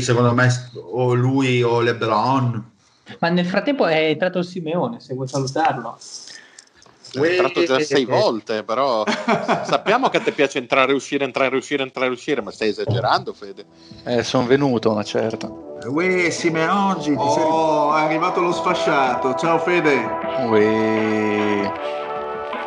secondo me o lui o LeBron. Ma nel frattempo è entrato il Simeone, se vuoi salutarlo. È entrato già sei volte, però sappiamo che a te piace entrare e uscire, entrare e uscire, entrare e uscire, ma stai esagerando, Fede. Eh, sono venuto una certa. Uè, Simeongi, oh, sei... è arrivato lo sfasciato. Ciao Fede. Uè.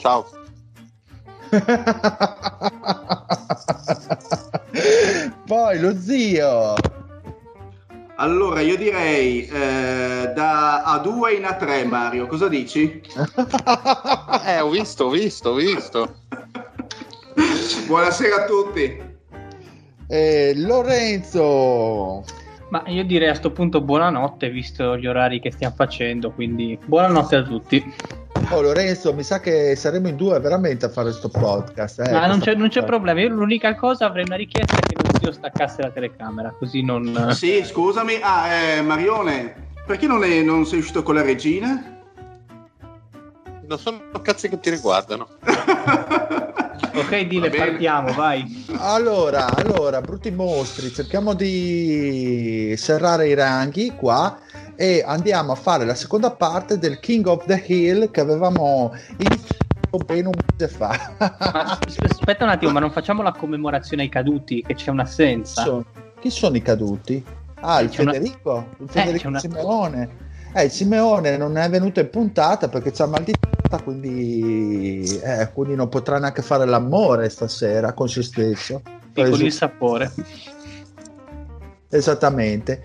Ciao. Poi lo zio. Allora, io direi eh, da A2 in A3, Mario. Cosa dici? eh, ho visto, ho visto, ho visto. Buonasera a tutti. Eh, Lorenzo. Ma io direi a questo punto buonanotte, visto gli orari che stiamo facendo, quindi buonanotte a tutti. Oh Lorenzo, mi sa che saremo in due veramente a fare questo podcast. Eh, Ma non c'è, non c'è, problema. Io l'unica cosa avrei una richiesta che non zio staccasse la telecamera, così non. Sì, scusami. Ah, eh, Marione, perché non, è, non sei uscito con la regina? Non sono cazzi che ti riguardano. ok, Dile, partiamo, vai. Allora, allora, brutti mostri, cerchiamo di serrare i ranghi qua e andiamo a fare la seconda parte del King of the Hill che avevamo iniziato ben un mese fa. ma, aspetta un attimo, ma non facciamo la commemorazione ai caduti, che c'è un'assenza. Chi sono, chi sono i caduti? Ah, il Federico, una... il Federico eh, una... Simeone. Eh, il Simeone non è venuto in puntata perché c'ha mal di testa, quindi, eh, quindi non potrà neanche fare l'amore stasera con se stesso. E con il sapore. Esattamente,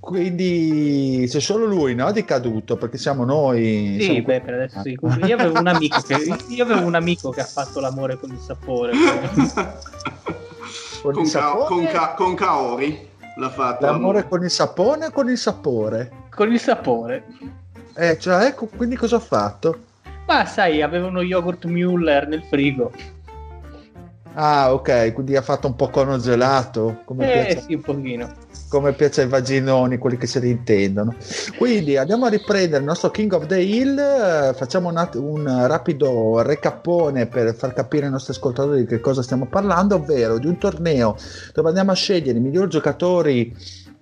quindi c'è solo lui no, di caduto perché siamo noi. Sì, siamo beh, per adesso sì. Io avevo, un amico che, io avevo un amico che ha fatto l'amore con il sapore. con, con, il sapore? Con, ca- con, Kaori l'ha fatto. L'amore con il sapone o con il sapore? Con il sapore. Eh, cioè, ecco, quindi cosa ha fatto? Ma sai, aveva uno yogurt Müller nel frigo. Ah, ok, quindi ha fatto un po' cono gelato. Come eh, piace, sì, un pochino. Come piace ai vaginoni, quelli che se ne intendono. Quindi andiamo a riprendere il nostro King of the Hill. Facciamo un, un rapido recapone per far capire ai nostri ascoltatori di che cosa stiamo parlando, ovvero di un torneo dove andiamo a scegliere i migliori giocatori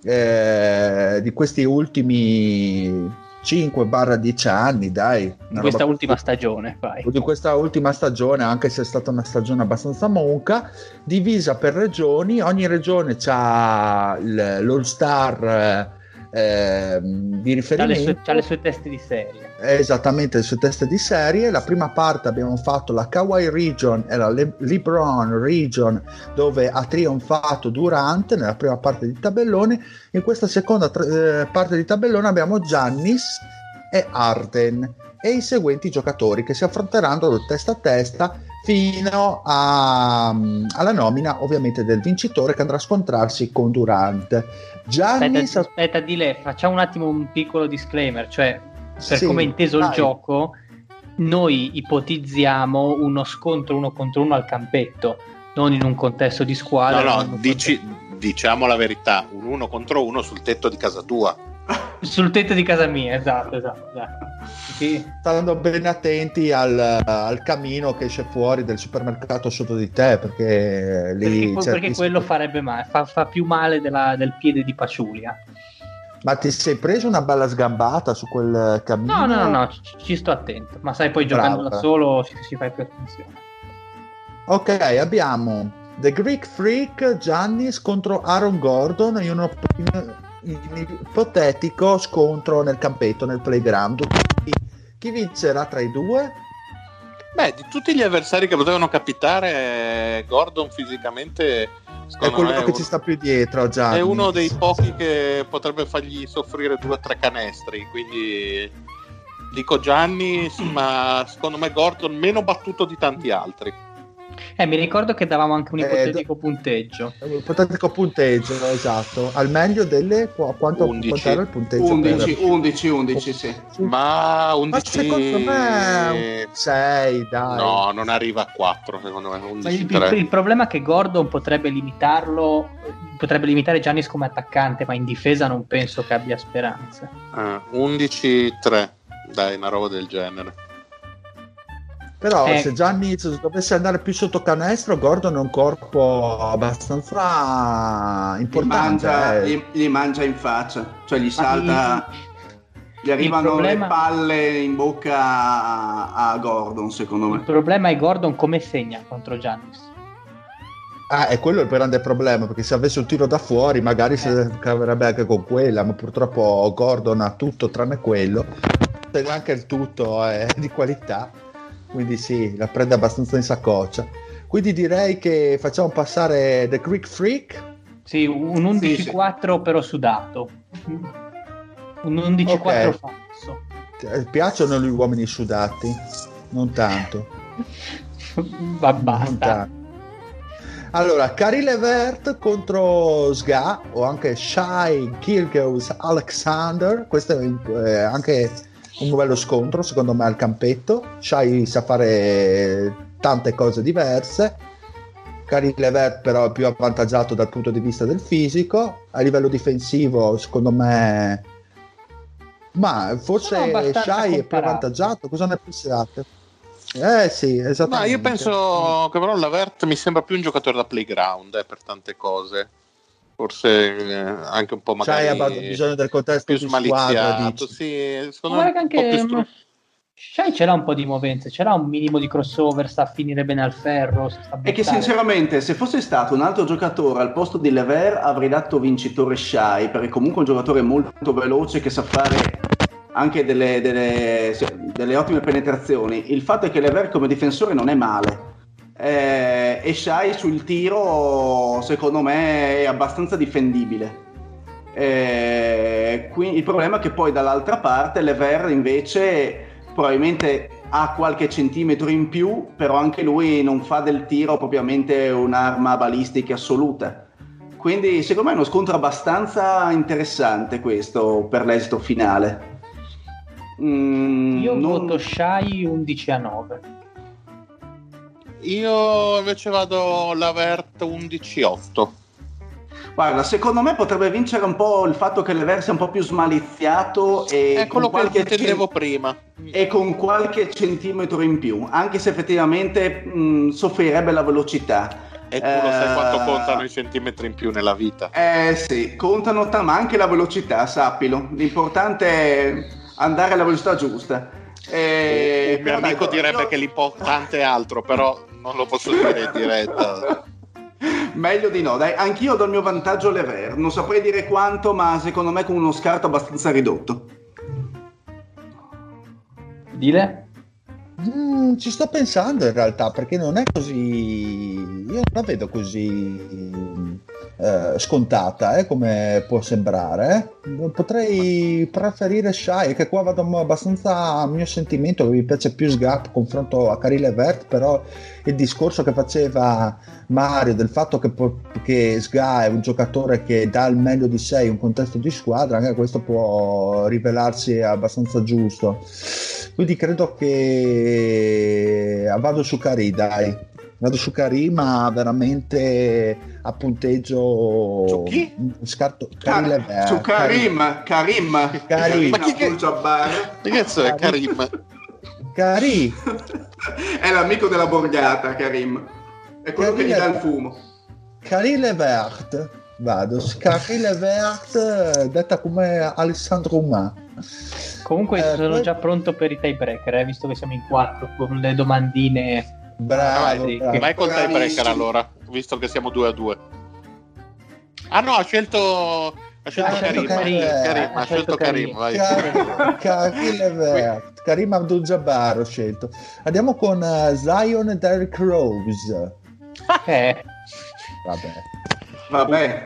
eh, di questi ultimi 5-10 anni, dai. Di questa roba... ultima stagione, vai. Di questa ultima stagione, anche se è stata una stagione abbastanza monca, divisa per regioni, ogni regione ha l'All Star eh, di riferimento. Ha le, sue teste di serie. Esattamente, le sue teste di serie. La prima parte abbiamo fatto la Kawaii Region e la Le- LeBron Region, dove ha trionfato Durant nella prima parte di tabellone. In questa seconda eh, parte di tabellone abbiamo Giannis e Arden e i seguenti giocatori che si affronteranno testa a testa fino a, alla nomina ovviamente del vincitore che andrà a scontrarsi con Durant. Gianni aspetta, aspetta di lei, facciamo un attimo un piccolo disclaimer, cioè per sì, come è inteso dai. il gioco, noi ipotizziamo uno scontro uno contro uno al campetto, non in un contesto di squadra. No, no, dici, diciamo la verità, un uno contro uno sul tetto di casa tua. sul tetto di casa mia, esatto, esatto. esatto. Sì. Stando bene attenti al, al, camino che esce fuori del supermercato sotto di te, perché lì... Perché, perché quello farebbe male, fa, fa più male della, del piede di Paciulia. Ma ti sei preso una bella sgambata su quel cammino? No, no, no, no ci, ci sto attento. Ma sai, poi giocando Brava. da solo ci, ci fai più attenzione. Ok, abbiamo The Greek Freak Giannis contro Aaron Gordon in un ipotetico scontro nel campetto, nel playground. Chi, chi vincerà tra i due? Beh, di tutti gli avversari che potevano capitare, Gordon fisicamente è quello che uno, ci sta più dietro. Gianni. È uno dei pochi che potrebbe fargli soffrire due o tre canestri. Quindi dico Gianni, ma secondo me Gordon meno battuto di tanti altri. Eh, mi ricordo che davamo anche un eh, ipotetico eh, punteggio. Un ipotetico punteggio, esatto. Al meglio delle quanto, 11. quanto era il punteggio? 11, per... 11, 11, sì. Ma 11 Ma secondo me 6, dai. No, non arriva a 4, secondo me 11, il, il, il, problema è che Gordon potrebbe limitarlo potrebbe limitare Giannis come attaccante, ma in difesa non penso che abbia speranze. Ah, 11-3, dai, una roba del genere. Però eh. se Gianni dovesse andare più sotto canestro, Gordon è un corpo abbastanza importante. Gli mangia, eh. gli, gli mangia in faccia, cioè gli salta... Gli arrivano problema... le palle in bocca a, a, Gordon, secondo me. Il problema è Gordon come segna contro Giannis. Ah, è quello il grande problema, perché se avesse un tiro da fuori magari eh. si caverebbe anche con quella, ma purtroppo Gordon ha tutto tranne quello. Anche il tutto è di qualità quindi sì, la prende abbastanza in saccoccia. Quindi direi che facciamo passare The Greek Freak. Sì, un 11-4 sì, sì. però sudato. Un 11-4 okay. falso. Ti piacciono gli uomini sudati? Non tanto. Va basta. Allora, Cari Levert contro Sga o anche Shai Kirgos Alexander. Questo è eh, anche un bello scontro secondo me al campetto. Shai sa fare tante cose diverse. Cari Levert però è più avvantaggiato dal punto di vista del fisico. A livello difensivo secondo me ma forse Shai è più avvantaggiato. Cosa ne pensate? Eh sì, esattamente. No, io penso che però Lavert mi sembra più un giocatore da playground eh, per tante cose forse eh, anche un po' magari C'hai bisogno del contesto più smaliziato sì, secondo me anche più Shai ce l'ha un po' di movenze, ce l'ha un minimo di crossover, sta a finire bene al ferro. e che sinceramente, se fosse stato un altro giocatore al posto di Lever, avrei dato vincitore Shai, perché comunque è un giocatore molto veloce che sa fare anche delle, delle, delle ottime penetrazioni. Il fatto è che Lever come difensore non è male eh, e Shai sul tiro secondo me è abbastanza difendibile. Eh, il problema è che poi dall'altra parte Lever invece probabilmente ha qualche centimetro in più, però anche lui non fa del tiro propriamente un'arma balistica assoluta. Quindi secondo me è uno scontro abbastanza interessante questo per l'esito finale. Mm, Io non... voto Shai 11 a 9. Io invece vado l'Avert 11-8. Guarda, secondo me potrebbe vincere un po' il fatto che l'Ever sia un po' più smaliziato e è quello che intendevo cent... prima. E con qualche centimetro in più, anche se effettivamente mh, soffrirebbe la velocità. E tu lo sai quanto eh, contano i centimetri in più nella vita. Eh sì, contano, ma anche la velocità, sappilo. L'importante è andare alla velocità giusta. E... Il mio amico direbbe io... che l'importante è altro, però non lo posso dire in diretta. Meglio di no, dai, anch'io do il mio vantaggio all'Ever, non saprei dire quanto, ma secondo me con uno scarto abbastanza ridotto. Dile? Mm, ci sto pensando in realtà, perché non è così. Io non la vedo così eh, scontata eh, come può sembrare. Eh. Potrei preferire Shai, che qua vado abbastanza a mio sentimento, che mi piace più Sgap confronto a Carile Vert, però il discorso che faceva Mario del fatto che, che Sga è un giocatore che dà il meglio di sé in un contesto di squadra, anche questo può rivelarsi abbastanza giusto. Quindi credo che vado su Cari, dai. Vado su Karima veramente a punteggio. Su chi? Scarto. Karim Car- su Karim. Karim. Karim. Ma chi che... Che cazzo è Karim? Karim. è l'amico della borgata, Karim. È quello Karim che gli dà il fumo. Karim Levert. Vado. Karim Levert, detta come Alessandro Umà. Comunque eh, sono poi... già pronto per i tiebreaker, eh, visto che siamo in quattro con le domandine Bravo, vai, bravo. vai col tiebreaker allora, visto che siamo 2 a 2. Ah no, ha scelto ha scelto ha Karim, Karim, Karim, Karim, ha scelto Karim, vai. Karim, Karim Abdul-Jabbar ho scelto. Andiamo con uh, Zion Derrick Rose. Eh. Vabbè. Vabbè.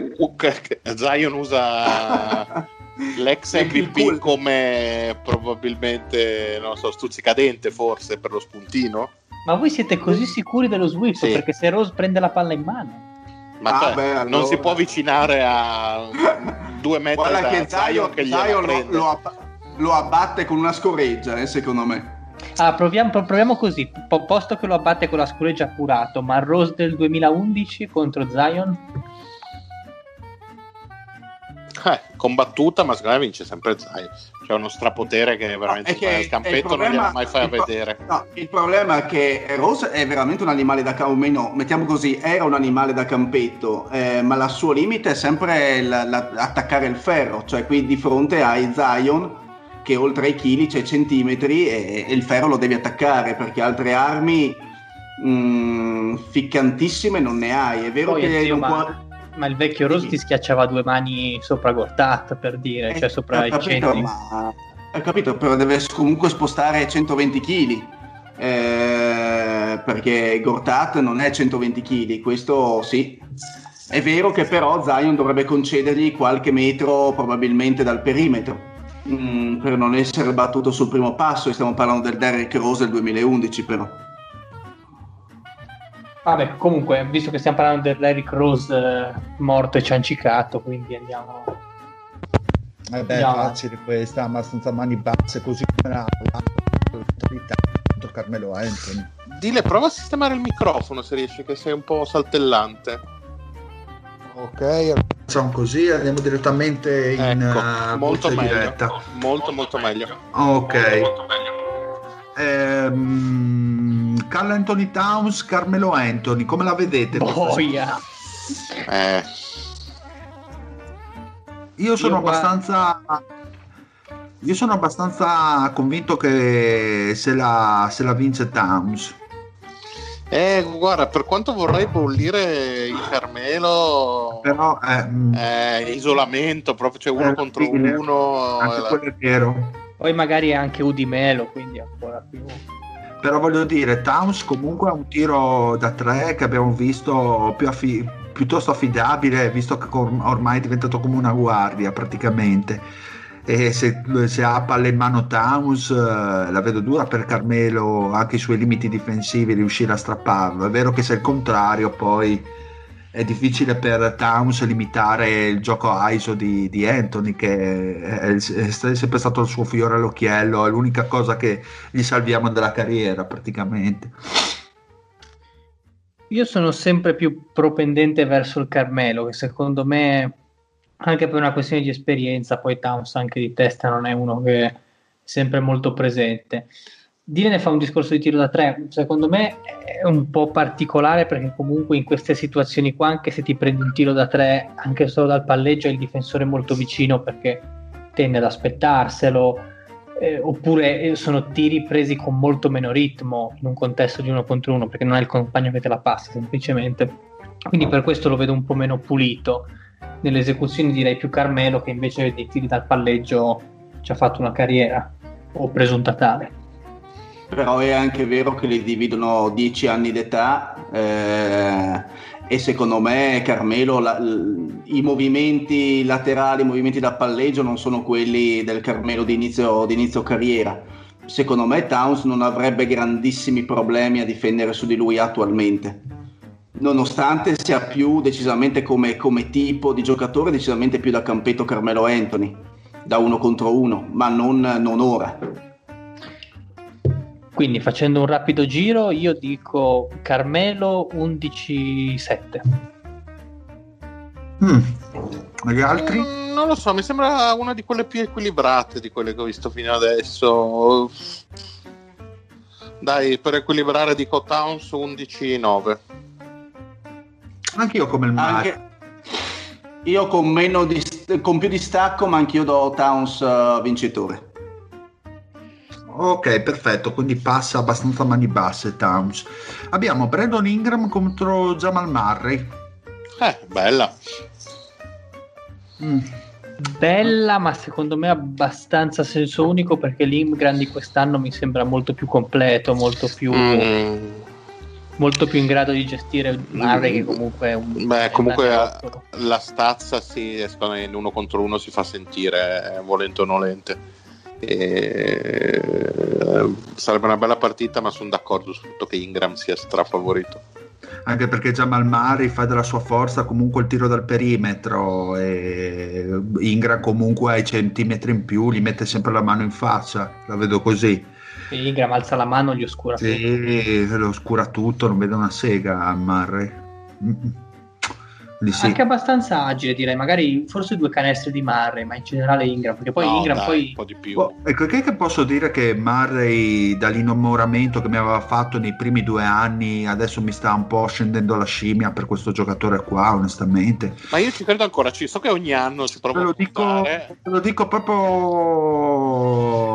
Zion usa l'ex MVP come probabilmente non so, stuzzicadente forse per lo spuntino ma voi siete così sicuri dello Swift? Sì. Perché se Rose prende la palla in mano. Ma ah, cioè, beh, allora... non si può avvicinare a due metri Guarda da che Zion, che Zion lo, lo, ab- lo, abbatte con una scoreggia, eh, secondo me. Ah, proviamo, proviamo così, posto che lo abbatte con la scoreggia appurato, ma Rose del 2011 contro Zion? Eh, combattuta, ma secondo me vince sempre Zai. C'è uno strapotere che veramente che il campetto problema, non glielo mai fai a vedere. No, il problema è che Rose è veramente un animale da campetto, no, mettiamo così, era un animale da campetto, eh, ma il suo limite è sempre l'attaccare il ferro, cioè qui di fronte hai Zion che oltre ai chili c'è centimetri e, e il ferro lo devi attaccare perché altre armi mh, mm, ficcantissime non ne hai. È vero Poi che non può ma il vecchio Rose ti schiacciava due mani sopra Gortat per dire, cioè sopra i centri. Ma... Ho capito, però deve comunque spostare 120 kg. Eh, perché Gortat non è 120 kg, questo sì. È vero che però Zion dovrebbe concedergli qualche metro probabilmente dal perimetro mm, per non essere battuto sul primo passo. E stiamo parlando del Derrick Rose del 2011, però. Vabbè, comunque, visto che stiamo parlando dell'Eric Rose eh, morto e ciancicato, quindi andiamo. Eh beh, andiamo. facile questa, ma senza mani basse, così come la contro Carmelo Anthony. Dile, prova a sistemare il microfono se riesci, che sei un po' saltellante. Ok, facciamo così, andiamo direttamente in ecco, uh, molto meglio. diretta. Molto, molto meglio. Ok. Molto, molto meglio. Ehm, Carl Anthony Towns, Carmelo Anthony, come la vedete? Boia. Eh. Io sono Io abbastanza io sono abbastanza convinto che se la, se la vince Towns. Eh, guarda, per quanto vorrei bollire il Carmelo, però eh, mm. eh, isolamento, proprio cioè uno contro uno. Anche quello è vero. Poi magari anche Udimelo, quindi ancora più. Però voglio dire, Towns comunque ha un tiro da tre che abbiamo visto affi- piuttosto affidabile, visto che ormai è diventato come una guardia praticamente. E se, se ha palle in mano Towns, eh, la vedo dura per Carmelo, anche i suoi limiti difensivi, riuscire a strapparlo. È vero che se è il contrario, poi è difficile per Towns limitare il gioco ISO di, di Anthony che è, è, sempre stato il suo fiore all'occhiello è l'unica cosa che gli salviamo della carriera praticamente. Io sono sempre più propendente verso il Carmelo che secondo me anche per una questione di esperienza poi Towns anche di testa non è uno che è sempre molto presente Dile fa un discorso di tiro da tre, secondo me è un po' particolare perché comunque in queste situazioni qua, anche se ti prendi un tiro da tre, anche solo dal palleggio, il difensore molto vicino perché tende ad aspettarselo, eh, oppure eh, sono tiri presi con molto meno ritmo in un contesto di uno contro uno perché non è il compagno che te la passa semplicemente. Quindi per questo lo vedo un po' meno pulito. Nelle esecuzioni direi più Carmelo che invece dei tiri dal palleggio ci ha fatto una carriera o presunta tale però è anche vero che li dividono 10 anni d'età eh, e secondo me Carmelo la, l, i movimenti laterali, i movimenti da palleggio non sono quelli del Carmelo di inizio, di inizio carriera. Secondo me Towns non avrebbe grandissimi problemi a difendere su di lui attualmente, nonostante sia più decisamente come, come tipo di giocatore, decisamente più da campetto Carmelo Anthony, da uno contro uno, ma non, non ora Quindi facendo un rapido giro, io dico Carmelo 11-7. Mm. Gli altri? Mm, non lo so, mi sembra una di quelle più equilibrate di quelle che ho visto fino adesso. Dai, per equilibrare dico Towns 11-9. Anch'io come il mare. Anche... Io con, meno di... con più distacco, ma anch'io do Towns uh, vincitore. Ok, perfetto, quindi passa abbastanza a mani basse Towns. Abbiamo Brandon Ingram contro Jamal Murray. Eh, bella. Mm. Bella, ma secondo me abbastanza senso unico perché l'Ingram di quest'anno mi sembra molto più completo, molto più, mm. molto più in grado di gestire Murray che comunque è un... Beh, comunque la stazza sì, in uno contro uno si fa sentire, eh, volente o nolente. E... Sarebbe una bella partita, ma sono d'accordo sul fatto che Ingram sia strafavorito. Anche perché Jamal Murray fa della sua forza comunque il tiro dal perimetro e Ingram comunque ha i centimetri in più, gli mette sempre la mano in faccia, la vedo così. E Ingram alza la mano e gli oscura sì, tutto. lo oscura tutto, non vede una sega a Murray. Sì. Anche abbastanza agile, direi. Magari forse due canestri di Murray, ma in generale Ingram. Perché poi no, Ingram dai, poi. Un po' di più. Oh, ecco, che, che posso dire che Murray, dall'innamoramento che mi aveva fatto nei primi due anni, adesso mi sta un po' scendendo la scimmia per questo giocatore qua, onestamente. Ma io ci credo ancora. Ci so che ogni anno si prova te lo, a dico, te lo dico proprio.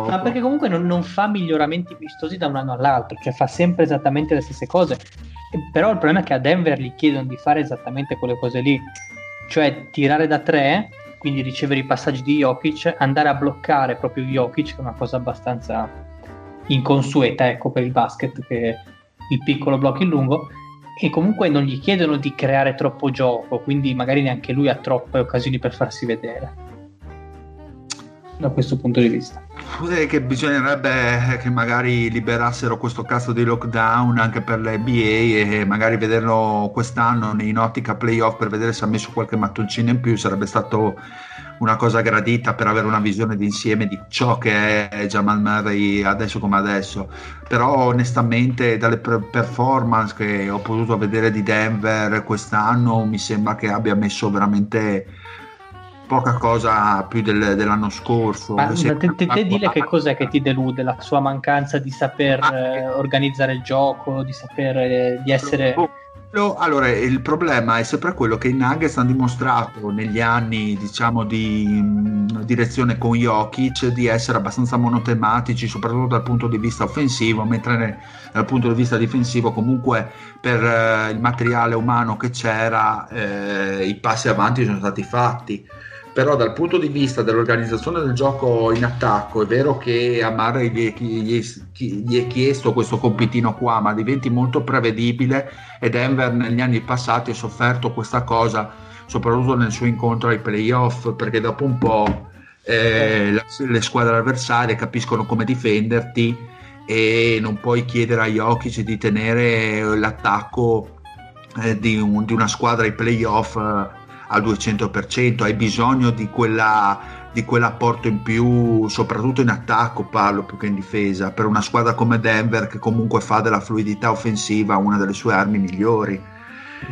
Ma perché comunque non, non fa miglioramenti vistosi da un anno all'altro, cioè fa sempre esattamente le stesse cose però il problema è che a Denver gli chiedono di fare esattamente quelle cose lì, cioè tirare da tre, quindi ricevere i passaggi di Jokic, andare a bloccare proprio Jokic, che è una cosa abbastanza inconsueta ecco, per il basket, che il piccolo blocco in lungo, e comunque non gli chiedono di creare troppo gioco, quindi magari neanche lui ha troppe occasioni per farsi vedere. Da questo punto di vista. Che bisognerebbe che magari liberassero questo cazzo di lockdown anche per le NBA e magari vederlo quest'anno in ottica playoff per vedere se ha messo qualche mattoncino in più. Sarebbe stato una cosa gradita per avere una visione d'insieme di ciò che è Jamal Murray adesso come adesso. Però onestamente dalle performance che ho potuto vedere di Denver quest'anno mi sembra che abbia messo veramente poca cosa più del, dell'anno scorso. Ma, ma te, te, te dile che cos'è che ti delude? La sua mancanza di saper ah, eh, organizzare il gioco, di saper eh, di essere. Oh, allora, il problema è sempre quello che i Nuggets hanno dimostrato negli anni, diciamo, di mh, direzione con Jokic di essere abbastanza monotematici, soprattutto dal punto di vista offensivo, mentre ne, dal punto di vista difensivo comunque per eh, il materiale umano che c'era eh, i passi avanti sono stati fatti però dal punto di vista dell'organizzazione del gioco in attacco è vero che a Murray gli, gli, gli, è chiesto questo compitino qua ma diventi molto prevedibile e Denver negli anni passati ha sofferto questa cosa soprattutto nel suo incontro ai playoff perché dopo un po' eh, le squadre avversarie capiscono come difenderti e non puoi chiedere a Jokic di tenere l'attacco eh, di, un, di, una squadra ai playoff eh, al 200%, hai bisogno di, quella, di quell'apporto in più, soprattutto in attacco parlo più che in difesa, per una squadra come Denver che comunque fa della fluidità offensiva una delle sue armi migliori.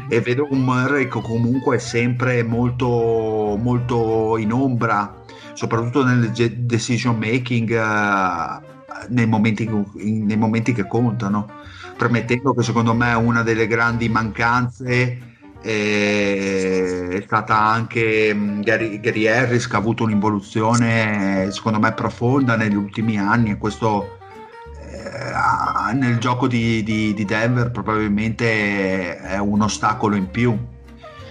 E vedo un Murray che comunque è sempre molto, molto in ombra, soprattutto nel decision making uh, nei, momenti, nei momenti che contano, permettendo che secondo me una delle grandi mancanze è stata anche mm, Gary, Gary, Harris che ha avuto un'involuzione secondo me profonda negli ultimi anni e questo eh, nel gioco di, di, di, Denver probabilmente è un ostacolo in più.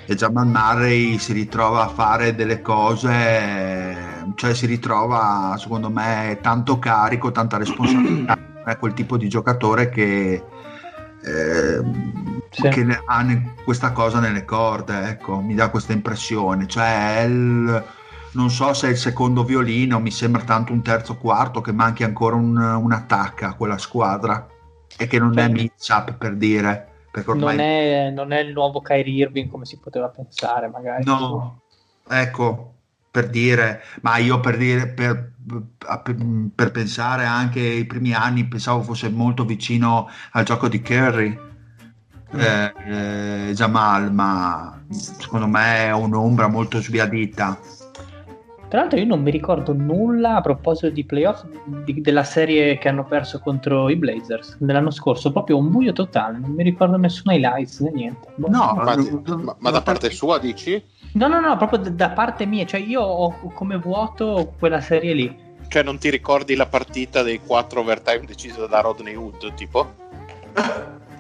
E Jamal Murray si ritrova a fare delle cose cioè si ritrova secondo me tanto carico tanta responsabilità è quel tipo di giocatore che eh, sì. che ha questa cosa nelle corde, ecco, mi dà questa impressione, cioè il, non so se è il secondo violino, mi sembra tanto un terzo quarto che manchi ancora un, un attacco a quella squadra e che non Beh, è Mitchup per dire. Non, è, non, è, il nuovo Kyrie Irving come si poteva pensare magari. No, ecco, per dire, ma io per dire, per, per, pensare anche ai primi anni, pensavo fosse molto vicino al gioco di Curry, mm. eh, eh, Jamal, ma secondo me è un'ombra molto sbiadita. Tra l'altro io non mi ricordo nulla a proposito di playoff di, della serie che hanno perso contro i Blazers dell'anno scorso, proprio un buio totale, non mi ricordo nessuno highlights né niente. Boh. No, ma, ma, ma da parte sua dici? No, no, no, proprio da parte mia, cioè io ho come vuoto quella serie lì. Cioè non ti ricordi la partita dei quattro overtime decisa da Rodney Hood, tipo?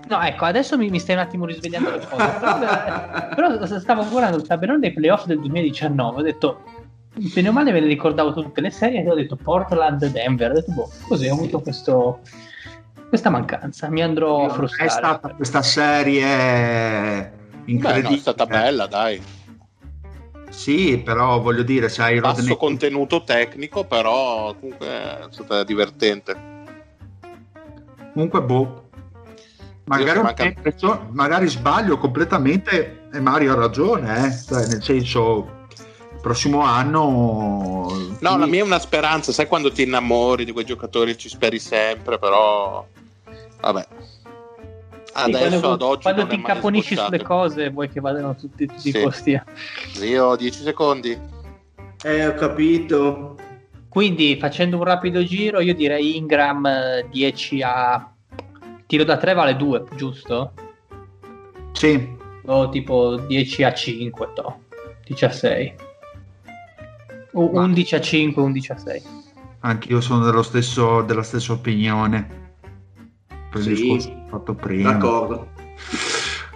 No, ecco, adesso mi, mi stai un attimo risvegliando le cose. Però, però stavo guardando il tabellone dei playoff del 2019, ho detto, bene o male me ne ricordavo tutte le serie e ho detto Portland, Denver, ho detto, boh, così ho avuto questo, questa mancanza, mi andrò a frustrare. È stata questa serie incredibile. Beh, no, è stata bella, dai. Sì, però voglio dire, sai, basso Rodney... contenuto tecnico, però comunque è stata divertente. Comunque, boh. Magari, manca... penso, magari sbaglio completamente e Mario ha ragione, eh? cioè, nel senso, prossimo anno. No, la mia è una speranza, sai quando ti innamori di quei giocatori ci speri sempre, però vabbè. Adesso sì, quando, ad oggi quando ti caponisci sulle cose vuoi che vadano tutti, tutti sì. i posti. Zio, 10 secondi. Eh, ho capito. Quindi facendo un rapido giro, io direi Ingram 10 eh, a tiro da 3 vale 2, giusto? Sì. O tipo 10 a 5, to. 10 a 6. O 11 a 5, 11 a 6. Anch'io sono dello stesso, della stessa opinione per il sì, discorso fatto prima. D'accordo.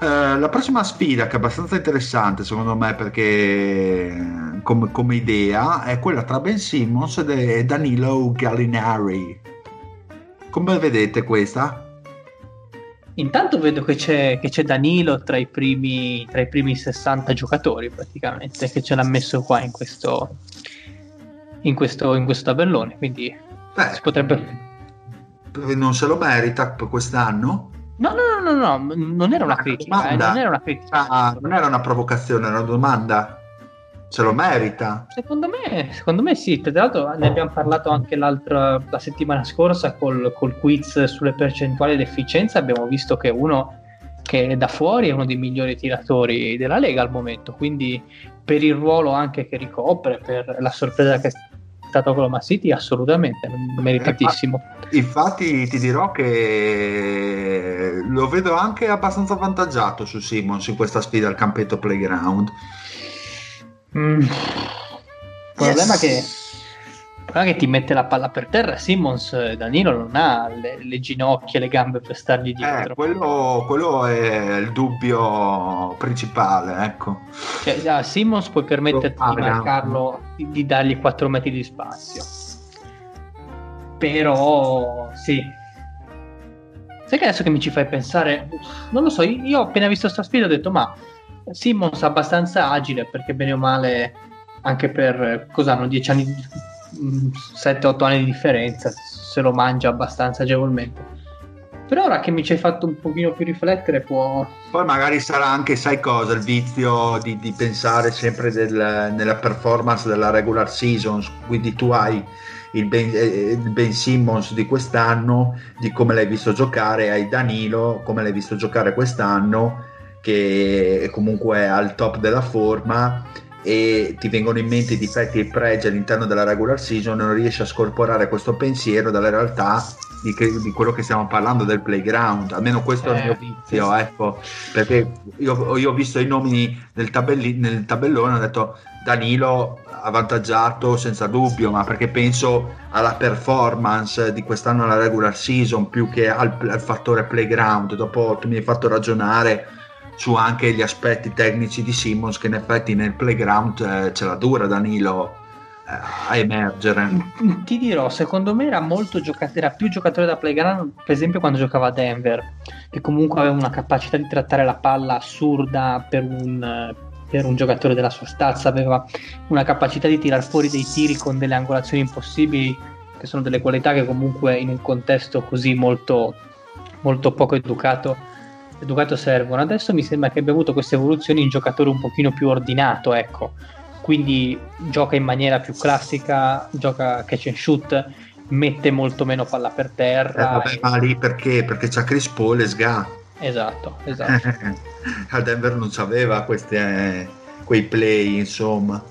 Uh, la prossima sfida che è abbastanza interessante secondo me perché come, come idea è quella tra Ben Simmons e Danilo Gallinari come vedete questa? Intanto vedo che c'è, che c'è Danilo tra i, primi, tra i, primi, 60 giocatori praticamente che ce l'ha messo qua in questo, in questo, in questo tabellone quindi Beh, si potrebbe non se lo merita per quest'anno? No, no, no, no, no, non era una critica, eh, non era una critica. Ah, non era una provocazione, era una domanda. Se lo merita? Secondo me, secondo me sì. Tra l'altro ne abbiamo parlato anche l'altra la settimana scorsa col, col quiz sulle percentuali di efficienza. Abbiamo visto che uno che da fuori è uno dei migliori tiratori della Lega al momento. Quindi per il ruolo anche che ricopre, per la sorpresa che stato Oklahoma City assolutamente meritatissimo infatti ti dirò che lo vedo anche abbastanza avvantaggiato su Simmons in questa sfida al campetto playground mm. il problema yes. è che problema che ti mette la palla per terra Simmons eh, Danilo non ha le, le ginocchia le gambe per stargli dietro. eh, quello, quello, è il dubbio principale ecco. Cioè, a Simmons puoi permetterti di marcarlo di, di dargli 4 metri di spazio. Però sì. Sai che adesso che mi ci fai pensare non lo so io ho appena visto sta sfida ho detto ma Simmons abbastanza agile perché bene o male anche per cosa hanno 10 anni di 7-8 anni di differenza, se lo mangia abbastanza agevolmente. Però ora che mi ci hai fatto un pochino più riflettere può... Poi magari sarà anche, sai cosa, il vizio di, di pensare sempre del, nella performance della regular season, quindi tu hai il ben, eh, il ben, Simmons di quest'anno, di come l'hai visto giocare, hai Danilo, come l'hai visto giocare quest'anno, che è comunque al top della forma e ti vengono in mente i difetti e i pregi all'interno della regular season non riesci a scorporare questo pensiero dalla realtà di, che, di quello che stiamo parlando del playground. Almeno questo eh, è il mio eh, vizio sì. ecco. Perché io, io, ho visto i nomi nel, tabelli, nel tabellone ho detto Danilo avvantaggiato senza dubbio ma perché penso alla performance di quest'anno alla regular season più che al, al fattore playground. Dopo tu mi hai fatto ragionare su anche gli aspetti tecnici di Simmons che in effetti nel playground eh, ce la dura Danilo eh, a emergere. Ti dirò, secondo me era, molto gioca- era più giocatore da playground, per esempio quando giocava a Denver, che comunque aveva una capacità di trattare la palla assurda per un, per un giocatore della sua stazza, aveva una capacità di tirar fuori dei tiri con delle angolazioni impossibili, che sono delle qualità che comunque in un contesto così molto, molto poco educato educato servono. Adesso mi sembra che abbia avuto queste evoluzioni in giocatore un pochino più ordinato, ecco. quindi gioca in maniera più classica, gioca catch and shoot, mette molto meno palla per terra. Eh, vabbè, e... ma lì perché? Perché c'ha Chris Paul e Sga. Esatto, esatto. Al Denver non c'aveva questi, eh, quei play, insomma,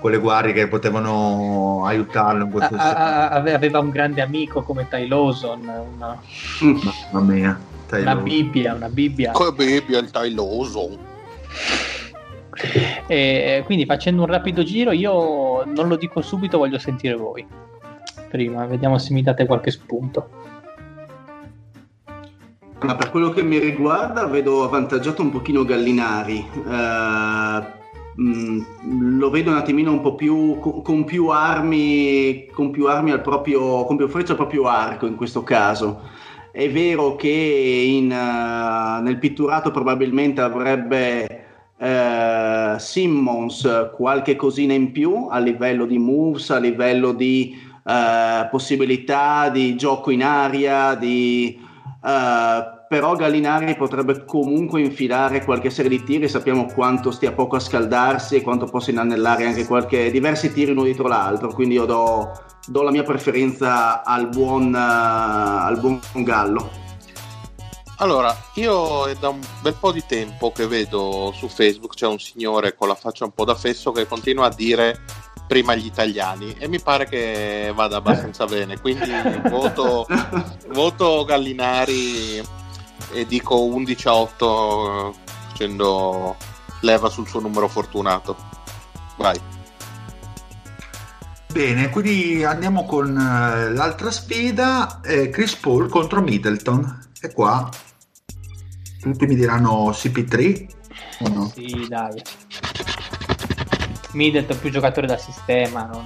quelle guardie che potevano aiutarlo in questo a, a, aveva un grande amico come Ty Lawson, una... Mamma mia. Una Bibbia, una Bibbia. Come Bibbia il Ty Lawson. E quindi facendo un rapido giro, io non lo dico subito, voglio sentire voi. Prima, vediamo se mi date qualche spunto. Ma per quello che mi riguarda, vedo avvantaggiato un pochino Gallinari. Uh, mh, lo vedo un attimino un po' più con, con più armi, con più armi al proprio, con più freccia al proprio arco in questo caso. È vero che in, uh, nel pitturato probabilmente avrebbe eh, Simmons qualche cosina in più a livello di moves, a livello di eh, possibilità di gioco in aria, di, però Gallinari potrebbe comunque infilare qualche serie di tiri, sappiamo quanto stia poco a scaldarsi e quanto possa inanellare anche qualche, diversi tiri uno dietro l'altro, quindi io do, do la mia preferenza al buon, uh, al buon Gallo. Allora, io è da un bel po' di tempo che vedo su Facebook c'è un signore con la faccia un po' da fesso che continua a dire prima gli italiani e mi pare che vada abbastanza bene, quindi voto, voto Gallinari e dico 11 a 8 facendo leva sul suo numero fortunato. Vai. Bene, quindi andiamo con uh, l'altra sfida, eh, Chris Paul contro Middleton. E qua tutti mi diranno CP3 o no? Sì, dai. Middleton più giocatore da sistema, non,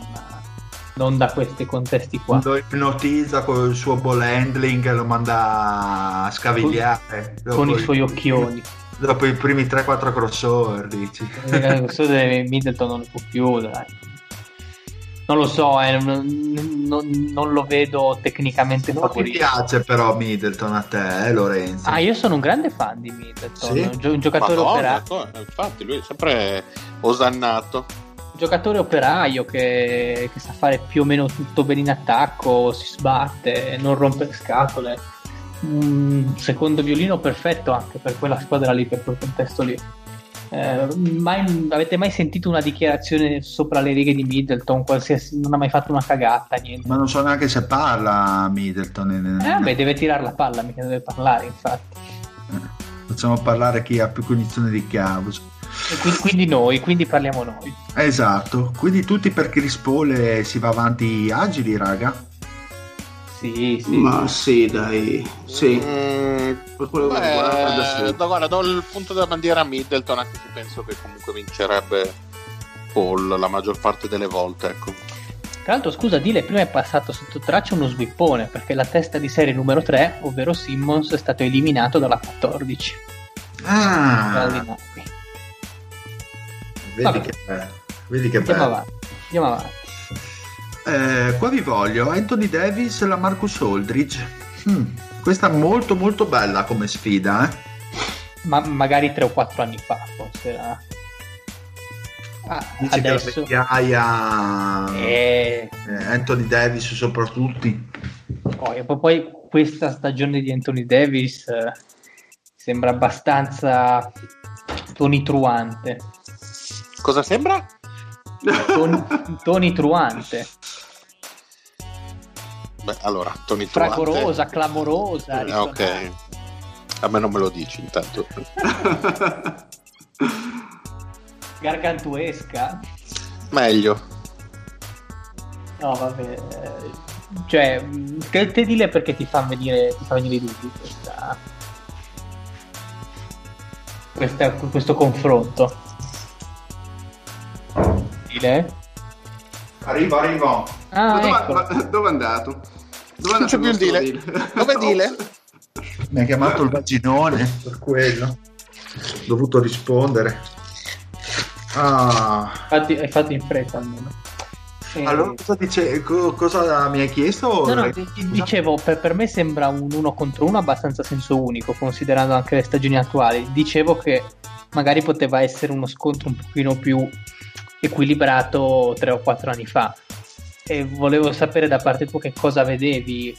non da questi contesti qua. Lo ipnotizza con il suo ball handling, lo manda a scavigliare. Con, con i suoi occhioni. Dopo i primi 3-4 crossover, dici. Il crossover Middleton non può più, dai non lo so, eh, non, non, non, lo vedo tecnicamente non favorito. Mi piace però Middleton a te, eh, Lorenzo. Ah, io sono un grande fan di Middleton, sì? un giocatore Madonna, operaio. Infatti, lui è sempre osannato. Giocatore operaio che, che, sa fare più o meno tutto bene in attacco, si sbatte, non rompe scatole. Un secondo violino perfetto anche per quella squadra lì, per quel contesto lì. Eh, mai, avete mai sentito una dichiarazione sopra le righe di Middleton? Qualsiasi, non ha mai fatto una cagata, niente. Ma non so neanche se parla Middleton. Eh, vabbè, deve tirare la palla, mica deve parlare, infatti. Eh, facciamo parlare chi ha più cognizione di causa. Quindi, quindi, noi, quindi parliamo noi. Esatto, quindi tutti per Chris Paul si va avanti agili, raga. Sì, sì. Ma sì, dai. Sì. Mm, per quello che guarda, sì. guarda, do il punto della bandiera a Middleton, anche se penso che comunque vincerebbe Paul la maggior parte delle volte. Ecco. Tra l'altro, scusa, Dile, prima è passato sotto traccia uno svippone perché la testa di serie numero 3, ovvero Simmons, è stato eliminato dalla 14. Ah, vedi che, vedi che Andiamo bello. Avanti. Andiamo avanti. Eh, qua vi voglio Anthony Davis e la Marcus Aldridge. Hmm, questa è molto molto bella come sfida, eh? Ma magari 3 o 4 anni fa, forse era. Ah, Dici adesso... che la vecchiaia eh... eh, Anthony Davis soprattutto. Poi, poi questa stagione di Anthony Davis eh, sembra abbastanza tonitruante. Cosa sembra? Ton, tonitruante. Beh, allora, Tony Fragorosa, clamorosa. Eh, ok. A me non me lo dici intanto. Gargantuesca. Meglio. No, vabbè. Cioè, te, te dile perché ti fa venire, ti fa venire i dubbi questa, questa, questo confronto. Dile? Arrivo, arrivo. Ah, dove, ecco. dove è andato? Dove non c'è più il dile? dile? Dove dile? Mi ha chiamato il vaginone per quello. Ho dovuto rispondere. Ah. Infatti, hai fatto in fretta almeno. E... Allora cosa, dice, cosa mi hai chiesto? No, no, dicevo, per, per, me sembra un uno contro uno abbastanza senso unico, considerando anche le stagioni attuali. Dicevo che magari poteva essere uno scontro un pochino più equilibrato tre o quattro anni fa e volevo sapere da parte tua che cosa vedevi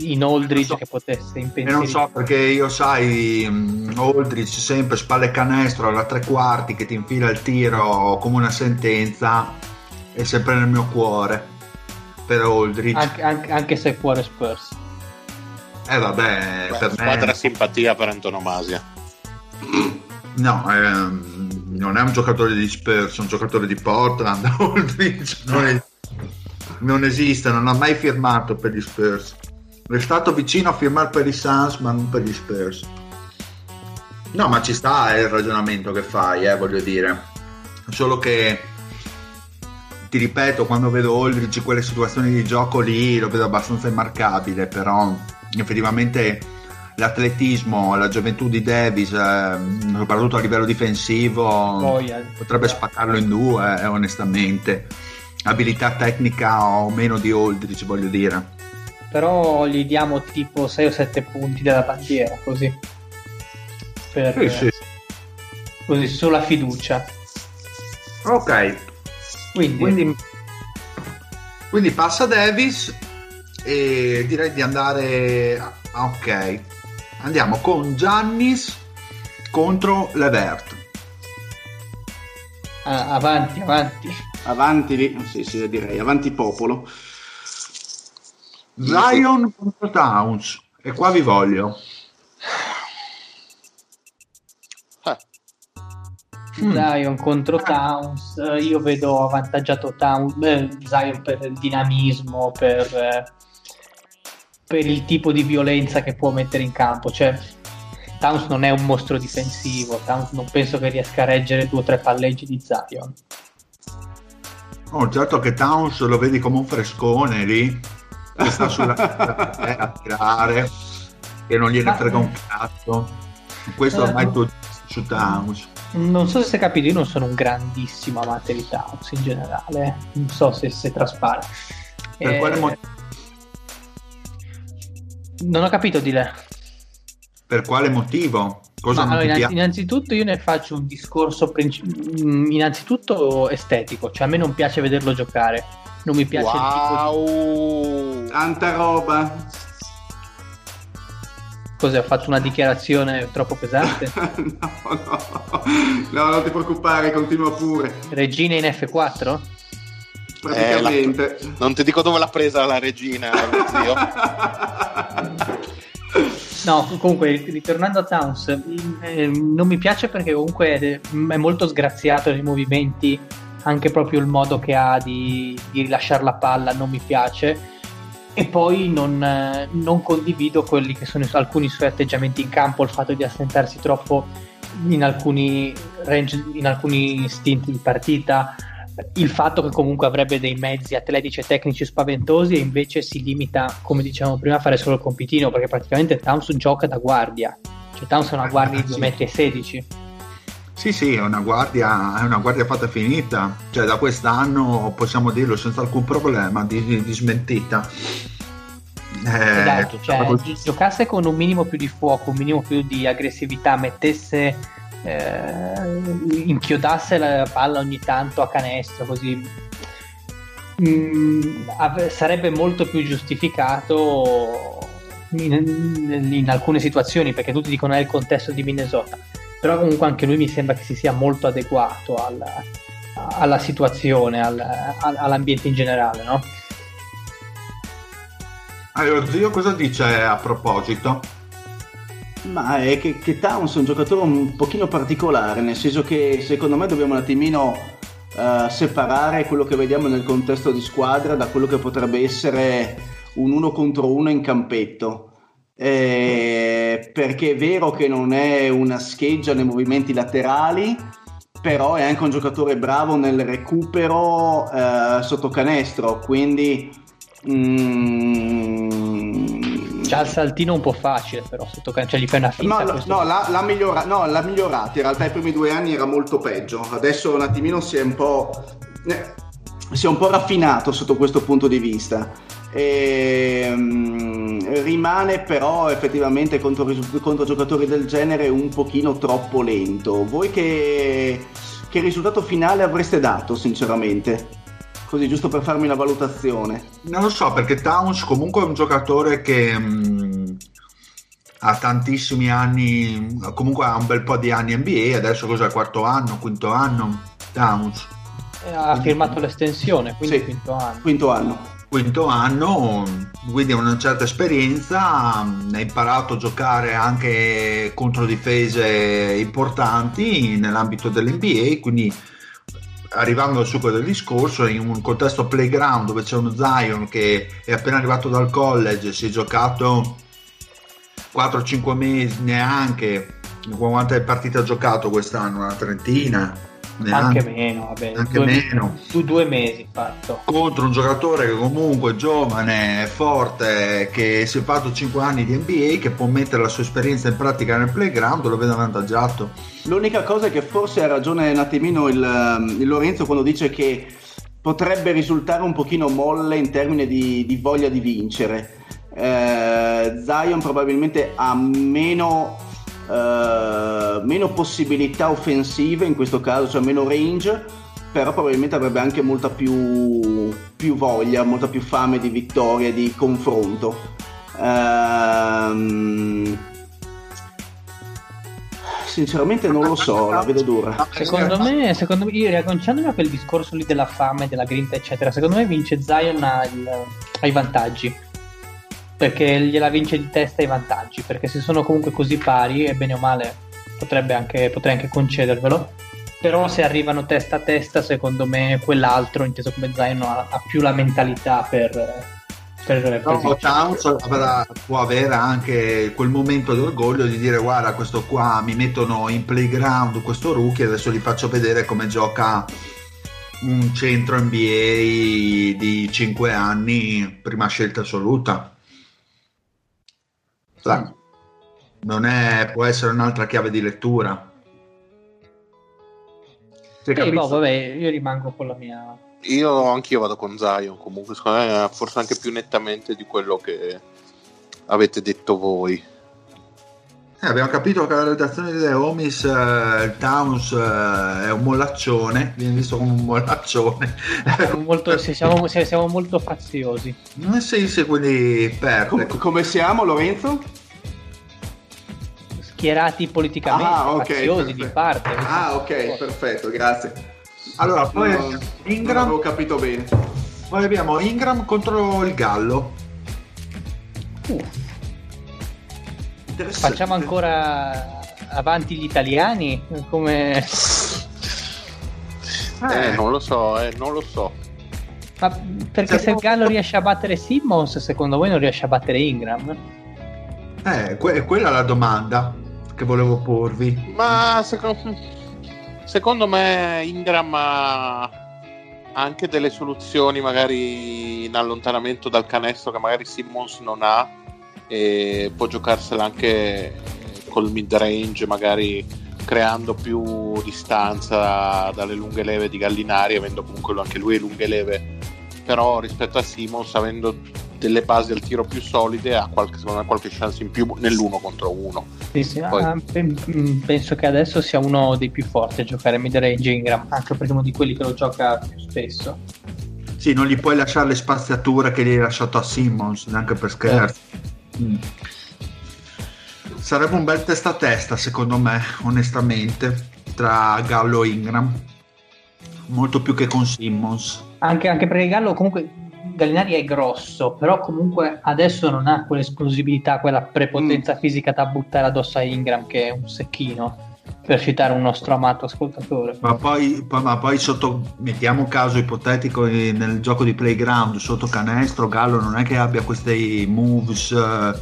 in Aldridge so, che potesse impensierire. non so perché io sai um, Aldridge sempre spalle canestro alla tre quarti che ti infila il tiro come una sentenza è sempre nel mio cuore per Aldridge. Anche, anche, anche se è cuore Spurs. Eh vabbè Beh, per squadra me... simpatia per antonomasia. No ehm, non è un giocatore di Spurs è un giocatore di Portland Aldridge non è non esiste, non ha mai firmato per gli Spurs. È stato vicino a firmare per i Suns, ma non per gli Spurs. No, ma ci sta il ragionamento che fai, eh, voglio dire. Solo che ti ripeto, quando vedo Aldridge quelle situazioni di gioco lì lo vedo abbastanza immarcabile, però effettivamente l'atletismo, la gioventù di Davis, eh, soprattutto a livello difensivo, oh, yeah. potrebbe spaccarlo in due, eh, onestamente abilità tecnica o meno di Aldridge, voglio dire. Però gli diamo tipo 6 o 7 punti della bandiera, così. Per, sì, sì. Così, sulla fiducia. Ok. Quindi, quindi, quindi passa Davis e direi di andare... Ah, ok. Andiamo con Giannis contro Levert. Ah, avanti, avanti. Avanti, sì, sì, direi, avanti popolo. Zion contro Towns, e qua vi voglio. Eh. Zion contro Towns, io vedo avvantaggiato Towns, eh, Zion per il dinamismo, per, eh, per il tipo di violenza che può mettere in campo. Cioè, Towns non è un mostro difensivo, Towns non penso che riesca a reggere due o tre palleggi di Zion. Oh, certo che Towns lo vedi come un frescone lì, che sta sulla eh, a tirare, e non gliene frega un cazzo. Questo ormai eh, tu su Towns. Non so se hai capito, io non sono un grandissimo amante di Towns in generale, non so se, se traspare. Per eh, quale motivo? Non ho capito di lei. Per quale motivo? Cosa Ma, allora, innanzitutto io ne faccio un discorso princip- mm, innanzitutto estetico, cioè a me non piace vederlo giocare, non mi piace wow. il tipo di... Tanta roba. Cos'è? Ho fatto una dichiarazione troppo pesante? no, no, no, non ti preoccupare, continua pure. Regina in F4? Praticamente. Eh, la... Non ti dico dove l'ha presa la regina, zio. No, comunque, ritornando a Towns, eh, non mi piace perché comunque è molto sgraziato nei movimenti, anche proprio il modo che ha di, di rilasciare la palla non mi piace. E poi non, eh, non, condivido quelli che sono alcuni suoi atteggiamenti in campo, il fatto di assentarsi troppo in alcuni range, in alcuni stint di partita, il fatto che comunque avrebbe dei mezzi atletici e tecnici spaventosi e invece si limita, come dicevamo prima, a fare solo il compitino perché praticamente Towns gioca da guardia, cioè Towns è una guardia di 2,16 m. Sì, sì, è una guardia, è una guardia fatta finita, cioè da quest'anno possiamo dirlo senza alcun problema di, di, di smentita. Eh, esatto, cioè giocasse con un minimo più di fuoco, un minimo più di aggressività, mettesse eh, inchiodasse la palla ogni tanto a canestro così mm, av- sarebbe molto più giustificato in, in, alcune situazioni perché tutti dicono è il contesto di Minnesota però comunque anche lui mi sembra che si sia molto adeguato al, alla situazione al, all'ambiente in generale no? Allora, zio cosa dice a proposito? Ma è che, che Towns è un giocatore un pochino particolare, nel senso che secondo me dobbiamo un attimino uh, separare quello che vediamo nel contesto di squadra da quello che potrebbe essere un uno contro uno in campetto. Eh, perché è vero che non è una scheggia nei movimenti laterali, però è anche un giocatore bravo nel recupero uh, sotto canestro, quindi... Mm, Già il saltino un po' facile, però sotto cioè gli fai una finta. No, no, l'ha, l'ha, migliora- no, l'ha migliorata. In realtà i primi due anni era molto peggio. Adesso un attimino si è un po'. Eh, si è un po' raffinato sotto questo punto di vista. E, um, rimane però effettivamente contro, contro, giocatori del genere un pochino troppo lento. Voi che, che risultato finale avreste dato, sinceramente? Così, giusto per farmi una valutazione. Non lo so, perché Towns comunque è un giocatore che mh, ha tantissimi anni, comunque ha un bel po' di anni NBA, adesso cos'è, quarto anno, quinto anno, Towns. Eh, ha firmato l'estensione, quindi sì, quinto anno. Quinto anno quinto anno, quindi una certa esperienza, ha imparato a giocare anche contro difese importanti nell'ambito dell'NBA, quindi arrivando al succo del discorso, in un contesto playground dove c'è uno Zion che è appena arrivato dal college, si è giocato 4-5 mesi neanche, quante partite ha giocato quest'anno? Una trentina? Neanche, anche meno, vabbè, anche due, meno. Su due mesi fatto. Contro un giocatore che comunque è giovane, forte, che si è fatto 5 anni di NBA, che può mettere la sua esperienza in pratica nel playground, lo vedo avvantaggiato. L'unica cosa è che forse ha ragione un attimino il, il Lorenzo quando dice che potrebbe risultare un pochino molle in termini di, di voglia di vincere. Eh, Zion probabilmente ha meno uh, meno possibilità offensive in questo caso, cioè meno range, però probabilmente avrebbe anche molta più, più voglia, molta più fame di vittoria, di confronto. Uh, sinceramente non lo so, la vedo dura. Secondo me, secondo me io riagganciandomi a quel discorso lì della fame, della grinta, eccetera, secondo me vince Zion ai vantaggi perché gliela vince di testa i vantaggi, perché se sono comunque così pari, e bene o male potrebbe anche, potrei anche concedervelo, però se arrivano testa a testa, secondo me quell'altro, inteso come Zion, ha, ha più la mentalità per... per, no, Towns avrà, può avere anche quel momento d'orgoglio di dire guarda questo qua mi mettono in playground questo rookie adesso gli faccio vedere come gioca un centro NBA di 5 anni prima scelta assoluta Sa, non è, può essere un'altra chiave di lettura. Sì, boh, vabbè, io rimango con la mia. Io anch'io vado con Zion. Comunque, secondo me, forse anche più nettamente di quello che avete detto voi. Eh, abbiamo capito che la redazione delle Homies, uh, il Towns uh, è un mollaccione, viene visto come un mollaccione. molto, siamo, siamo, molto faziosi. Eh sì, sì, quindi perde. Com- come siamo, Lorenzo? Schierati politicamente, ah, okay, faziosi perfetto. di parte. Ah, ok, perfetto, grazie. Allora, poi no, Ingram... Non avevo capito bene. Poi abbiamo Ingram contro il Gallo. Uh Facciamo ancora avanti gli italiani? Come... Eh, non lo so, eh, non lo so. Ma perché se il Gallo riesce a battere Simmons, secondo voi non riesce a battere Ingram? Eh, que- quella è la domanda che volevo porvi. Ma secondo, secondo me Ingram ha anche delle soluzioni magari in allontanamento dal canestro che magari Simmons non ha e può giocarsela anche col mid range, magari creando più distanza dalle lunghe leve di Gallinari, avendo comunque anche lui lunghe leve, però rispetto a Simons, avendo delle basi al tiro più solide, ha qualche, qualche chance in più nell'uno contro uno. Sì, sì, Poi... ah, penso che adesso sia uno dei più forti a giocare mid range Ingram, anche perché uno di quelli che lo gioca più spesso. Sì, non gli puoi lasciare le spaziature che gli hai lasciato a Simmons, neanche per scherzo. Eh Mm. Sarebbe un bel testa a testa, secondo me, onestamente, tra Gallo e Ingram. Molto più che con Simmons. Anche, anche perché Gallo comunque Gallinari è grosso, però comunque adesso non ha quell'esplosività, quella prepotenza mm. fisica da buttare addosso a Ingram che è un secchino per citare un nostro amato ascoltatore. Ma poi, ma poi sotto, mettiamo caso ipotetico nel gioco di playground, sotto canestro, Gallo non è che abbia questi moves uh,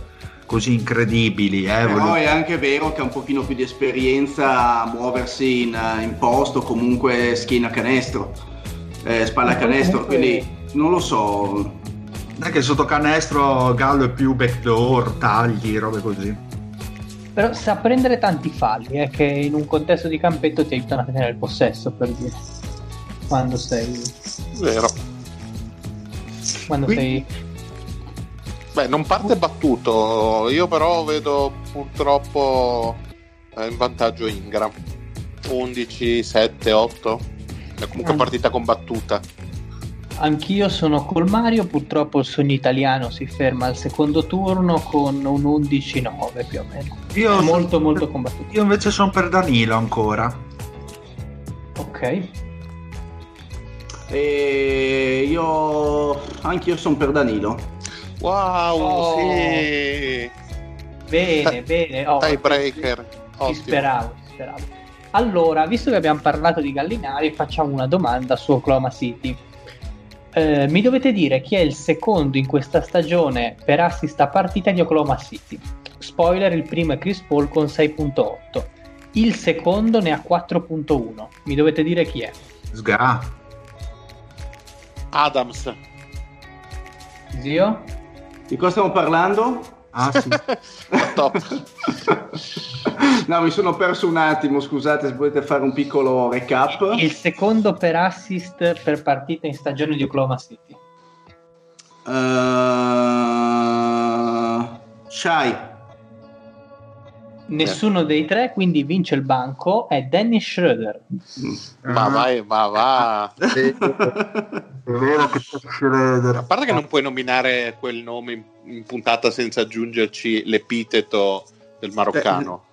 così incredibili. Eh, Però volevo... è anche vero che ha un pochino più di esperienza a muoversi in, in posto, comunque schiena canestro, eh, spalla canestro, comunque... quindi non lo so. Non è che sotto canestro Gallo è più backdoor, tagli, robe così. Però sa prendere tanti falli, eh, che in un contesto di campetto ti aiutano a tenere il possesso, per dire. Quando sei... Vero. Quando Quindi... sei... Beh, non parte battuto, io però vedo purtroppo in vantaggio Ingram. 11, 7, 8. È comunque Mm. partita combattuta. Anch'io sono col Mario, purtroppo il sogno italiano si ferma al secondo turno con un 11-9 più o meno. Io È molto molto combattuto. Io invece sono per Danilo ancora. Ok. E io anch'io sono per Danilo. Wow, Oh. sì. Bene, bene. Oh, Tiebreaker. Ci Ottimo. speravo, ci speravo. Allora, visto che abbiamo parlato di Gallinari, facciamo una domanda su Oklahoma City. Eh, mi dovete dire chi è il secondo in questa stagione per assist a partita di Oklahoma City. Spoiler, il primo è Chris Paul con 6.8. Il secondo ne ha 4.1. Mi dovete dire chi è. Sga. Adams. Zio? Di cosa stiamo parlando? Ah, sì. Top. no, mi sono perso un attimo, scusate se volete fare un piccolo recap. Il secondo per assist per partita in stagione di Oklahoma City. Uh... Shai. Nessuno dei tre, quindi vince il banco, è Dennis Schroeder. ma Ah. vai, ma va. È vero che c'è Schroeder. A parte che non puoi nominare quel nome in, puntata senza aggiungerci l'epiteto del maroccano.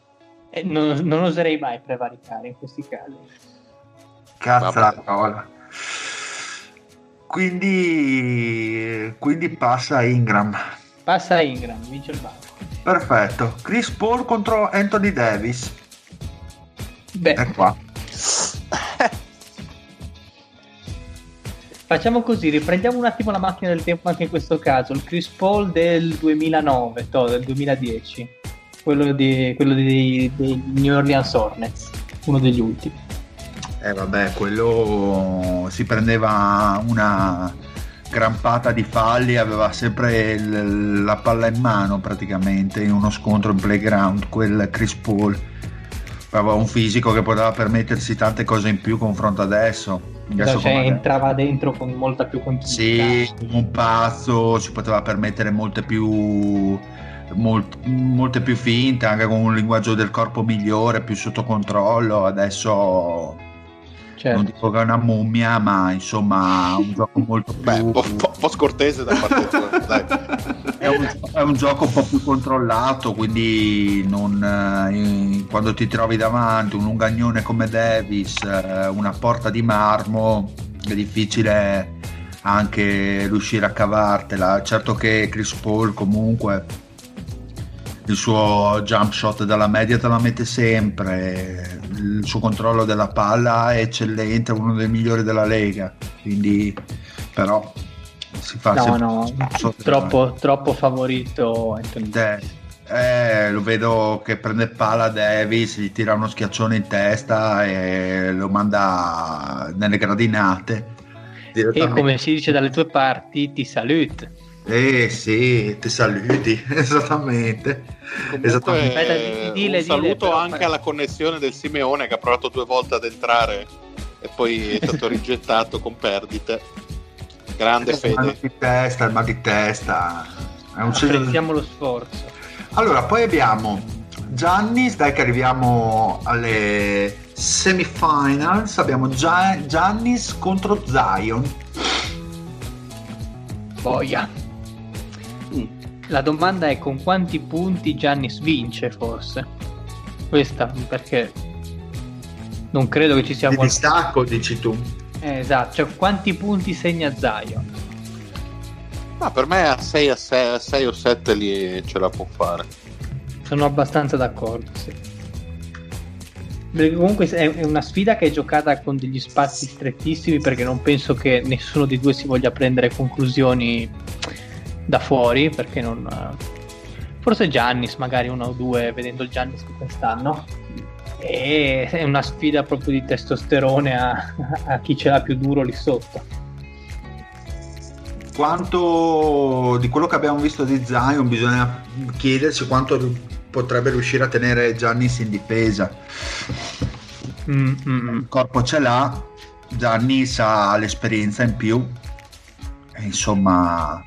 Eh, non, non oserei mai prevaricare in questi casi. Cazzarola. Quindi, quindi passa Ingram. Passa Ingram, vince il banco. Perfetto. Chris Paul contro Anthony Davis. Beh, È qua. Facciamo così, riprendiamo un attimo la macchina del tempo anche in questo caso. Il Chris Paul del 2009, to, del 2010, quello, di, quello dei, dei New Orleans Hornets, uno degli ultimi. Eh vabbè, quello si prendeva una grampata di falli, aveva sempre il- la palla in mano praticamente in uno scontro in playground, quel Chris Paul. Aveva un fisico che poteva permettersi tante cose in più confronto adesso. Adesso cioè, entrava dentro con molta più continuità. Sì, come un pazzo, si poteva permettere molte più, molt- molte più finte, anche con un linguaggio del corpo migliore, più sotto controllo. Adesso Certo. non dico che è una mummia, ma insomma un gioco molto più... Beh, un po', po'- po' scortese da parte tua, dai. È, un, è un gioco un po' più controllato, quindi non, eh, quando ti trovi davanti un lungagnone come Davis, eh, una porta di marmo, è difficile anche riuscire a cavartela. Certo che Chris Paul comunque il suo jump shot dalla media te la mette sempre, il suo controllo della palla è eccellente, uno dei migliori della Lega, quindi però si fa No, no, sotto- troppo, troppo favorito Anthony. eh, eh, lo vedo che prende palla Davis, gli tira uno schiaccione in testa e lo manda nelle gradinate. E come si dice dalle tue parti, ti salute. Eh sì, ti saluti, esattamente. Comunque, Esattamente. Aspetta, di- dile, un saluto dile, però, anche fai- alla connessione del Simeone che ha provato due volte ad entrare e poi è stato rigettato con perdite. Grande Il mal fede. di testa, il mal di testa. È un Apprezziamo lo sforzo. Allora, poi abbiamo Giannis, dai che arriviamo alle semifinals, abbiamo Gia- Giannis contro Zion. Boia. Mm. La domanda è con quanti punti Giannis vince forse? Questa perché non credo che ci sia Di qual- distacco, dici tu. Eh, esatto, cioè quanti punti segna Zion? Ma per me a 6, a 6, a 6 o 7 lì ce la può fare. Sono abbastanza d'accordo, sì. Perché comunque è una sfida che è giocata con degli spazi strettissimi perché non penso che nessuno dei due si voglia prendere conclusioni da fuori perché non... Forse Giannis magari uno o due vedendo il Giannis di quest'anno e è una sfida proprio di testosterone a, a chi ce l'ha più duro lì sotto. Quanto di quello che abbiamo visto di Zion bisogna chiedersi quanto potrebbe riuscire a tenere Giannis in difesa. Mm, mm, mm. Il corpo ce l'ha, Giannis ha l'esperienza in più. E insomma,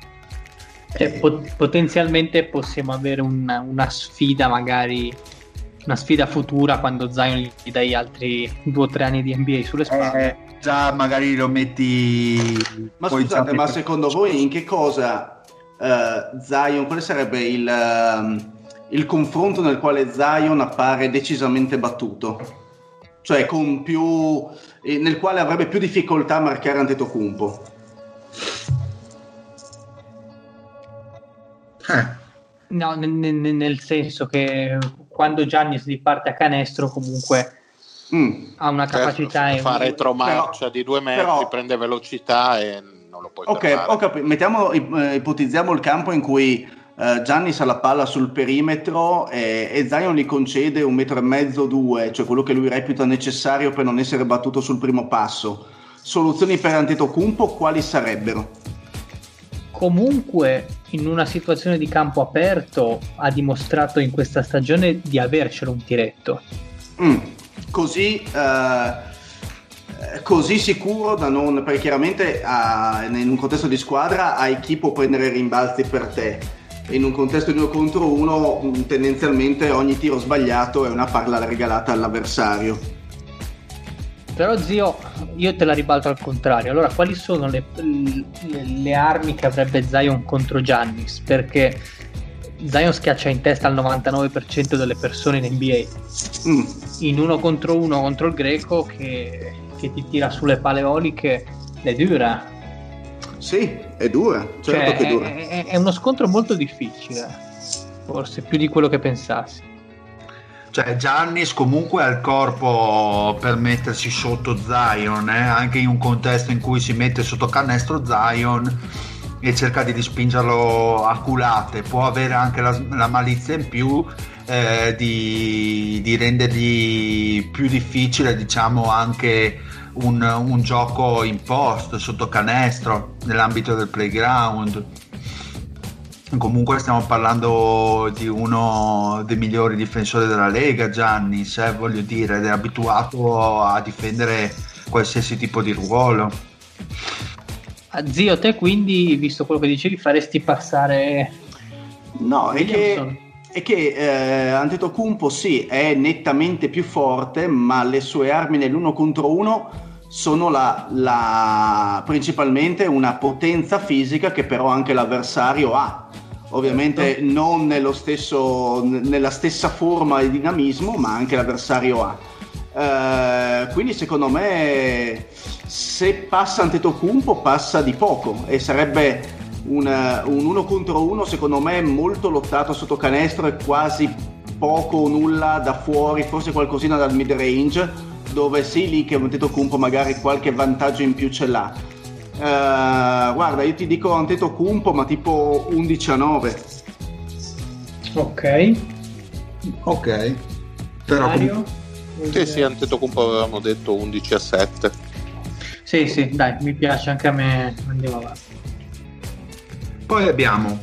Cioè, eh, pot- potenzialmente possiamo avere una, una sfida magari una sfida futura quando Zion gli dai altri due o tre anni di NBA sulle spalle. Eh, già magari lo metti... Ma scusate, ma secondo voi in che cosa uh, Zion, quale sarebbe il, uh, il confronto nel quale Zion appare decisamente battuto? Cioè con più... Eh, nel quale avrebbe più difficoltà a marcare Antetokounmpo? Eh. No, nel, nel senso che quando Giannis gli parte a canestro comunque mm. ha una certo, capacità certo, fa retromarcia però, di due metri però, prende velocità e non lo puoi ok, ho capito mettiamo eh, ipotizziamo il campo in cui uh, Giannis ha la palla sul perimetro e, e Zion gli concede un metro e mezzo due cioè quello che lui reputa necessario per non essere battuto sul primo passo soluzioni per Antetokounmpo quali sarebbero? Comunque in una situazione di campo aperto ha dimostrato in questa stagione di avercelo un tiretto. Mm, così, uh, così, sicuro da non... perché chiaramente uh, in un contesto di squadra hai chi può prendere rimbalzi per te. In un contesto di uno contro uno, mm, tendenzialmente ogni tiro sbagliato è una palla regalata all'avversario. Però zio, io te la ribalto al contrario. Allora, quali sono le, le, le armi che avrebbe Zion contro Giannis? Perché Zion schiaccia in testa al 99% delle persone in NBA. Mm. In uno contro uno contro il greco che, che ti tira sulle paleoliche è dura. Sì, è dura, certo cioè, che è dura. È, è uno scontro molto difficile, forse più di quello che pensassi. Cioè Giannis comunque ha il corpo per mettersi sotto Zion, eh? anche in un contesto in cui si mette sotto canestro Zion e cerca di spingerlo a culate, può avere anche la, la malizia in più eh, di, di, rendergli più difficile diciamo anche un, un gioco in post sotto canestro nell'ambito del playground comunque stiamo parlando di uno dei migliori difensori della Lega, Gianni, se voglio dire, ed è abituato a difendere qualsiasi tipo di ruolo. Ah, zio, te quindi, visto quello che dicevi, faresti passare... No, è che, è che eh, Antetokounmpo sì, è nettamente più forte, ma le sue armi nell'uno contro uno sono la, la, principalmente una potenza fisica che però anche l'avversario ha. Ovviamente certo. non stesso, nella stessa forma di dinamismo, ma anche l'avversario ha. Uh, quindi secondo me se passa Antetokounmpo passa di poco e sarebbe un, un uno contro uno secondo me molto lottato sotto canestro e quasi poco o nulla da fuori, forse qualcosina dal mid range dove sì lì che Antetokounmpo magari qualche vantaggio in più ce l'ha. Uh, guarda, io ti dico Antetokounmpo, ma tipo 11 a 9. Ok. Ok. Però Mario? Sì, sì, Antetokounmpo avevamo detto 11 a 7. Sì, sì, dai, mi piace anche a me. Andiamo avanti. Poi abbiamo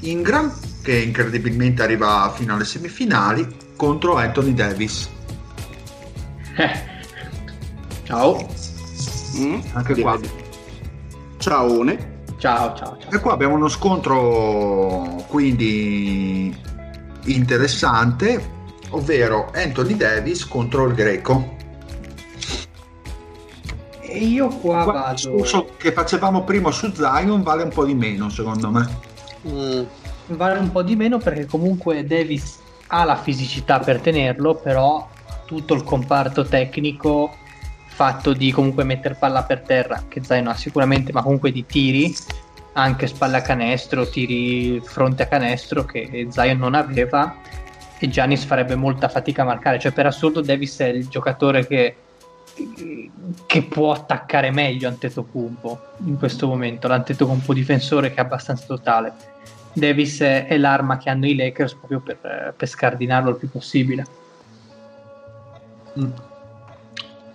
Ingram, che incredibilmente arriva fino alle semifinali, contro Anthony Davis. Ciao. Mm, anche Direi. qua. Ciao. Ciao, ciao, ciao. E qua abbiamo uno scontro quindi interessante, ovvero Anthony Davis contro il greco. E io qua, qua vado... Il discorso che facevamo prima su Zion vale un po' di meno, secondo me. Mm. Vale un po' di meno perché comunque Davis ha la fisicità per tenerlo, però tutto il comparto tecnico fatto di comunque mettere palla per terra, che Zaino ha sicuramente, ma comunque di tiri, anche spalle a canestro, tiri fronte a canestro che Zion non aveva e Giannis farebbe molta fatica a marcare, cioè per assurdo Davis è il giocatore che, che può attaccare meglio Antetokounmpo in questo momento, l'Antetokounmpo difensore che è abbastanza totale. Davis è, l'arma che hanno i Lakers proprio per, per scardinarlo il più possibile. Mm.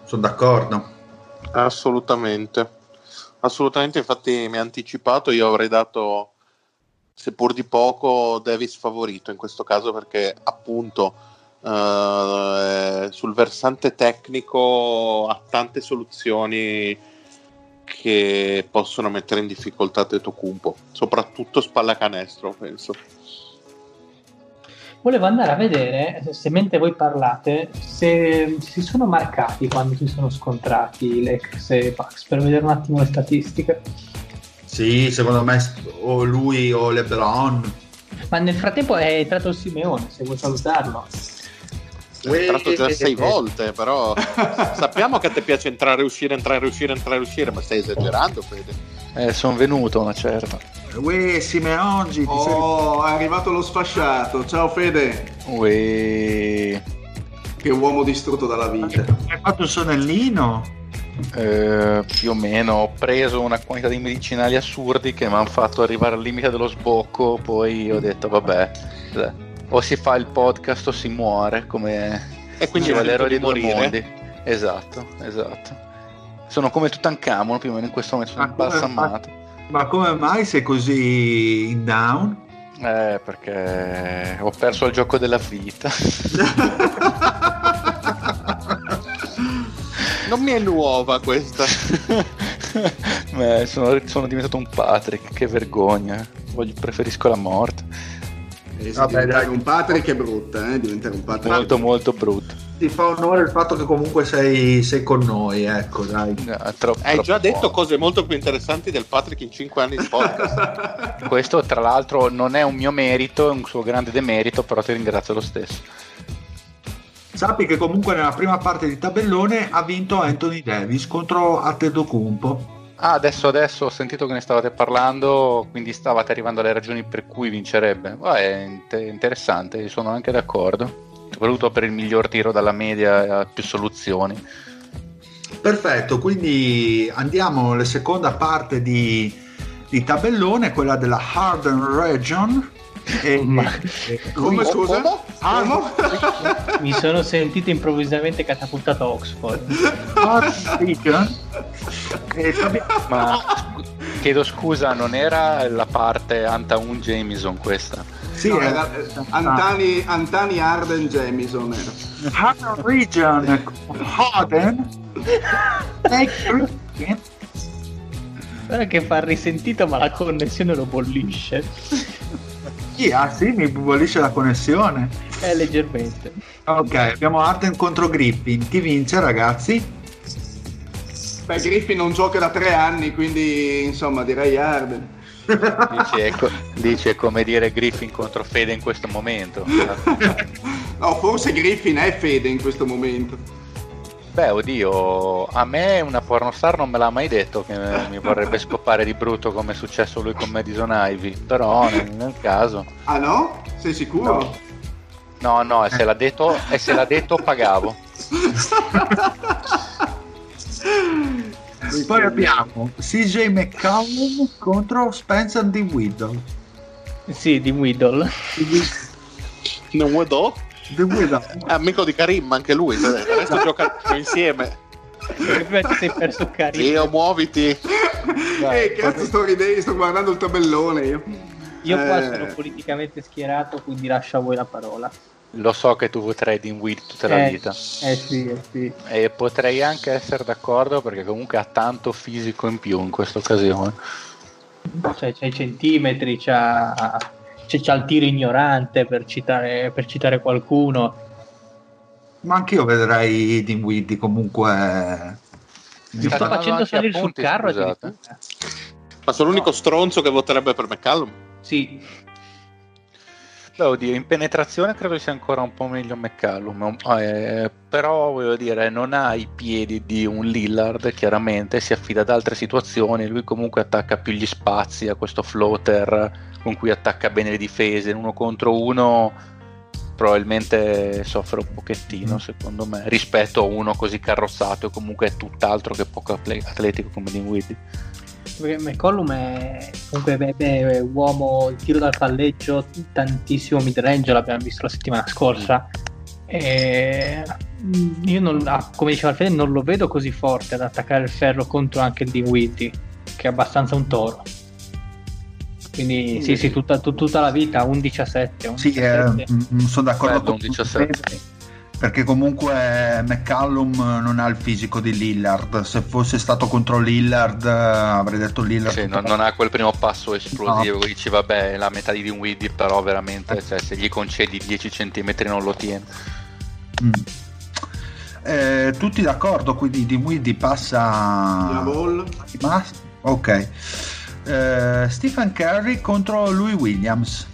Sono d'accordo. Assolutamente. Assolutamente, infatti mi ha anticipato, io avrei dato, seppur di poco, Davis favorito in questo caso perché appunto eh, sul versante tecnico ha tante soluzioni che possono mettere in difficoltà Tetocumpo, soprattutto spalla canestro, penso. Volevo andare a vedere se mentre voi parlate se si sono marcati quando si sono scontrati Lex e Pax per vedere un attimo le statistiche. Sì, secondo me o lui o LeBron. Ma nel frattempo è entrato il Simeone, se vuoi salutarlo. È entrato già sei volte, però sappiamo che a te piace entrare e uscire, entrare e uscire, entrare e uscire, ma stai esagerando, Fede. Eh, sono venuto una certa. Uè, Simeongi. Oh, sei... è arrivato lo sfasciato. Ciao Fede. Uè. Che uomo distrutto dalla vita. Hai fatto il sonnellino? Eh, più o meno ho preso una quantità di medicinali assurdi che mi hanno fatto arrivare al limite dello sbocco poi ho detto vabbè o si fa il podcast o si muore come e quindi l'eroe di due mondi esatto esatto sono come Tutankhamon più o meno in questo momento, sono balsamato. Ma, ma come mai sei così in down? Eh, perché ho perso il gioco della vita. non mi è nuova questa. Beh, sono, sono, diventato un Patrick, che vergogna. Voglio, preferisco la morte. Vabbè, dai, un Patrick è brutta, eh? diventare un Patrick. Molto, molto brutto ti fa onore il fatto che comunque sei, sei con noi, ecco, dai. No, troppo, Hai troppo già detto buono. cose molto più interessanti del Patrick in 5 anni di podcast. Questo, tra l'altro, non è un mio merito, è un suo grande demerito, però ti ringrazio lo stesso. Sappi che comunque nella prima parte di tabellone ha vinto Anthony Davis contro Antetokounmpo. Ah, adesso, adesso ho sentito che ne stavate parlando, quindi stavate arrivando alle ragioni per cui vincerebbe. Oh, è interessante, sono anche d'accordo soprattutto per il miglior tiro dalla media e più soluzioni. Perfetto, quindi andiamo alla seconda parte di, di tabellone, quella della Harden Region. E, Ma, come scusa? Come? Mi sono sentito improvvisamente catapultato a Oxford. Ma chiedo scusa, non era la parte Anta un Jameson questa? Sì, no, era, era Antani, Antani Arden Jamison era. Harden Region Harden Guarda che fa risentito ma la connessione lo bollisce. Sì, ah sì, mi bollisce la connessione. Eh, leggermente. Ok, abbiamo Arden contro Griffin. Chi vince ragazzi? Beh, Griffin non gioca da tre anni, quindi insomma direi Arden. Dice, ecco, dice come dire Griffin contro Fede in questo momento. no, forse Griffin è Fede in questo momento. Beh, oddio, a me una pornostar non me l'ha mai detto che mi vorrebbe scopare di brutto come è successo lui con Madison Ivy, però nel, nel caso... Ah no? Sei sicuro? No, no, no e, se l'ha detto, e se l'ha detto pagavo. Poi abbiamo CJ McCallum contro Spencer di Whittle. Sì, di Whittle. Non Whittle? Di Whittle. È amico di Karim, anche lui. Adesso giocano insieme. Sei perso Karim. Io, muoviti. Eh, cazzo, sto ridendo, sto guardando il tabellone io. Io qua eh... sono politicamente schierato, quindi lascio a voi la parola. Lo so che tu vuoi in Will tutta la eh, vita. Eh sì, eh sì. E potrei anche essere d'accordo perché comunque ha tanto fisico in più in questa occasione. Cioè, c'ha i centimetri, c'ha, c'è, c'ha, il tiro ignorante per citare, per citare qualcuno. Ma anche io vedrei Dinwiddie comunque. Mi sto facendo salire sul carro. Ma sono l'unico stronzo che voterebbe per McCallum? Sì. Beh, oddio, in penetrazione credo sia ancora un po' meglio McCallum, eh, però voglio dire, non ha i piedi di un Lillard, chiaramente, si affida ad altre situazioni, lui comunque attacca più gli spazi a questo floater con cui attacca bene le difese, in uno contro uno probabilmente soffre un pochettino, secondo me, rispetto a uno così carrozzato e comunque è tutt'altro che poco atletico come Dinwiddie. McCollum è comunque beh, beh, uomo il tiro dal palleggio tantissimo mid range l'abbiamo visto la settimana scorsa. E io non, ah, come diceva Alfredo non lo vedo così forte ad attaccare il ferro contro anche il Dinwiddie che è abbastanza un toro. Quindi sì, sì, sì tutta, tutta, la vita un 17 un sì, 17. Eh, sono d'accordo Bello, un 17 perché comunque McCallum non ha il fisico di Lillard. Se fosse stato contro Lillard avrei detto Lillard. Sì, non, non, ha quel primo passo esplosivo no. dici vabbè la metà di Dinwiddie però veramente cioè, se gli concedi 10 cm non lo tiene mm. eh, tutti d'accordo quindi Dinwiddie passa la ball. Ok. Eh, Stephen Curry contro Louis Williams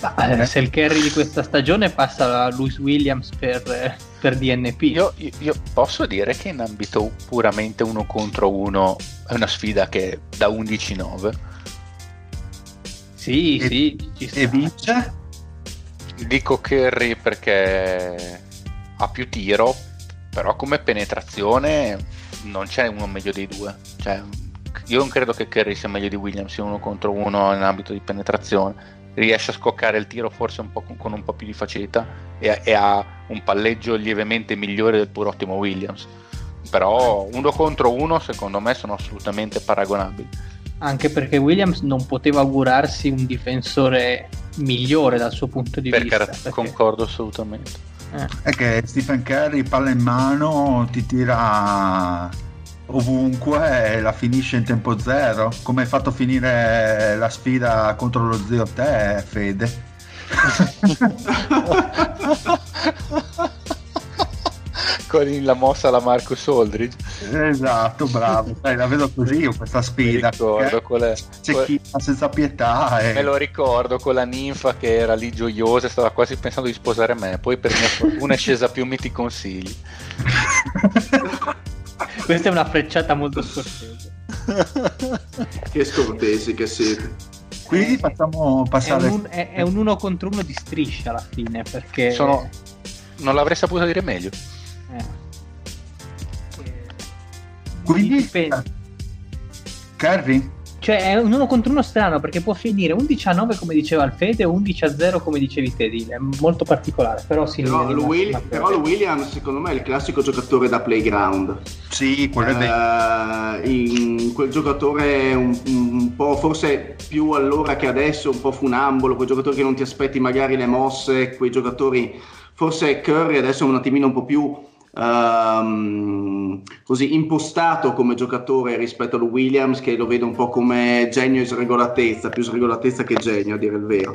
eh, se il carry di questa stagione passa a Louis Williams per, per DNP. Io, io, posso dire che in ambito puramente uno contro uno è una sfida che è da 11-9. Sì, e, sì. e vince? Dico Kerry perché ha più tiro, però come penetrazione non c'è uno meglio dei due. Cioè, io non credo che Kerry sia meglio di Williams in uno contro uno in ambito di penetrazione riesce a scoccare il tiro forse un po' con, con un po' più di facilità e, e, ha un palleggio lievemente migliore del pur ottimo Williams. Però uno contro uno secondo me sono assolutamente paragonabili. Anche perché Williams non poteva augurarsi un difensore migliore dal suo punto di per vista perché... concordo assolutamente. Eh. è che Stephen Curry palla in mano ti tira ovunque e la finisce in tempo zero. Come hai fatto finire la sfida contro lo zio te, Fede? con la mossa alla Marcus Aldridge esatto bravo Dai, la vedo così io questa sfida ricordo con le, c'è con... chi senza pietà e... me lo ricordo con la ninfa che era lì gioiosa stava quasi pensando di sposare me poi per mia fortuna è scesa più mi ti consigli Questa è una frecciata molto scortese. che scortesi che siete. Quindi facciamo passare. È un, è, è un, uno contro uno di striscia alla fine perché. Sono... Non l'avrei saputo dire meglio. Eh. Quindi. Carry? Cioè è un uno contro uno strano perché può finire 11 a 9 come diceva il Fede o 11 a 0 come dicevi te, è molto particolare. Però, sì, però, lo, Will, però lo Williams secondo me è il classico giocatore da playground. Sì, quello è uh, in quel giocatore un, un, po' forse più allora che adesso, un po' funambolo, quei giocatori che non ti aspetti magari le mosse, quei giocatori forse Curry adesso è un attimino un po' più um, così impostato come giocatore rispetto a Williams che lo vedo un po' come genio e sregolatezza, più sregolatezza che genio a dire il vero.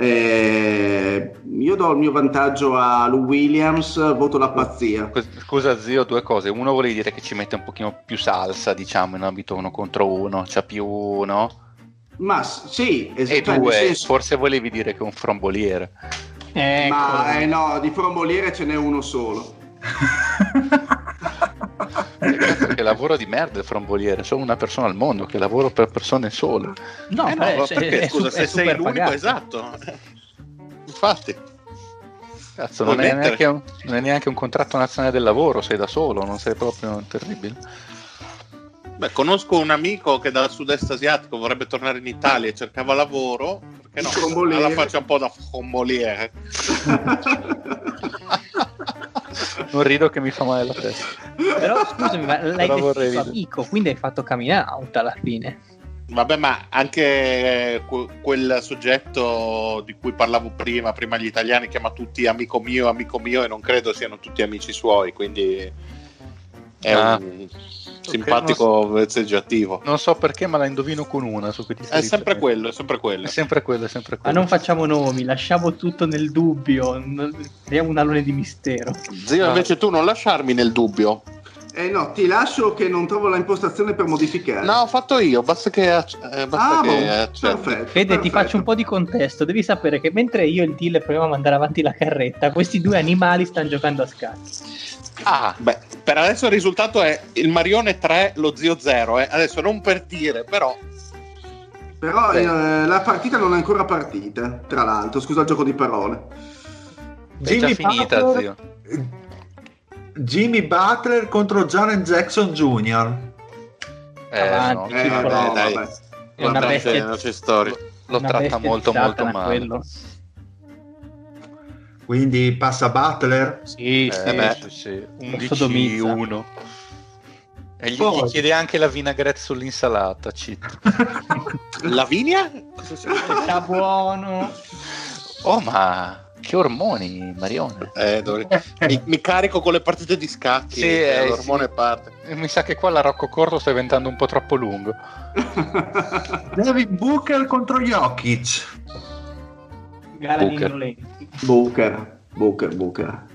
Eh, io do il mio vantaggio a Lou Williams, voto la pazzia. Scusa zio, due cose. Uno volevi dire che ci mette un pochino più salsa, diciamo, in ambito uno contro uno, c'ha più uno. Ma sì, esatto. E due, senso... forse volevi dire che è un fromboliere. Ecco. Ma eh, no, di fromboliere ce n'è uno solo che lavoro di merda il fromboliere sono una persona al mondo che lavoro per persone sole. No, eh no è, perché? è, scusa è, se sei l'unico pagato. esatto. Infatti. Cazzo, non è, un, non è, neanche un, contratto nazionale del lavoro sei da solo non sei proprio terribile. Beh, conosco un amico che dal sud-est asiatico vorrebbe tornare in Italia e cercava lavoro perché no, la faccia un po' da fromboliere non rido che mi fa male la testa. Però scusami, ma l'hai Però detto amico, quindi hai fatto coming out alla fine. Vabbè, ma anche quel soggetto di cui parlavo prima, prima gli italiani chiama tutti amico mio, amico mio e non credo siano tutti amici suoi, quindi è ah. un simpatico vezzeggiativo. Non so perché, ma la indovino con una. Su è sempre quello, è sempre quello. È sempre quello, è sempre quello. Ma non facciamo nomi, lasciamo tutto nel dubbio. Creiamo un alone di mistero. Zio, ah. invece tu non lasciarmi nel dubbio. Eh no, ti lascio che non trovo la impostazione per modificare. No, ho fatto io, basta che, eh, basta ah, che boh, perfetto, Fede, perfetto. ti faccio un po' di contesto. Devi sapere che mentre io e il Dile proviamo a mandare avanti la carretta, questi due animali stanno giocando a scacchi. Ah, beh, per adesso il risultato è il Marione 3, lo zio 0. Eh. Adesso non per dire, però. Però eh, la partita non è ancora partita, tra l'altro. Scusa il gioco di parole. Jimmy è già finita, Butler, zio. Jimmy Butler contro Jaren Jackson Jr. Eh, Avanti, no. eh, vabbè, dai. Vabbè. È una bestia. Non c'è storia. Lo una tratta molto, molto male. Quello. Quindi passa Butler? Sì, eh, sì, beh, sì, sì. 11-1. E gli, gli, chiede anche la vinaigrette sull'insalata. Cheat. Lavinia? Sta buono. Oh, ma che ormoni, Marione. Eh, dovrei... mi, mi, carico con le partite di scacchi. Sì, eh, l'ormone sì. parte. Mi sa che qua la Rocco Corto sta diventando un po' troppo lungo. David Booker contro Jokic. Gara Booker. Booker, Booker, Booker.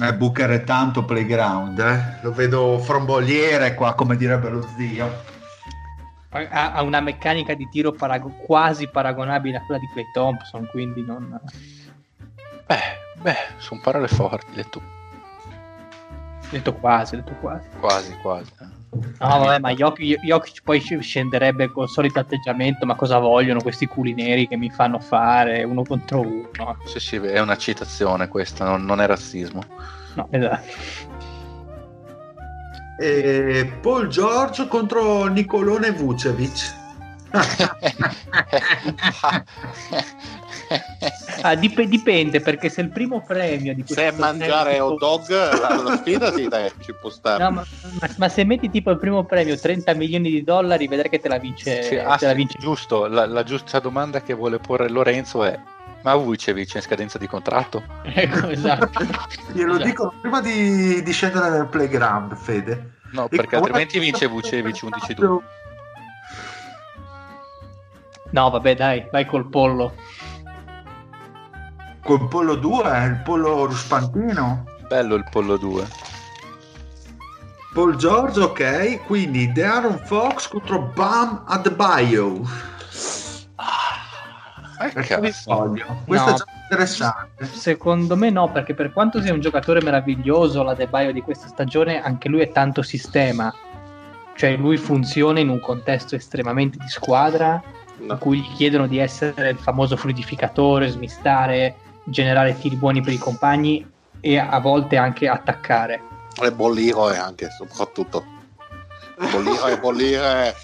Eh, Booker è tanto playground, eh? lo vedo fromboliere qua, come direbbe lo zio. Ha, ha una meccanica di tiro parago- quasi paragonabile a quella di Clay Thompson, quindi non... Beh, beh, sono parole forti, le tu. Detto quasi, detto quasi. Quasi, quasi. No, vabbè, ma Jokic, Jokic poi scenderebbe col solito atteggiamento, ma cosa vogliono questi culi neri che mi fanno fare uno contro uno? Sì, sì, è una citazione questa, non, non è razzismo. No, esatto. E Paul George contro Nicolone Vucevic. ah, dip- dipende perché se il primo premio di se mangiare premio... hot dog la, la sfida sì, dai, ci può stare no, ma, ma, ma, se metti tipo il primo premio 30 milioni di dollari vedrai che te la vince, sì, ah, te la vince. giusto la, la, giusta domanda che vuole porre Lorenzo è ma Vucevic è in scadenza di contratto? ecco esatto glielo esatto. dico prima di, di, scendere nel playground Fede no perché e altrimenti vince Vucevic 11-2 no vabbè dai vai col pollo col pollo 2, il pollo ruspantino. Bello il pollo 2. Paul George, ok. Quindi Darren Fox contro Bam Adebayo. Ah, eh, Questo no, è già interessante. Secondo me no, perché per quanto sia un giocatore meraviglioso, la Debaio di questa stagione, anche lui è tanto sistema. Cioè lui funziona in un contesto estremamente di squadra, no. in cui gli chiedono di essere il famoso fluidificatore, smistare, generare tiri buoni per i compagni e a volte anche attaccare. E bollire anche, soprattutto. Bollire, e bollire.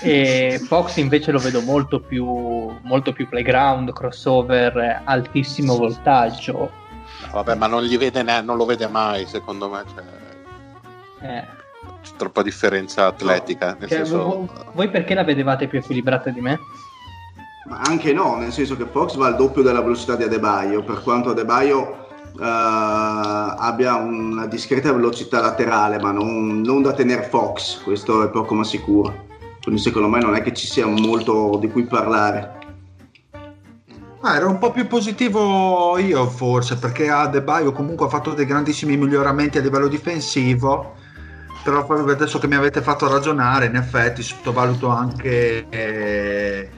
E Fox invece lo vedo molto più, molto più playground, crossover, altissimo voltaggio. Vabbè, ma non, gli vede ne- non lo vede mai, secondo me. Cioè... Eh. C'è troppa differenza atletica. No. Cioè, senso... Voi perché la vedevate più equilibrata di me? Ma anche no, nel senso che Fox va al doppio della velocità di Adebayo, per quanto Adebayo uh, abbia una discreta velocità laterale, ma non, non, da tenere Fox, questo è poco ma sicuro. Quindi secondo me non è che ci sia molto di cui parlare. Ah, ero un po' più positivo io forse, perché Adebayo comunque ha fatto dei grandissimi miglioramenti a livello difensivo, però adesso che mi avete fatto ragionare, in effetti sottovaluto anche... Eh,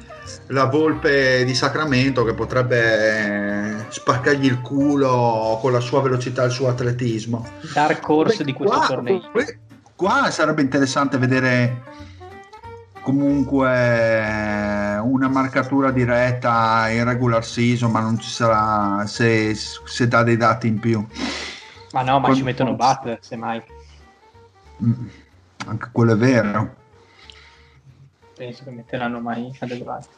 la volpe di Sacramento che potrebbe eh, spaccargli il culo con la sua velocità e il suo atletismo. Dark horse Beh, di questo qua, torneo. Qua sarebbe interessante vedere comunque una marcatura diretta in regular season, ma non ci sarà se, se dà dei dati in più. Ma no, ma Con... ci mettono Butler, semmai. Mm, anche quello è vero. Penso che metteranno mai a Delvati.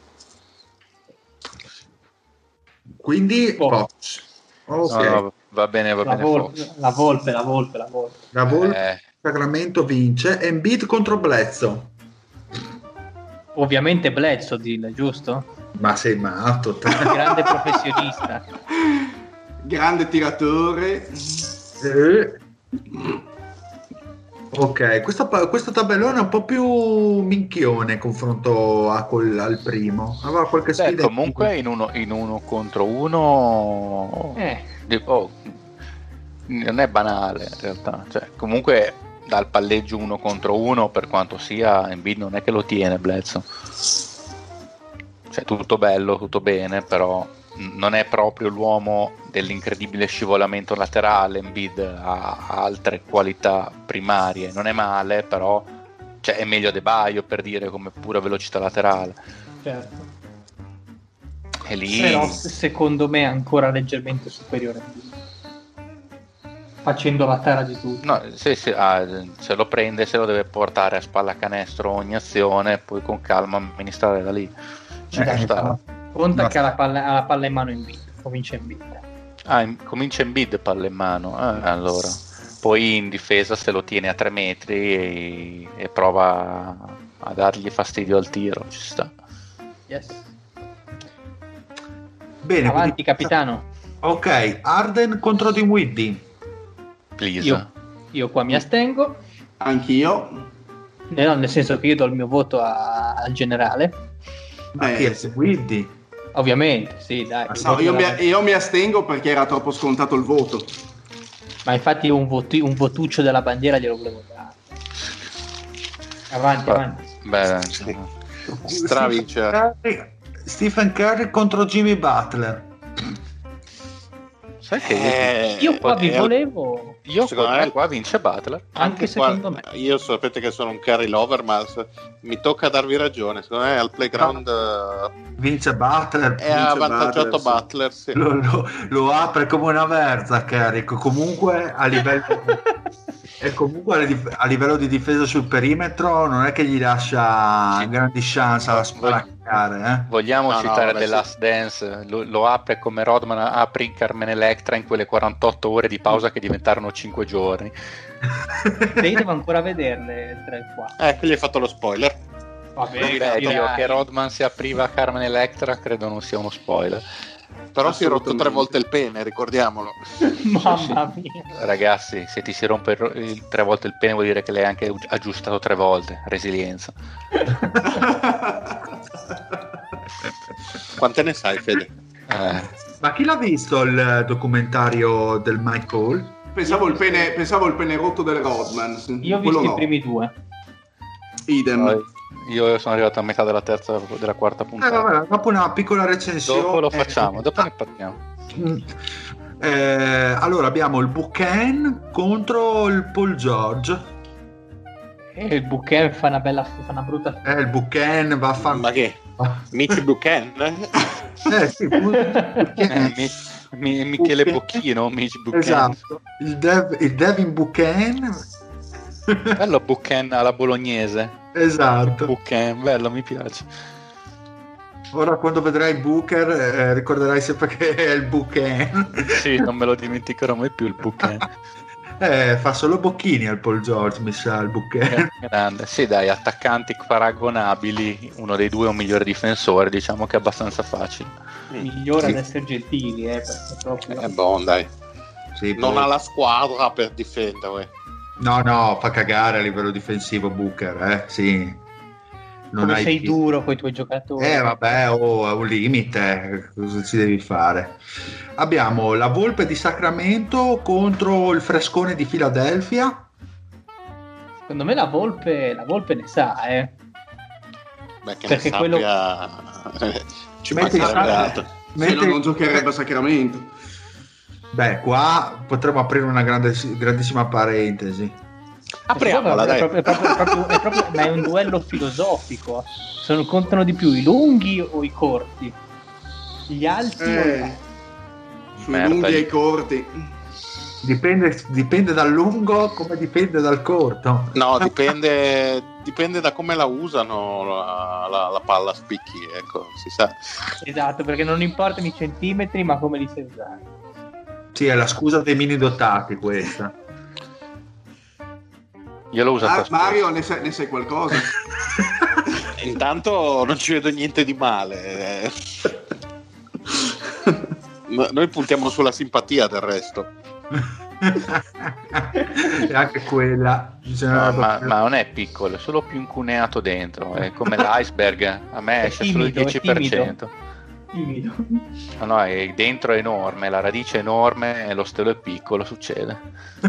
Quindi Fox. Okay. No, no, va bene, va la bene. Volpe, la volpe, la volpe, la volpe. La volpe, eh. Sacramento vince. Embiid contro Blezzo. Ovviamente Blezzo, Dille, giusto? Ma sei matto. Grande professionista. Grande tiratore. Eh. Ok, questo, questo, tabellone è un po' più minchione confronto a quel, al primo. Aveva qualche sfida. Beh, comunque in uno, in uno, contro uno eh. oh, non è banale in realtà. Cioè, comunque dal palleggio uno contro uno, per quanto sia, Embiid non è che lo tiene Bledsoe. Cioè, tutto bello, tutto bene, però non è proprio l'uomo dell'incredibile scivolamento laterale, Embiid ha altre qualità primarie, non è male, però cioè, è meglio De Baio per dire come pura velocità laterale. Certo. E lì... Però secondo me è ancora leggermente superiore facendo la terra di tutto. No, se, se, ah, se, lo prende, se lo deve portare a spalla canestro ogni azione, poi con calma amministrare da lì. Ci eh, sta. Conta che ha la palla, ha la palla in mano in bid, comincia in bid. Ah, in, comincia in bid palla in mano, ah, allora. Poi in difesa se lo tiene a tre metri e, e prova a dargli fastidio al tiro, ci sta. Yes. Bene, Avanti, quindi- capitano. Ok, Arden contro Dinwiddie. Please. Io, io qua mi astengo. Anch'io. Eh, no, nel senso che io do il mio voto a- al generale. Ma Eh, chi è sì. Dinwiddie? Ovviamente, sì, dai. No, io, mi, io mi astengo perché era troppo scontato il voto. Ma infatti un, voti- un votuccio della bandiera glielo volevo dare. Avanti, Va- avanti. Beh, Curry- Stephen Curry contro Jimmy Butler. Sai che Eh, Io qua vi eh, volevo, io secondo con me me- qua vince Butler. anche qua- secondo me. Io sapete che sono un carry lover, ma mi tocca darvi ragione. Secondo me al playground eh, Vince Butler. è avvantaggiato Butler, sì. Butler. sì. Lo, lo- lo apre come una verza, Carrick. Comunque a livello. E comunque a, li- a livello di difesa sul perimetro non è che gli lascia Sì. grandi chance a sparaccare, eh? Vogliamo No, no, citare vabbè, The sì. Last Dance, lo, lo apre come Rodman apre in Carmen Electra in quelle 48 ore di pausa che diventarono 5 giorni. E io devo ancora vederle tre qua. Eh, qui gli hai fatto lo spoiler. Vabbè, dai. Dio, che Rodman si apriva a Carmen Electra credo non sia uno spoiler. Però si è rotto tre volte il pene, ricordiamolo. Mamma mia. Ragazzi, se ti si rompe il, tre volte il pene vuol dire che l'hai anche aggiustato tre volte. Resilienza. Quante ne sai, Fede? Eh, Ma chi l'ha visto il documentario del Mike Hall? Pensavo il pene, pensavo il pene rotto del Rodman. Io ho Quello visto no. i primi due. Idem. poi io sono arrivato a metà della terza, della quarta Eh, puntata. vabbè, dopo una piccola recensione. Dopo lo facciamo, dopo ne parliamo. Mm. Eh, allora abbiamo il Buchan contro il Paul George. E il Bouquet fa una bella, fa una brutta. Eh, il Buchan va a fare. Ma che? Mitch Buchanan? Eh sì, Eh. Mi- Mi- Michele. Bocchino, Mitch Buchanan. Esatto, il, Dev- il Devin Buchan. Bello Buchanan alla bolognese. esatto. Buchanan, bello, mi piace. Ora quando vedrai Booker eh, ricorderai sempre che è il Buchan. Sì, non me lo dimenticherò mai più il Buchanan. Eh, fa solo bocchini al Paul George, mi sa, il Buchan. Grande. Sì, dai, attaccanti paragonabili, uno dei due è un migliore difensore, diciamo che è abbastanza facile. Migliore Sì. ad essere gentili, eh, perché proprio... Eh, buon, dai. Sì, Non poi- ha la squadra per difendere. No, no, fa cagare a livello difensivo Booker, eh, sì. Non Come hai sei duro con i tuoi giocatori. Eh vabbè, oh, è un limite, cosa ci devi fare? Abbiamo la Volpe di Sacramento contro il Frescone di Filadelfia. Secondo me la Volpe, la Volpe ne sa, eh. Beh, che Perché ne quello- sappia... Ci Metti mancherebbe Sacra- altro. Se no, Mentre- non giocherebbe a Sacramento. Beh, qua potremmo aprire una grande- grandissima parentesi. Apriamola, è dai. proprio, è proprio- è proprio- è proprio- ma è un duello filosofico. Sono, contano di più i lunghi o i corti? Gli alti o Eh, i sui Merda, lunghi gli- e i corti. Dipende, dipende dal lungo come dipende dal corto. No, dipende, dipende da come la usano la, la- la palla a spicchi, ecco, si sa. Esatto, perché non importano i centimetri, ma come li sai usare. Sì, è la scusa dei mini dotati questa. Io l'ho usato Ah. Mario, ne sai, ne sai qualcosa? Intanto non ci vedo niente di male. eh. No- Noi puntiamo sulla simpatia del resto. e anche quella. No, ma, ma non è piccolo, è solo più incuneato dentro. È come l'iceberg. A me È esce solo il timido, è 10%. Timido. No, no, è dentro è enorme, la radice è enorme e lo stelo è piccolo, succede.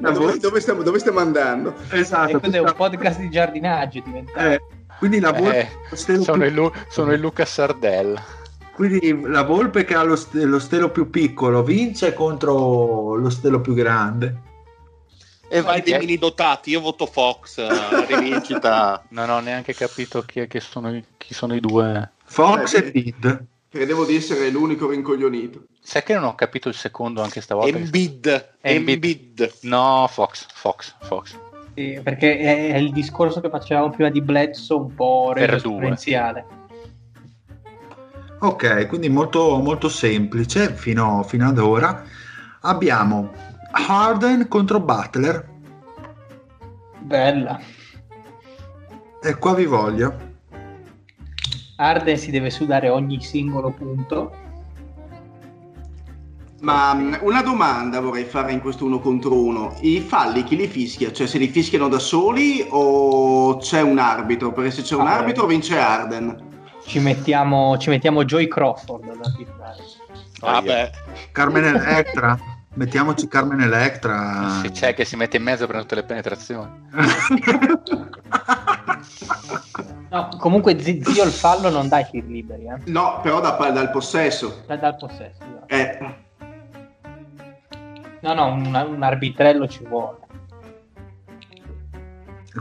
Dove, dove stiamo, dove stiamo andando? Esatto. E questo è un podcast di giardinaggio diventato. Eh, quindi la volpe, Eh, sono, più- il, Lu- sono il Luca Sardella. quindi la volpe che ha lo, ste- lo stelo più piccolo vince contro lo stelo più grande. E vai dei mini dotati, io voto Fox, eh, rivincita. Non ho neanche capito chi, è che sono, i- chi sono i due. Fox Eh, e Bid. Credevo di essere l'unico rincoglionito. Sai che non ho capito il secondo anche stavolta? Embiid. Embiid. No, Fox, Fox, Fox. Sì, perché è, il discorso che facevamo prima di Bledsoe un po' esponenziale. Ok, quindi molto, molto semplice fino, fino ad ora. Abbiamo Harden contro Butler. Bella. E qua vi voglio. Arden si deve sudare ogni singolo punto. Ma mm, una domanda vorrei fare in questo uno contro uno. I falli chi li fischia? Cioè se li fischiano da soli o c'è un arbitro? Perché se c'è un ah, arbitro vince Arden. Ci mettiamo, ci mettiamo Joy Crawford ad arbitrare. Vabbè. Carmen Electra. Mettiamoci Carmen Electra. Sì, c'è che si mette in mezzo per tutte le penetrazioni. no, comunque zio il fallo non dai tir liberi. Eh? No, però da, dal possesso. Da, dal possesso. Esatto. Eh. No, no, un, un arbitrello ci vuole.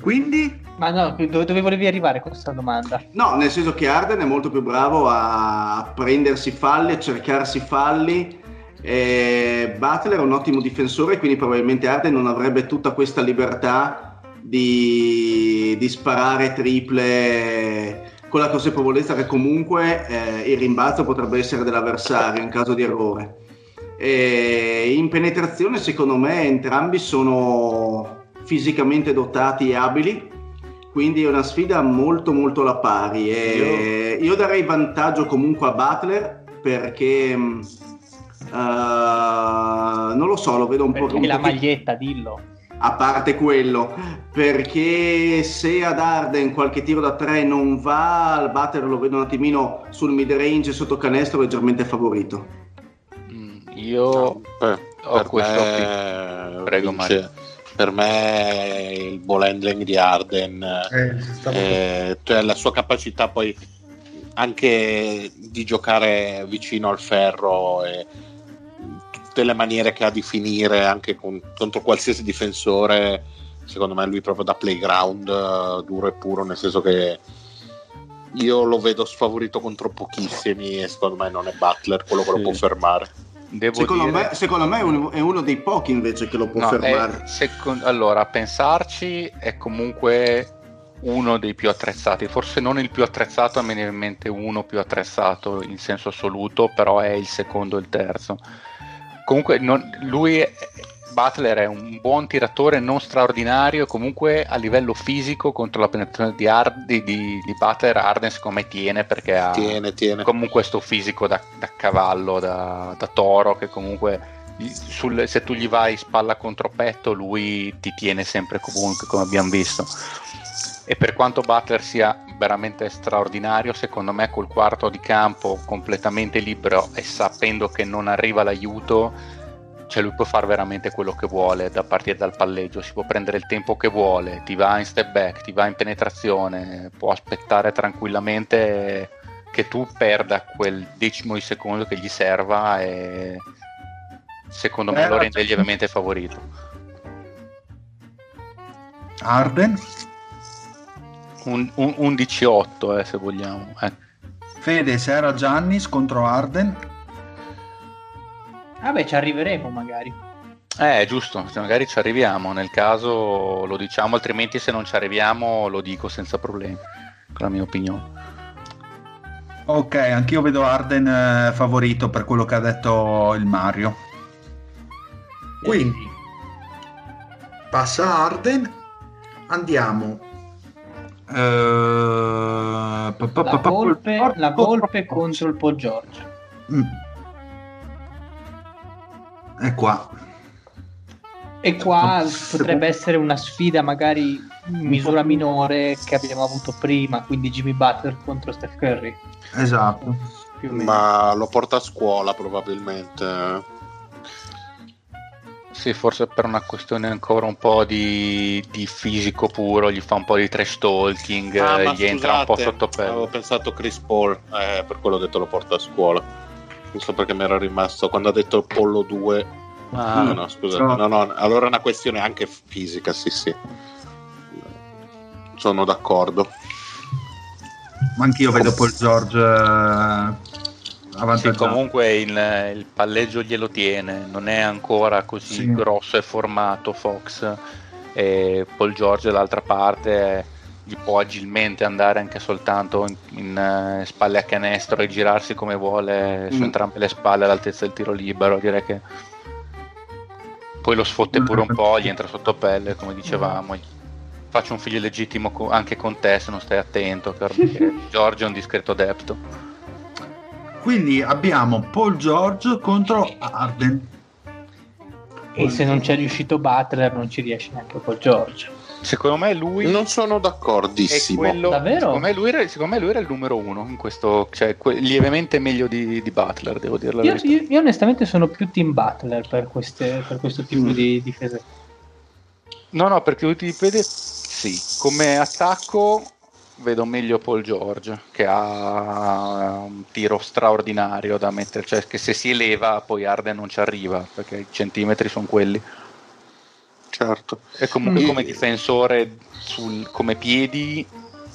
Quindi? Ma no, dove, dove, volevi arrivare con questa domanda? No, nel senso che Arden è molto più bravo a prendersi falli, a cercarsi falli eh, Butler è un ottimo difensore, quindi probabilmente Arden non avrebbe tutta questa libertà di, di sparare triple con la consapevolezza che comunque eh, il rimbalzo potrebbe essere dell'avversario in caso di errore. E in penetrazione, secondo me, entrambi sono fisicamente dotati e abili, quindi è una sfida molto molto alla pari. E io... io darei vantaggio comunque a Butler perché Uh, non lo so, lo vedo un perché po'. La maglietta, dillo. A parte quello, perché se ad Arden qualche tiro da tre non va, al batter lo vedo un attimino sul mid range sotto canestro leggermente favorito. Mm, io no, per, ho questo me, Prego, Mario. Per me il ball handling di Arden, eh, eh, cioè la sua capacità poi anche di giocare vicino al ferro e tutte le maniere che ha di finire anche con, contro qualsiasi difensore secondo me lui proprio da playground uh, duro e puro nel senso che io lo vedo sfavorito contro pochissimi e secondo me non è Butler quello che sì. lo può fermare. Secondo, dire... me, secondo, me, è uno, è uno, dei pochi invece che lo può no, fermare. è, secondo, allora a pensarci è comunque uno dei più attrezzati, forse non il più attrezzato, a me viene in mente uno più attrezzato in senso assoluto, però è il secondo e il terzo comunque non, lui Butler è un buon tiratore non straordinario comunque a livello fisico contro la penetrazione di, Hard, di, di, di Butler Arden secondo me tiene perché ha tiene, tiene. comunque questo fisico da, da cavallo da, da, toro che comunque sul, se tu gli vai spalla contro petto lui ti tiene sempre comunque come abbiamo visto e per quanto Butler sia veramente straordinario, secondo me col quarto di campo completamente libero e sapendo che non arriva l'aiuto, cioè lui può fare veramente quello che vuole da partire dal palleggio, si può prendere il tempo che vuole, ti va in step back, ti va in penetrazione, può aspettare tranquillamente che tu perda quel decimo di secondo che gli serva e secondo me lo rende lievemente favorito. Arden? Un, un 11-8 eh, se vogliamo. Eh. Fede, se era Giannis contro Arden. Vabbè, ci arriveremo magari. Eh, giusto, se magari ci arriviamo, nel caso lo diciamo, altrimenti se non ci arriviamo lo dico senza problemi, con la mia opinione. Ok, anch'io vedo Arden eh, favorito per quello che ha detto il Mario. Quindi, passa Arden, andiamo la, golpe, la golpe contro il Paul George. Mm. È qua. E qua potrebbe essere una sfida magari in misura minore che abbiamo avuto prima, quindi Jimmy Butler contro Steph Curry. Esatto. Ma lo porta a scuola probabilmente. Sì, forse per una questione ancora un po' di, di fisico puro, gli fa un po' di trash talking, ah, gli scusate, entra un po' sotto pelle. Avevo pensato Chris Paul, eh, per quello ho detto lo porta a scuola. Non so perché mi era rimasto quando ha detto Pollo 2. Ah, no, no, scusate, no. no, no, allora è una questione anche fisica, sì, sì. Sono d'accordo. Ma anch'io vedo Paul George eh, sì, comunque il, il, palleggio glielo tiene, non è ancora così sì. grosso e formato Fox e Paul George dall'altra parte gli può agilmente andare anche soltanto in, in uh, spalle a canestro e girarsi come vuole mm. su entrambe le spalle all'altezza del tiro libero, direi che poi lo sfotte pure un po', gli entra sotto pelle come dicevamo. faccio un figlio legittimo anche con te se non stai attento, perché Giorgio è un discreto adepto. Quindi abbiamo Paul George contro Arden. E se non c'è riuscito Butler non ci riesce neanche Paul George. Secondo me lui non sono d'accordissimo. Quello, Davvero? Secondo me, lui era, secondo me lui era il numero uno in questo, cioè que- lievemente meglio di, di Butler, devo dire la Io, io- io onestamente sono più team Butler per, queste- per questo tipo Mm. di difese. No, no, perché Wikipedia sì, come attacco vedo meglio Paul George che ha un tiro straordinario da mettere, cioè che se si eleva poi Arden non ci arriva perché i centimetri sono quelli. Certo. E comunque Mm. come difensore sul- come piedi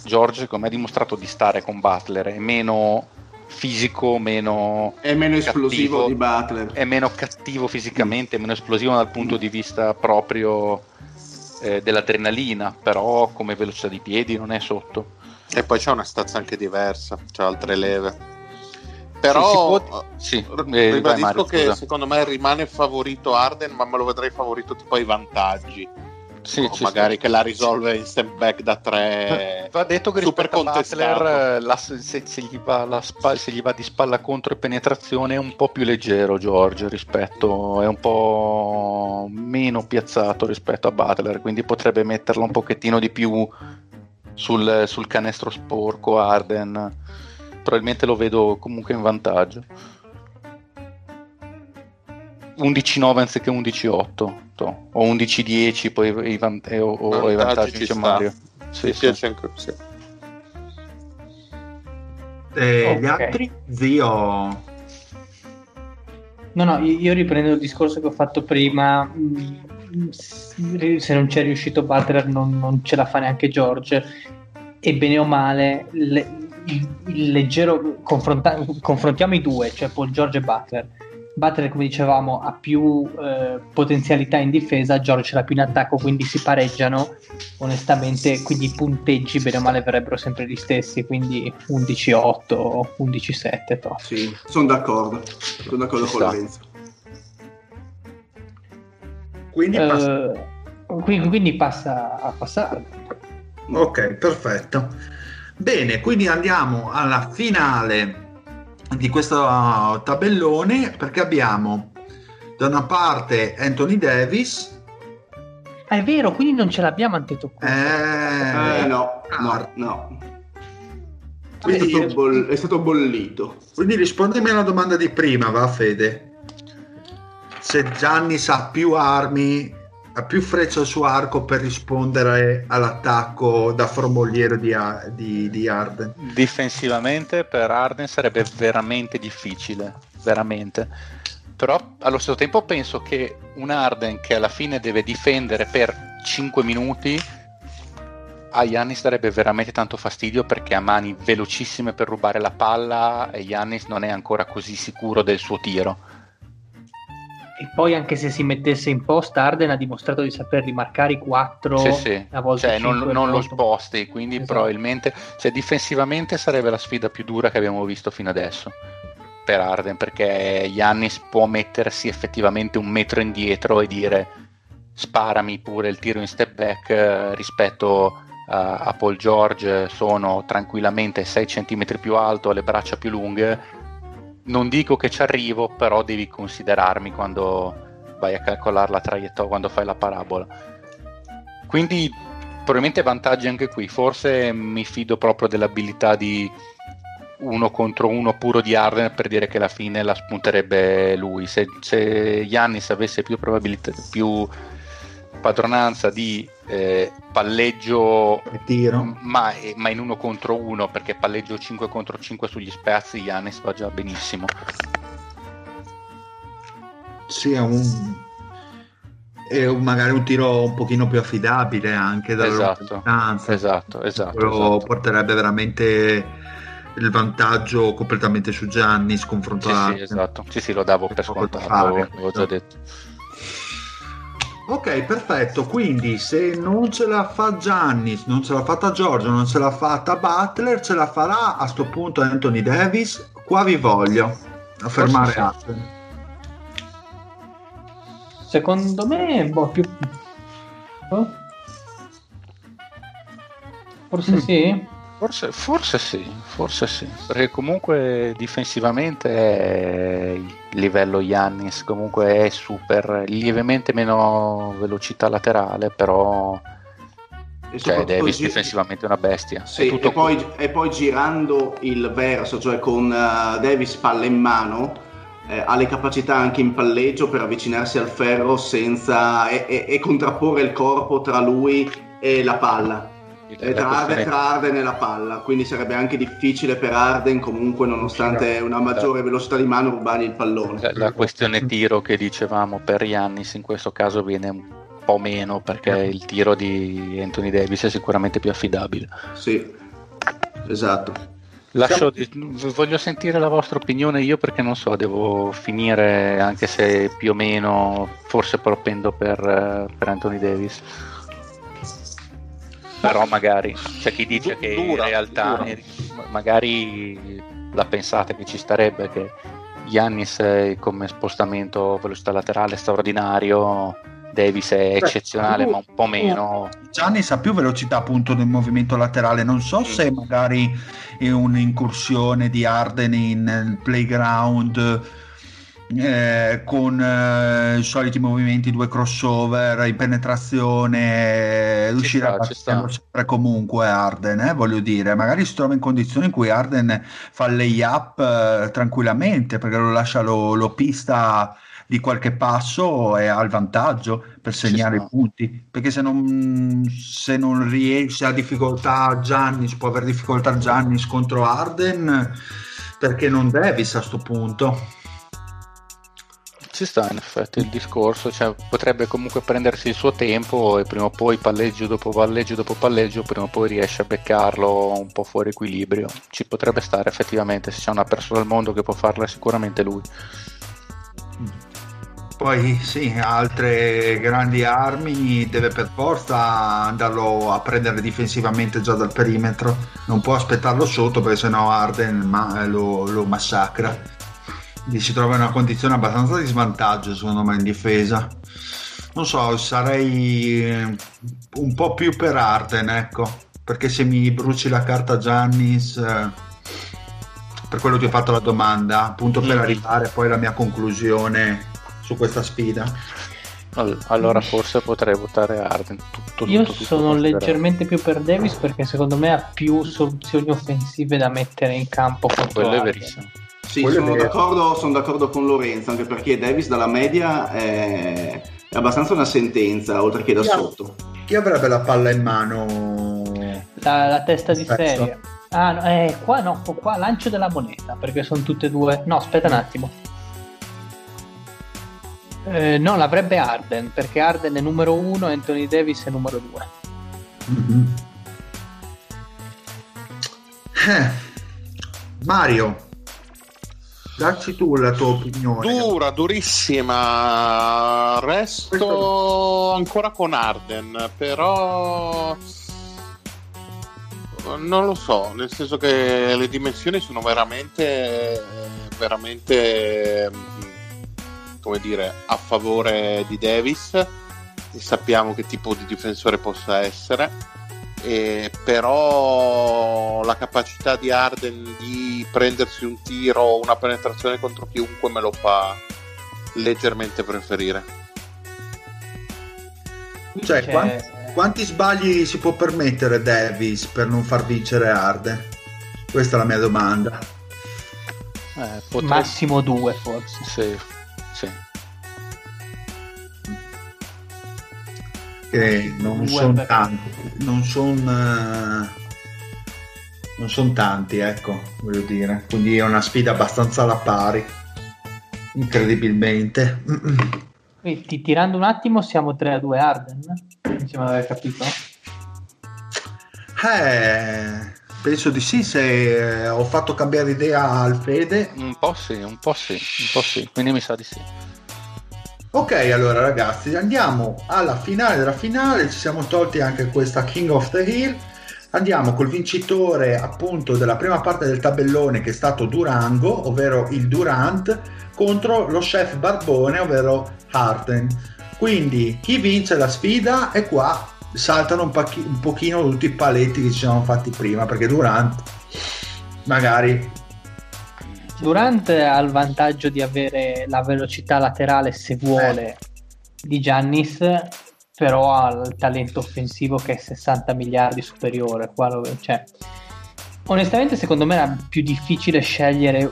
George secondo me ha dimostrato di stare con Butler, è meno fisico, meno È meno esplosivo Cattivo. di Butler. è meno cattivo fisicamente, meno esplosivo dal punto di vista proprio eh, dell'adrenalina, però come velocità di piedi non è sotto. E poi c'è una stazza anche diversa, c'è altre leve. Però Sì, si può- sì, eh, ribadisco Mario, che scusa. secondo me rimane favorito Arden, ma me lo vedrei favorito tipo ai vantaggi. Sì, magari sta. che la risolve in step back da tre. Va detto che super rispetto a contestato. Butler, eh, la- se, se gli va la se gli va di spalla contro e penetrazione è un po' più leggero George rispetto, è un po' meno piazzato rispetto a Butler, quindi potrebbe metterla un pochettino di più sul, sul canestro sporco Arden. Probabilmente lo vedo comunque in vantaggio. 11-9 anziché 11-8 to. o 11-10 poi i, van- e- o, o i Vantaggi dice sta. Mario. Mi Sì, sì. piace anche sì. E gli Ok. altri? Zio. No, no, io io riprendo il discorso che ho fatto prima. Se non c'è riuscito Butler, non, non ce la fa neanche George. E bene o male, le- il, il leggero confronta- confrontiamo i due, cioè Paul George e Butler. Butler, come dicevamo, ha più eh, potenzialità in difesa, George ce l'ha più in attacco, quindi si pareggiano. Onestamente, quindi i punteggi bene o male verrebbero sempre gli stessi, quindi 11-8, 11-7. toh. Sì, sono d'accordo. Sono d'accordo Ci con sta. Lorenzo. Quindi passa- Eh, quindi, quindi passa a passare. Ok, perfetto. Bene, quindi andiamo alla finale di questo tabellone perché abbiamo da una parte Anthony Davis, Ah, è vero, quindi non ce l'abbiamo Antetokounmpo. eh, Eh, no, no, Art. no. È Quindi, stato, boll- è stato bollito. quindi rispondimi alla domanda di prima, va Fede. Se Giannis ha più armi, ha più frecce al suo arco per rispondere all'attacco da formogliero di, di, di Arden. Difensivamente per Arden sarebbe veramente difficile, veramente. Però allo stesso tempo penso che un Arden che alla fine deve difendere per 5 minuti a Yannis darebbe veramente tanto fastidio perché ha mani velocissime per rubare la palla e Yannis non è ancora così sicuro del suo tiro. E poi anche se si mettesse in posta, Arden ha dimostrato di saper rimarcare i 4 Sì, sì. a volte Cioè, non, non lo sposti, quindi Esatto. probabilmente cioè, difensivamente sarebbe la sfida più dura che abbiamo visto fino adesso per Arden, perché Yannis può mettersi effettivamente un metro indietro e dire sparami pure il tiro in step back eh, rispetto a, a Paul George, sono tranquillamente 6 cm più alto, le braccia più lunghe. Non dico che ci arrivo, però devi considerarmi quando vai a calcolare la traiettoria, quando fai la parabola. Quindi probabilmente vantaggi anche qui. Forse mi fido proprio dell'abilità di uno contro uno puro di Arden per dire che alla fine la spunterebbe lui. Se, se Yannis avesse più probabilità, più padronanza di eh, palleggio E tiro. ma, ma in uno contro uno perché palleggio 5 contro 5 sugli spazi Yannis va già benissimo Sì, è un, è un- magari un tiro un pochino più affidabile anche dalla Esatto, esatto esatto, Quello esatto. porterebbe veramente il vantaggio completamente su Gianni Sì, sconfrontato. sì, esatto. Sì, sì, lo davo per scontato, l'avevo già detto. Ok, perfetto. Quindi se non ce la fa Giannis, non ce l'ha fatta Giorgio, non ce l'ha fatta Butler, ce la farà a sto punto Anthony Davis. Qua vi voglio a fermare sì. Arden. Secondo me, boh, più... oh? Forse mm. sì. Forse, forse, sì, forse sì, perché comunque difensivamente è il livello Yannis comunque è super, lievemente meno velocità laterale, però cioè Davis gi- difensivamente è una bestia. Sì, e, poi, e, poi, girando il verso, cioè con uh, Davis palla in mano, eh, ha le capacità anche in palleggio per avvicinarsi al ferro senza, e, e contrapporre il corpo tra lui e la palla eh, tra, Arden, tra, Arden, e la palla, quindi sarebbe anche difficile per Arden comunque nonostante una maggiore velocità di mano rubare il pallone. La, la questione tiro che dicevamo per Yannis in questo caso viene un po' meno perché il tiro di Anthony Davis è sicuramente più affidabile. Sì, esatto. Lascio, voglio sentire la vostra opinione io perché non so, devo finire anche se più o meno forse propendo per, per Anthony Davis però magari c'è chi dice che dura, in realtà dura. magari la pensate che ci starebbe che Giannis come spostamento velocità laterale straordinario Davis è eccezionale Beh, ma un po' meno Giannis ha più velocità appunto nel movimento laterale non so mm. se magari è un'incursione di Arden in playground eh, con eh, i soliti movimenti, due crossover, in penetrazione, riuscire a batterlo sempre comunque Arden, eh, voglio dire, magari si trova in condizioni in cui Arden fa il layup eh, tranquillamente perché lo lascia lo, lo, pista di qualche passo e ha il vantaggio per segnare i punti. Perché se non, se non riesce a difficoltà Giannis può avere difficoltà Giannis contro Arden perché non Davis a questo punto ci sta in effetti il discorso, cioè, potrebbe comunque prendersi il suo tempo e prima o poi palleggio dopo palleggio dopo palleggio, prima o poi riesce a beccarlo un po' fuori equilibrio. Ci potrebbe stare effettivamente, se c'è una persona al mondo che può farlo è sicuramente lui. Poi sì, altre grandi armi deve per forza andarlo a prendere difensivamente già dal perimetro, non può aspettarlo sotto perché sennò Arden lo, lo massacra si trova in una condizione abbastanza di svantaggio secondo me in difesa. Non so sarei eh, un po' più per Arden ecco. Perché se mi bruci la carta Giannis eh, per quello ti ho fatto la domanda appunto per mm. arrivare poi alla mia conclusione su questa sfida. Allora forse potrei votare Arden tutto, io tutto, sono tutto leggermente più per Davis perché secondo me ha più soluzioni offensive da mettere in campo quello è verissimo sì, sono d'accordo, sono d'accordo, con Lorenzo, anche perché Davis dalla media è, è abbastanza una sentenza, oltre che da chi sotto. Chi avrebbe la palla in mano? La, la testa di serie. Ah, no, eh, qua no, qua lancio della moneta, perché sono tutte e due... No, aspetta un attimo. Eh, no, l'avrebbe Arden, perché Arden è numero uno e Anthony Davis è numero due. Mm-hmm. Eh. Mario, Dacci tu la tua opinione. Dura, durissima. Resto ancora con Arden, però non lo so, nel senso che le dimensioni sono veramente veramente come dire a favore di Davis e sappiamo che tipo di difensore possa essere eh, però la capacità di Arden di prendersi un tiro o una penetrazione contro chiunque me lo fa leggermente preferire. Cioè, quanti, quanti, sbagli si può permettere Davis per non far vincere Arden? Questa è la mia domanda. Eh, potrei... Massimo due, forse. Sì, sì. Che non sono tanti, non sono uh, non sono tanti, ecco, voglio dire. Quindi è una sfida abbastanza alla pari, incredibilmente. Quindi, tirando un attimo, siamo 3 a 2 Arden, mi sembra aver capito. Eh, penso di sì, se eh, ho fatto cambiare idea al Fede. Un po' sì, un po' sì, un po' sì, quindi mi sa di sì. Ok, allora ragazzi, andiamo alla finale della finale. Ci siamo tolti anche questa King of the Hill. Andiamo col vincitore appunto della prima parte del tabellone che è stato Durango, ovvero il Durant, contro lo chef Barbone, ovvero Harden. Quindi chi vince la sfida è qua saltano un, pacchi- un pochino tutti i paletti che ci siamo fatti prima perché Durant magari Durant ha il vantaggio di avere la velocità laterale se vuole eh. di Giannis però ha il talento offensivo che è 60 miliardi superiore qua cioè, onestamente secondo me era più difficile scegliere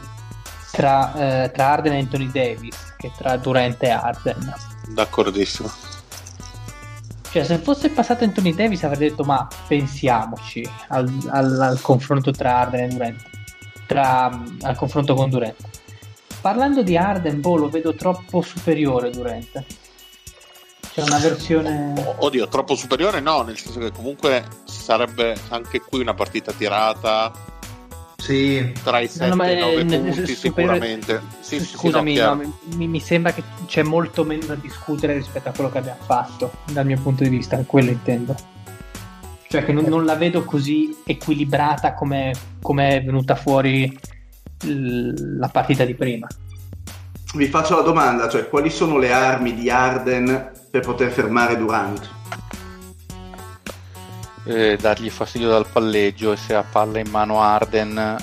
tra, eh, tra Arden e Anthony Davis che tra Durant e Arden d'accordissimo cioè, se fosse passato Anthony Davis avrei detto ma pensiamoci al, al, al confronto tra Arden e Durant. Tra, al confronto con Durant. Parlando di Arden, boh, lo vedo troppo superiore Durant. C'è una versione. Oddio, troppo superiore no, nel senso che comunque sarebbe anche qui una partita tirata sì. Tra i 7 no, e i 9 punti sicuramente. Sì, Scusami, sì, no, mi, mi, sembra che c'è molto meno da discutere rispetto a quello che abbiamo fatto, dal mio punto di vista, quello intendo. Cioè che non, non la vedo così equilibrata come, come è venuta fuori l- la partita di prima. Vi faccio la domanda, cioè quali sono le armi di Arden per poter fermare Durant? eh, dargli fastidio dal palleggio e se ha palla in mano Arden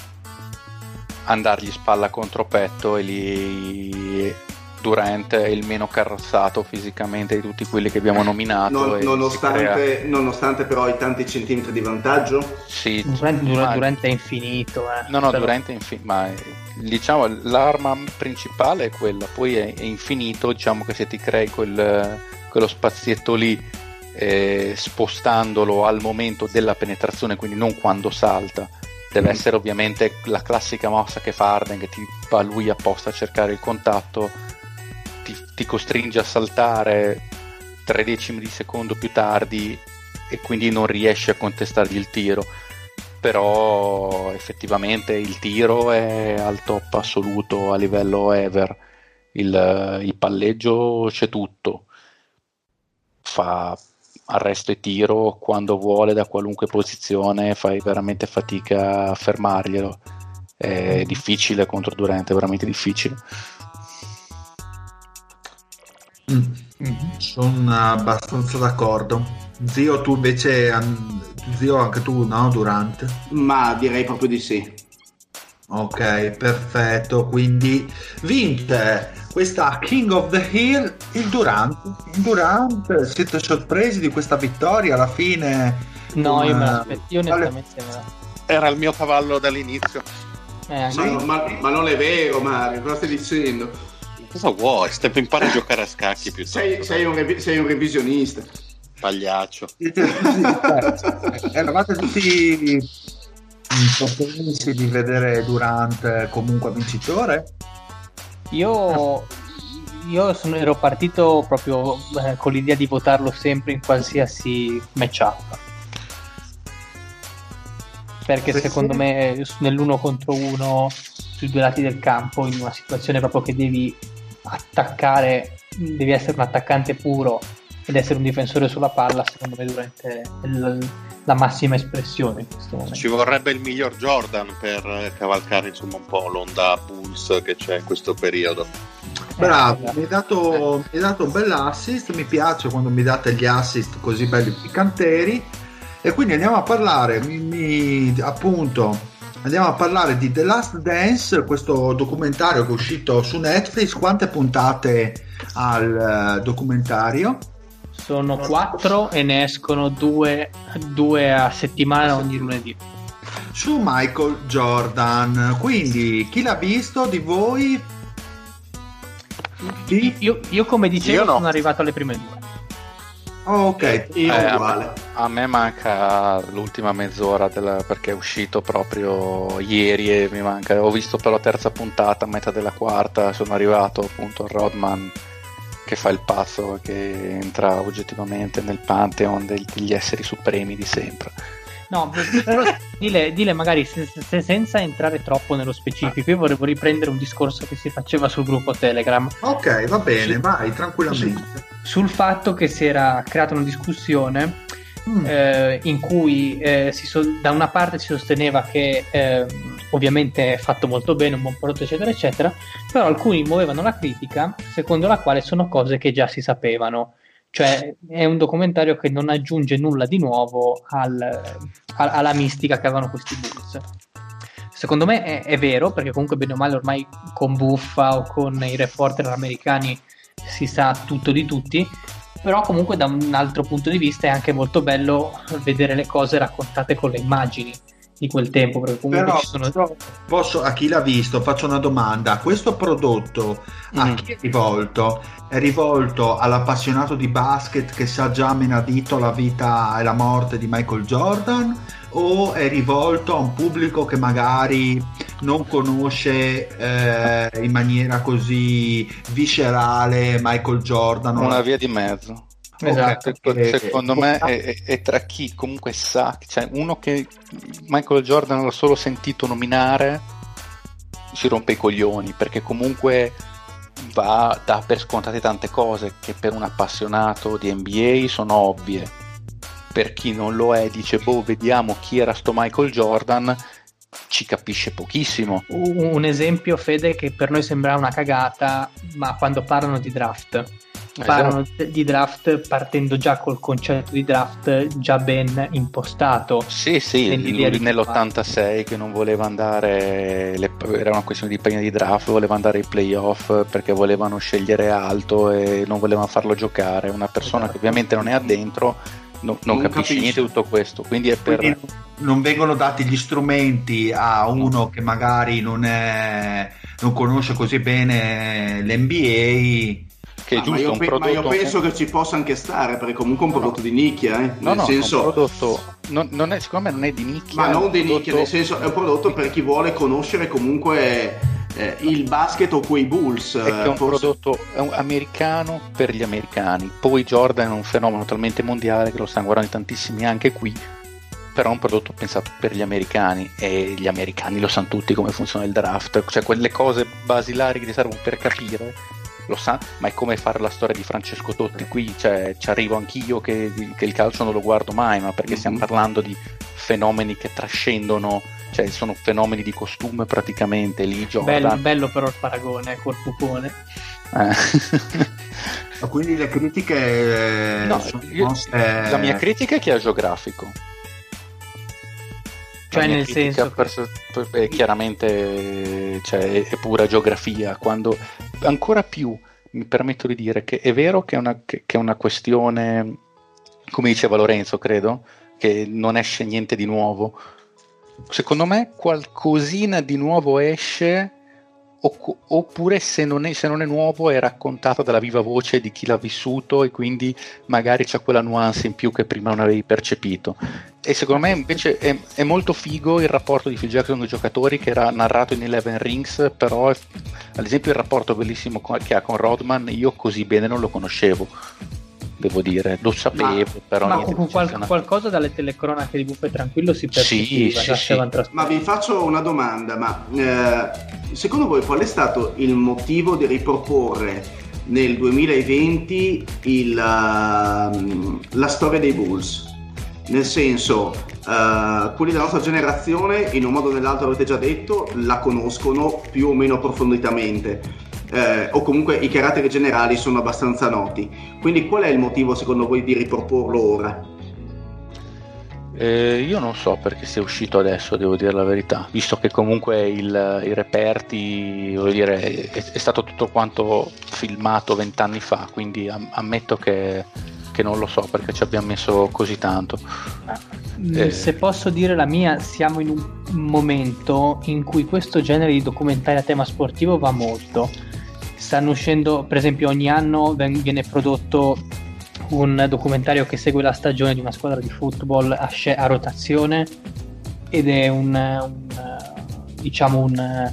andargli spalla contro petto e lì Durant è il meno carrozzato fisicamente di tutti quelli che abbiamo nominato. Non, nonostante, crea... nonostante, però i tanti centimetri di vantaggio? Sì, Durant, ma... Durant è infinito. Eh. No, no, però... Durant è infinito, ma diciamo l'arma principale è quella, poi è, è infinito, diciamo che se ti crei quel, quello spazietto lì eh, spostandolo al momento della penetrazione, quindi non quando salta. Deve mm. essere ovviamente la classica mossa che fa Arden, che ti va lui apposta a cercare il contatto, ti, ti costringe a saltare tre decimi di secondo più tardi e quindi non riesci a contestargli il tiro. Però effettivamente il tiro è al top assoluto a livello ever. Il, il palleggio c'è tutto. Fa arresto e tiro quando vuole da qualunque posizione fai veramente fatica a fermarglielo è difficile contro Durant è veramente difficile mm. sono abbastanza d'accordo zio tu invece zio anche tu no Durant ma direi proprio di sì ok perfetto quindi vinte questa King of the Hill, il Durant. Il Durant, siete sorpresi di questa vittoria alla fine? No, una... io me l'aspetto, io onestamente me Era il mio cavallo dall'inizio. Eh, ma, ma, ma, non è vero, Mario, cosa stai dicendo? Cosa vuoi? Stai impari a giocare a scacchi piuttosto. Sei, sei, un, revi- sei un revisionista. Pagliaccio. Eravate tutti sorpresi di vedere Durant comunque vincitore? Io, io sono, ero partito proprio eh, con l'idea di votarlo sempre in qualsiasi matchup. Perché secondo me nell'uno contro uno, sui due lati del campo, in una situazione proprio che devi attaccare, devi essere un attaccante puro ed essere un difensore sulla palla, secondo me durante il, la massima espressione in questo momento. Ci vorrebbe il miglior Jordan per cavalcare insomma un po' l'onda Bulls che c'è in questo periodo. Bravo, mi hai dato, mi hai dato un bel assist, mi piace quando mi date gli assist così belli piccanteri e quindi andiamo a parlare, mi, mi, appunto, andiamo a parlare di The Last Dance, questo documentario che è uscito su Netflix, quante puntate al uh, documentario? Sono quattro e ne escono due, due a settimana ogni lunedì. Su Michael Jordan. Quindi chi l'ha visto di voi? Io, io, io come dicevo io no. sono arrivato alle prime due. Oh, ok, io eh, uguale. A me, a me, manca l'ultima mezz'ora della, perché è uscito proprio ieri e mi manca. Ho visto però la terza puntata, a metà della quarta, sono arrivato appunto al Rodman che fa il pazzo che entra oggettivamente nel pantheon degli esseri supremi di sempre. No, però dile, dile magari se, se, senza entrare troppo nello specifico, io volevo riprendere un discorso che si faceva sul gruppo Telegram. Ok, va bene, su, vai tranquillamente. Su, sul fatto che si era creata una discussione mm. eh, in cui eh, so, da una parte si sosteneva che eh, ovviamente è fatto molto bene, un buon prodotto eccetera eccetera, però alcuni muovevano la critica secondo la quale sono cose che già si sapevano, cioè è un documentario che non aggiunge nulla di nuovo al, a, alla mistica che avevano questi Bulls. Secondo me è, è, vero, perché comunque bene o male ormai con Buffa o con i reporter americani si sa tutto di tutti, però comunque da un altro punto di vista è anche molto bello vedere le cose raccontate con le immagini di quel tempo perché comunque però, ci sono però posso a chi l'ha visto faccio una domanda questo prodotto a mm. chi è rivolto è rivolto all'appassionato di basket che sa già menadito la vita e la morte di Michael Jordan o è rivolto a un pubblico che magari non conosce eh, in maniera così viscerale Michael Jordan? Una via di mezzo. Esatto, okay. secondo me è, è, tra chi comunque sa, cioè uno che Michael Jordan l'ha solo sentito nominare si rompe i coglioni perché comunque va da per scontate tante cose che per un appassionato di NBA sono ovvie per chi non lo è dice boh vediamo chi era sto Michael Jordan ci capisce pochissimo un esempio Fede che per noi sembra una cagata ma quando parlano di draft parlano esatto. di draft partendo già col concetto di draft già ben impostato. Sì, sì, lui nell'86 che non voleva andare, le, era una questione di pegna di draft, voleva andare ai playoff perché volevano scegliere alto e non volevano farlo giocare. Una persona esatto. che ovviamente non è addentro no, non, non, capisce, capisce niente di tutto questo. Quindi è per... Quindi non vengono dati gli strumenti a uno che magari non, è, non conosce così bene l'NBA che è giusto, ma io, pe- prodotto... ma io penso che ci possa anche stare, perché comunque è un prodotto no. di nicchia, eh? No, nel no, senso... prodotto, non, non è, secondo me non è di nicchia. Ma non di prodotto... nicchia, nel senso è un prodotto per chi vuole conoscere comunque eh, il basket o quei Bulls. È, è un forse... prodotto americano per gli americani. Poi Jordan è un fenomeno talmente mondiale che lo stanno guardando tantissimi anche qui però è un prodotto pensato per gli americani e gli americani lo sanno tutti come funziona il draft, cioè quelle cose basilari che ti servono per capire lo sa, ma è come fare la storia di Francesco Totti qui, cioè ci arrivo anch'io che, che il calcio non lo guardo mai, ma perché stiamo mhm. parlando di fenomeni che trascendono, cioè sono fenomeni di costume praticamente lì bello, bello però il paragone col pupone eh. quindi le critiche no, io, la mia critica è che è geografico cioè nel senso per, per, chiaramente cioè, è pura geografia quando ancora più mi permetto di dire che è vero che è una, che è una questione come diceva Lorenzo credo che non esce niente di nuovo. Secondo me qualcosina di nuovo esce oppure se non, è, se non, è, nuovo è raccontato dalla viva voce di chi l'ha vissuto e quindi magari c'è quella nuance in più che prima non avevi percepito. E secondo me invece è, è molto figo il rapporto di Phil Jackson con i giocatori che era narrato in Eleven Rings, però ad esempio il rapporto bellissimo che ha con Rodman io così bene non lo conoscevo devo dire, lo sapevo, ma, però... Ma con qual- qualcosa dalle telecronache di Buffet Tranquillo si percepiva, sì, sì, sì. Ma vi faccio una domanda, ma eh, secondo voi qual è stato il motivo di riproporre nel 2020 il, uh, la storia dei Bulls? Nel senso, uh, quelli della nostra generazione, in un modo o nell'altro avete già detto, la conoscono più o meno approfonditamente eh, o comunque i caratteri generali sono abbastanza noti. Quindi qual è il motivo secondo voi di riproporlo ora? Eh, io non so perché sia uscito adesso, devo dire la verità, visto che comunque il, i reperti, voglio dire, è, è, stato tutto quanto filmato vent'anni fa, quindi am, ammetto che, che, non lo so perché ci abbiamo messo così tanto. Eh. Se posso dire la mia, siamo in un momento in cui questo genere di documentari a tema sportivo va molto stanno uscendo, per esempio, ogni anno viene prodotto un documentario che segue la stagione di una squadra di football a, sc- a rotazione ed è un, un diciamo un,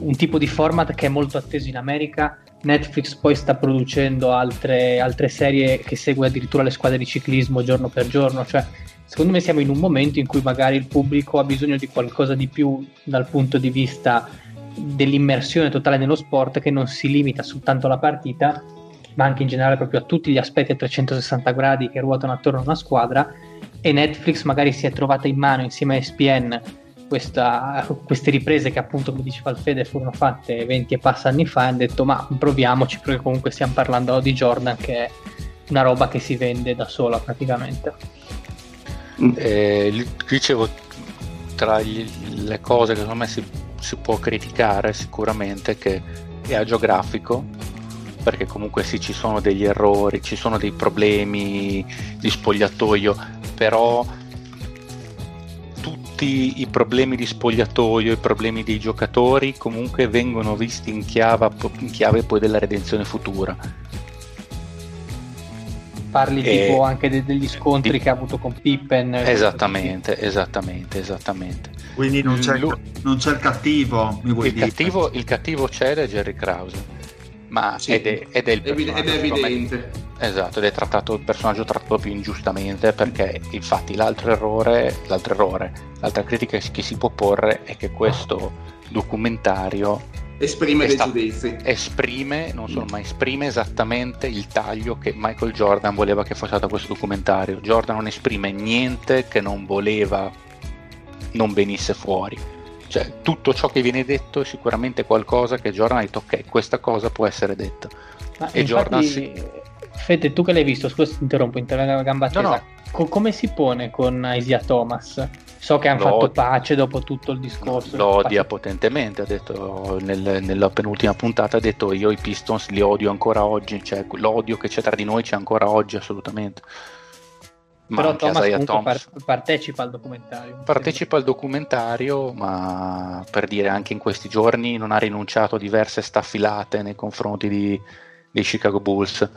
un, tipo di format che è molto atteso in America. Netflix poi sta producendo altre, altre serie che segue addirittura le squadre di ciclismo giorno per giorno, cioè secondo me siamo in un momento in cui magari il pubblico ha bisogno di qualcosa di più dal punto di vista dell'immersione totale nello sport che non si limita soltanto alla partita, ma anche in generale proprio a tutti gli aspetti a 360 gradi che ruotano attorno a una squadra. E Netflix magari si è trovata in mano insieme a ESPN questa, queste riprese che appunto come diceva Alfede furono fatte 20 e passa anni fa e hanno detto ma proviamoci perché comunque stiamo parlando di Jordan che è una roba che si vende da sola praticamente. Eh, dicevo, tra gli, le cose che secondo me si, si può criticare sicuramente che è agiografico perché comunque sì ci sono degli errori, ci sono dei problemi di spogliatoio, però tutti i problemi di spogliatoio, i problemi dei giocatori comunque vengono visti in chiave, in chiave poi della redenzione futura. Parli e tipo anche de- degli scontri di... che ha avuto con Pippen. Esattamente, esattamente, esattamente. Quindi non c'è, Lui... non c'è il cattivo, il cattivo, il cattivo c'è ed è Jerry Krause ma sì, ed, è, ed, è, il ed è evidente. Esatto, ed è trattato il personaggio trattato più ingiustamente perché infatti l'altro errore, l'altro errore, l'altra critica che si può porre è che questo documentario esprime dei giudizi. Esprime, non solo, ma esprime esattamente il taglio che Michael Jordan voleva che fosse a questo documentario. Jordan non esprime niente che non voleva non venisse fuori cioè, tutto ciò che viene detto è sicuramente qualcosa che Jordan ha detto, ok, questa cosa può essere detta. Ma e infatti, Jordan si... Fede, tu che l'hai visto, scusa ti interrompo, intervengo la gamba tesa. No, no. Co- come si pone con Isaiah Thomas? So che hanno fatto pace dopo tutto il discorso. Lo odia potentemente, ha detto nel, nella penultima puntata, ha detto io i Pistons li odio ancora oggi, cioè l'odio che c'è tra di noi c'è ancora oggi assolutamente. Però Thomas Thomas. partecipa al documentario. Partecipa al documentario, ma per dire anche in questi giorni non ha rinunciato a diverse staffilate nei confronti di, dei Chicago Bulls.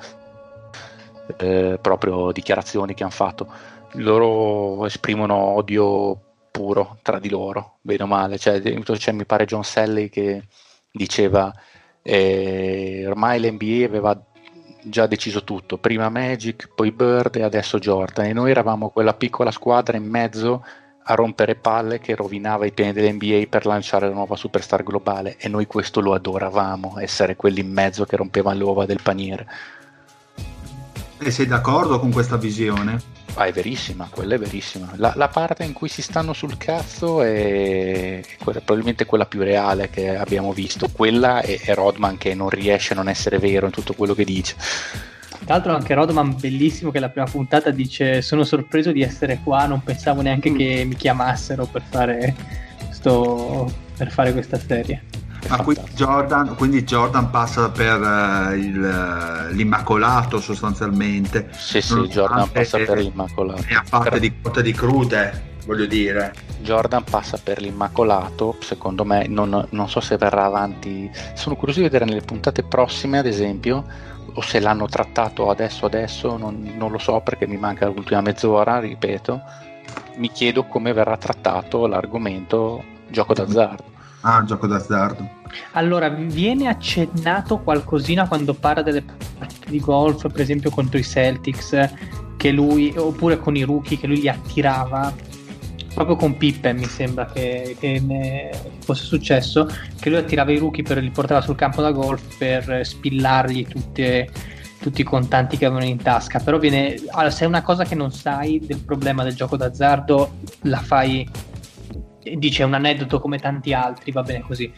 Eh, proprio dichiarazioni che hanno fatto. Loro esprimono odio puro tra di loro, bene o male. Cioè, cioè, mi pare John Sally che diceva eh, ormai l'NBA aveva già deciso tutto, prima Magic, poi Bird e adesso Jordan e noi eravamo quella piccola squadra in mezzo a rompere palle che rovinava i piani dell'NBA per lanciare la nuova superstar globale e noi questo lo adoravamo, essere quelli in mezzo che rompevano l'uova del paniere. E sei d'accordo con questa visione? Ah, è verissima, quella è verissima. La, la, parte in cui si stanno sul cazzo è, quella, probabilmente quella più reale che abbiamo visto. Quella è, è, Rodman che non riesce a non essere vero in tutto quello che dice. Tra l'altro anche Rodman bellissimo che la prima puntata dice sono sorpreso di essere qua, non pensavo neanche mm. che mi chiamassero per fare, sto, per fare questa serie. Ma quindi Jordan, quindi Jordan, passa per uh, il, uh, l'immacolato sostanzialmente. Sì, sì, Jordan passa per l'immacolato. E a parte di cotte di crude, voglio dire. Jordan passa per l'immacolato, secondo me, non, non, so se verrà avanti. Sono curioso di vedere nelle puntate prossime, ad esempio, o se l'hanno trattato adesso adesso, non, non lo so perché mi manca l'ultima mezz'ora, ripeto. Mi chiedo come verrà trattato l'argomento gioco d'azzardo Ah, gioco d'azzardo. Allora, viene accennato qualcosina quando parla delle partite di golf, per esempio contro i Celtics, che lui, oppure con i rookie, che lui li attirava. Proprio con Pippen mi sembra che, che fosse successo, che lui attirava i rookie e li portava sul campo da golf per spillargli tutte, tutti i contanti che avevano in tasca. Però viene, allora, se è una cosa che non sai del problema del gioco d'azzardo, la fai dice un aneddoto come tanti altri, va bene così.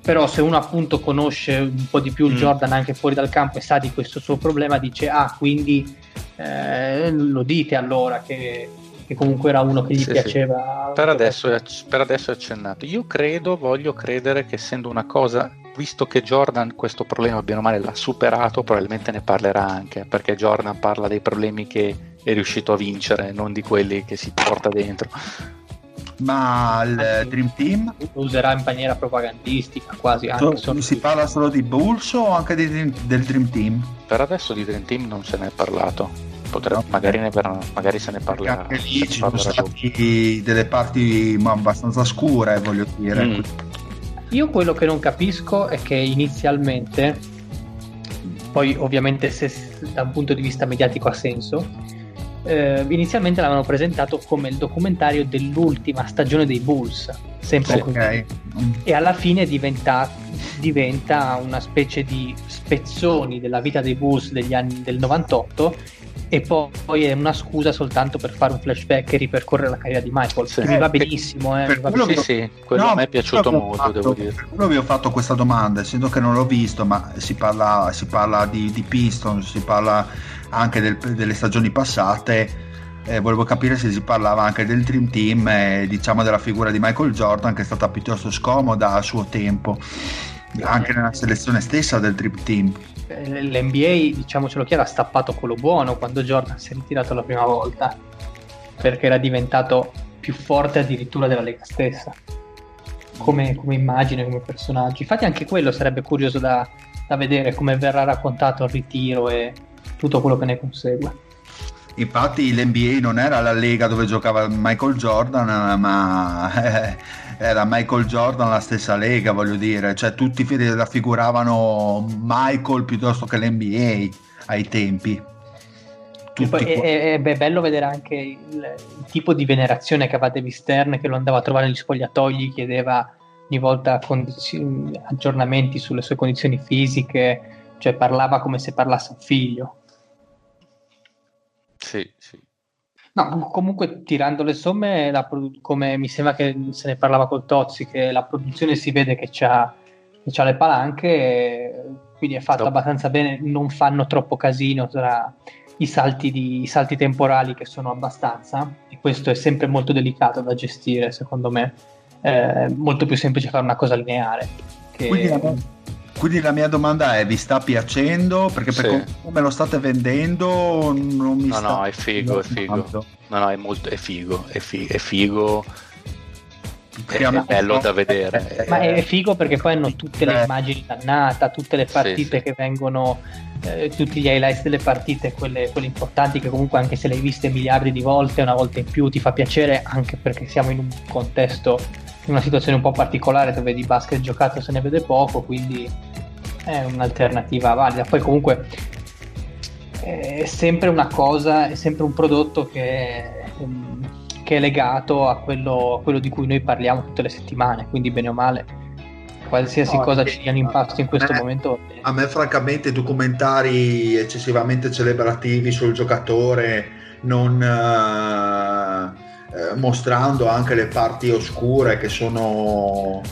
Però se uno appunto conosce un po' di più il mm. Jordan anche fuori dal campo e sa di questo suo problema, dice ah, quindi eh, lo dite allora che, che, comunque era uno che gli sì, piaceva. Sì. Per, adesso è, per adesso è accennato. Io credo, voglio credere che essendo una cosa visto che Jordan questo problema bene o male l'ha superato, probabilmente ne parlerà anche, perché Jordan parla dei problemi che è riuscito a vincere, non di quelli che si porta dentro. Ma il Dream Team? Lo userà in maniera propagandistica quasi. Anche so, si parla solo di Bulls o anche di, del Dream Team? Per adesso di Dream Team non se ne è parlato. Potrebbe, no. magari, ne, magari, se ne parlerà. Anche lì ci sono stati delle parti abbastanza scure, voglio dire. Mm. Io quello che non capisco è che inizialmente, poi ovviamente se da un punto di vista mediatico ha senso, eh, inizialmente l'avevano presentato come il documentario dell'ultima stagione dei Bulls, sempre okay. così. E alla fine diventa, diventa, una specie di spezzoni della vita dei Bulls degli anni del 98 e poi è una scusa soltanto per fare un flashback e ripercorrere la carriera di Michael. Sì. mi va benissimo. Eh, per va benissimo. Sì, sì, quello no, a me è piaciuto molto, fatto, devo dire. Quello vi ho fatto questa domanda, essendo che non l'ho visto, ma si parla, si parla di, di Piston, si parla anche del, delle stagioni passate. Eh, volevo capire se si parlava anche del Dream Team e diciamo della figura di Michael Jordan che è stata piuttosto scomoda a suo tempo, anche nella selezione stessa del Dream Team. Eh, L'NBA, diciamocelo chiaro, ha stappato quello buono quando Jordan si è ritirato la prima volta, perché era diventato più forte addirittura della Lega stessa, come, come immagine, come personaggio. Infatti anche quello sarebbe curioso da, da vedere come verrà raccontato il ritiro e tutto quello che ne consegue. Infatti l'NBA non era la lega dove giocava Michael Jordan, ma eh, era Michael Jordan la stessa lega, voglio dire, cioè tutti raffiguravano Michael piuttosto che l'NBA ai tempi. Poi, è, è, è, bello vedere anche il, il, tipo di venerazione che aveva David Stern che lo andava a trovare negli spogliatoi, gli chiedeva ogni volta condizioni, aggiornamenti sulle sue condizioni fisiche, cioè parlava come se parlasse un figlio. Sì, sì. No, comunque tirando le somme, produ- come mi sembra che se ne parlava col Tozzi, che la produzione si vede che c'ha, che c'ha le palanche, quindi è fatta no. abbastanza bene, non fanno troppo casino tra i salti, di, i salti temporali che sono abbastanza, e questo è sempre molto delicato da gestire, secondo me. È molto più semplice fare una cosa lineare. Che... Quindi, quindi la mia domanda è: vi sta piacendo? Perché per sì. come lo state vendendo, non mi no, sta. No, è figo, è figo. No, no, è molto è figo, è figo. È figo. È, è bello da vedere. Ma è figo perché poi hanno tutte le immagini dannata, tutte le partite sì, che vengono, eh, tutti gli highlights delle partite, quelle, quelle, importanti che comunque anche se le hai viste miliardi di volte, una volta in più ti fa piacere anche perché siamo in un contesto in una situazione un po' particolare dove di basket giocato se ne vede poco, quindi è un'alternativa valida. Poi comunque è sempre una cosa, è sempre un prodotto che, che è legato a quello, a quello, di cui noi parliamo tutte le settimane, quindi bene o male qualsiasi no, cosa ci dia un impatto in questo me, momento. A me francamente documentari eccessivamente celebrativi sul giocatore non... Uh eh, mostrando anche le parti oscure che sono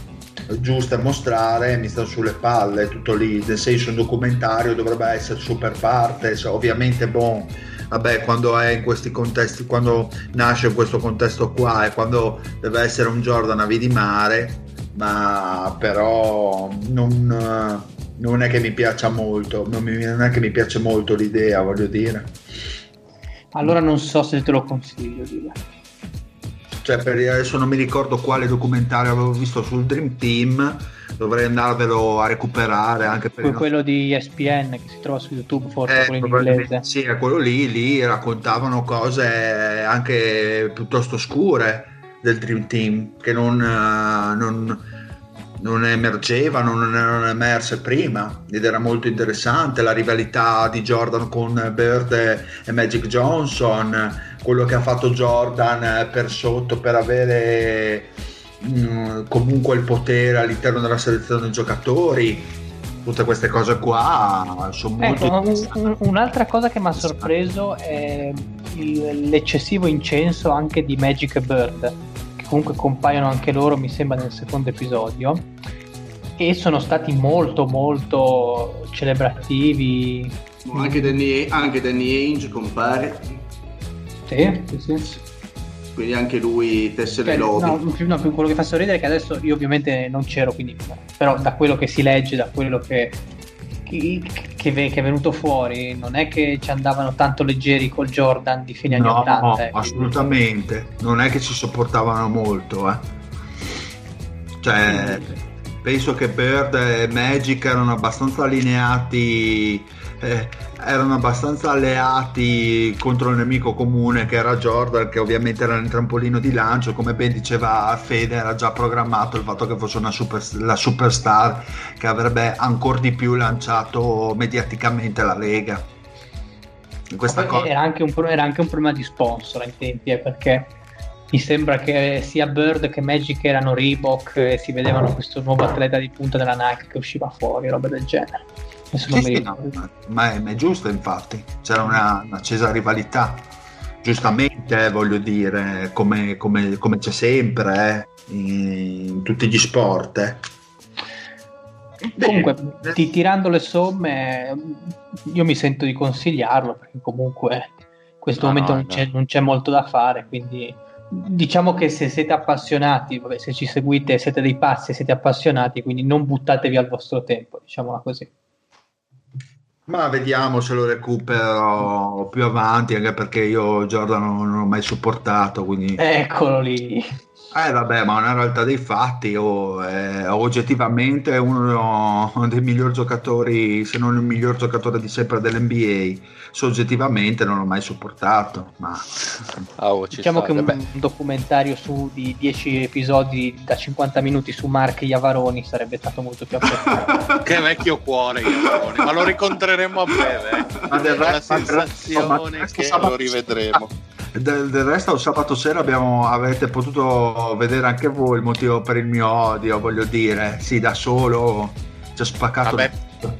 giuste a mostrare mi stanno sulle palle tutto lì nel senso un documentario dovrebbe essere super partes ovviamente bon vabbè quando è in questi contesti quando nasce in questo contesto qua e quando deve essere un Jordan a di mare ma però non, non è che mi piaccia molto non, mi, non è che mi piace molto l'idea voglio dire. Allora non so se te lo consiglio dire cioè per adesso non mi ricordo quale documentario avevo visto sul Dream Team dovrei andarvelo a recuperare anche per quello nostri... di ESPN che si trova su YouTube forse eh, quello in inglese. sì è quello lì lì raccontavano cose anche piuttosto scure del Dream Team che non, non, non emergevano non erano emerse prima ed era molto interessante la rivalità di Jordan con Bird e Magic Johnson quello che ha fatto Jordan per sotto per avere mh, mm, comunque il potere all'interno della selezione dei giocatori. Tutte queste cose qua sono ecco, molto un'altra cosa che mi ha sorpreso è l'eccessivo incenso anche di Magic e Bird comunque compaiono anche loro mi sembra nel secondo episodio e sono stati molto molto celebrativi anche Danny, anche Danny Ainge compare sì, sì, sì. Quindi anche lui tesse le lodi. No, no, quello che fa sorridere è che adesso io ovviamente non c'ero, quindi, però da quello che si legge, da quello che, che, che, è venuto fuori, non è che ci andavano tanto leggeri col Jordan di fine anni no, 80. No, eh, assolutamente. Non è che ci sopportavano molto, eh. Cioè, penso che Bird e Magic erano abbastanza allineati eh, erano abbastanza alleati contro il nemico comune che era Jordan, che ovviamente era nel trampolino di lancio, come ben diceva Fede, era già programmato il fatto che fosse una super, la superstar che avrebbe ancora di più lanciato mediaticamente la Lega. Questa cosa... era, anche un, era anche un problema di sponsor ai tempi, eh, perché mi sembra che sia Bird che Magic erano Reebok e si vedevano questo nuovo atleta di punta della Nike che usciva fuori, roba del genere. Sì, sì, no, ma, è, ma, è, giusto infatti, c'era una, un'accesa rivalità, giustamente eh, voglio dire, come, come, come c'è sempre eh, in, in, tutti gli sport. Eh. Comunque, ti, tirando le somme, io mi sento di consigliarlo perché comunque in questo no, momento no, non, c'è, non, c'è, molto da fare. Quindi diciamo che se siete appassionati, vabbè, se ci seguite, siete dei pazzi, siete appassionati, quindi non buttatevi al vostro tempo, diciamola così. Ma vediamo se lo recupero più avanti, anche perché io Jordan non, non ho mai supportato. Quindi... Eccolo lì. Eh vabbè, ma una realtà dei fatti, oh, eh, oggettivamente è uno dei migliori giocatori, se non il miglior giocatore di sempre dell'NBA, soggettivamente non l'ho mai supportato. Ma... Oh, diciamo sta, che un, un, documentario su di 10 episodi da 50 minuti su Mark Iavaroni sarebbe stato molto più apprezzato. che vecchio cuore Iavaroni, ma lo ricontreremo a breve. Eh. Ma del resto, la sensazione ma che lo rivedremo. Del, del, resto sabato sera abbiamo, avete potuto vedere anche voi il motivo per il mio odio, voglio dire, sì, da solo ci ha spaccato. Vabbè,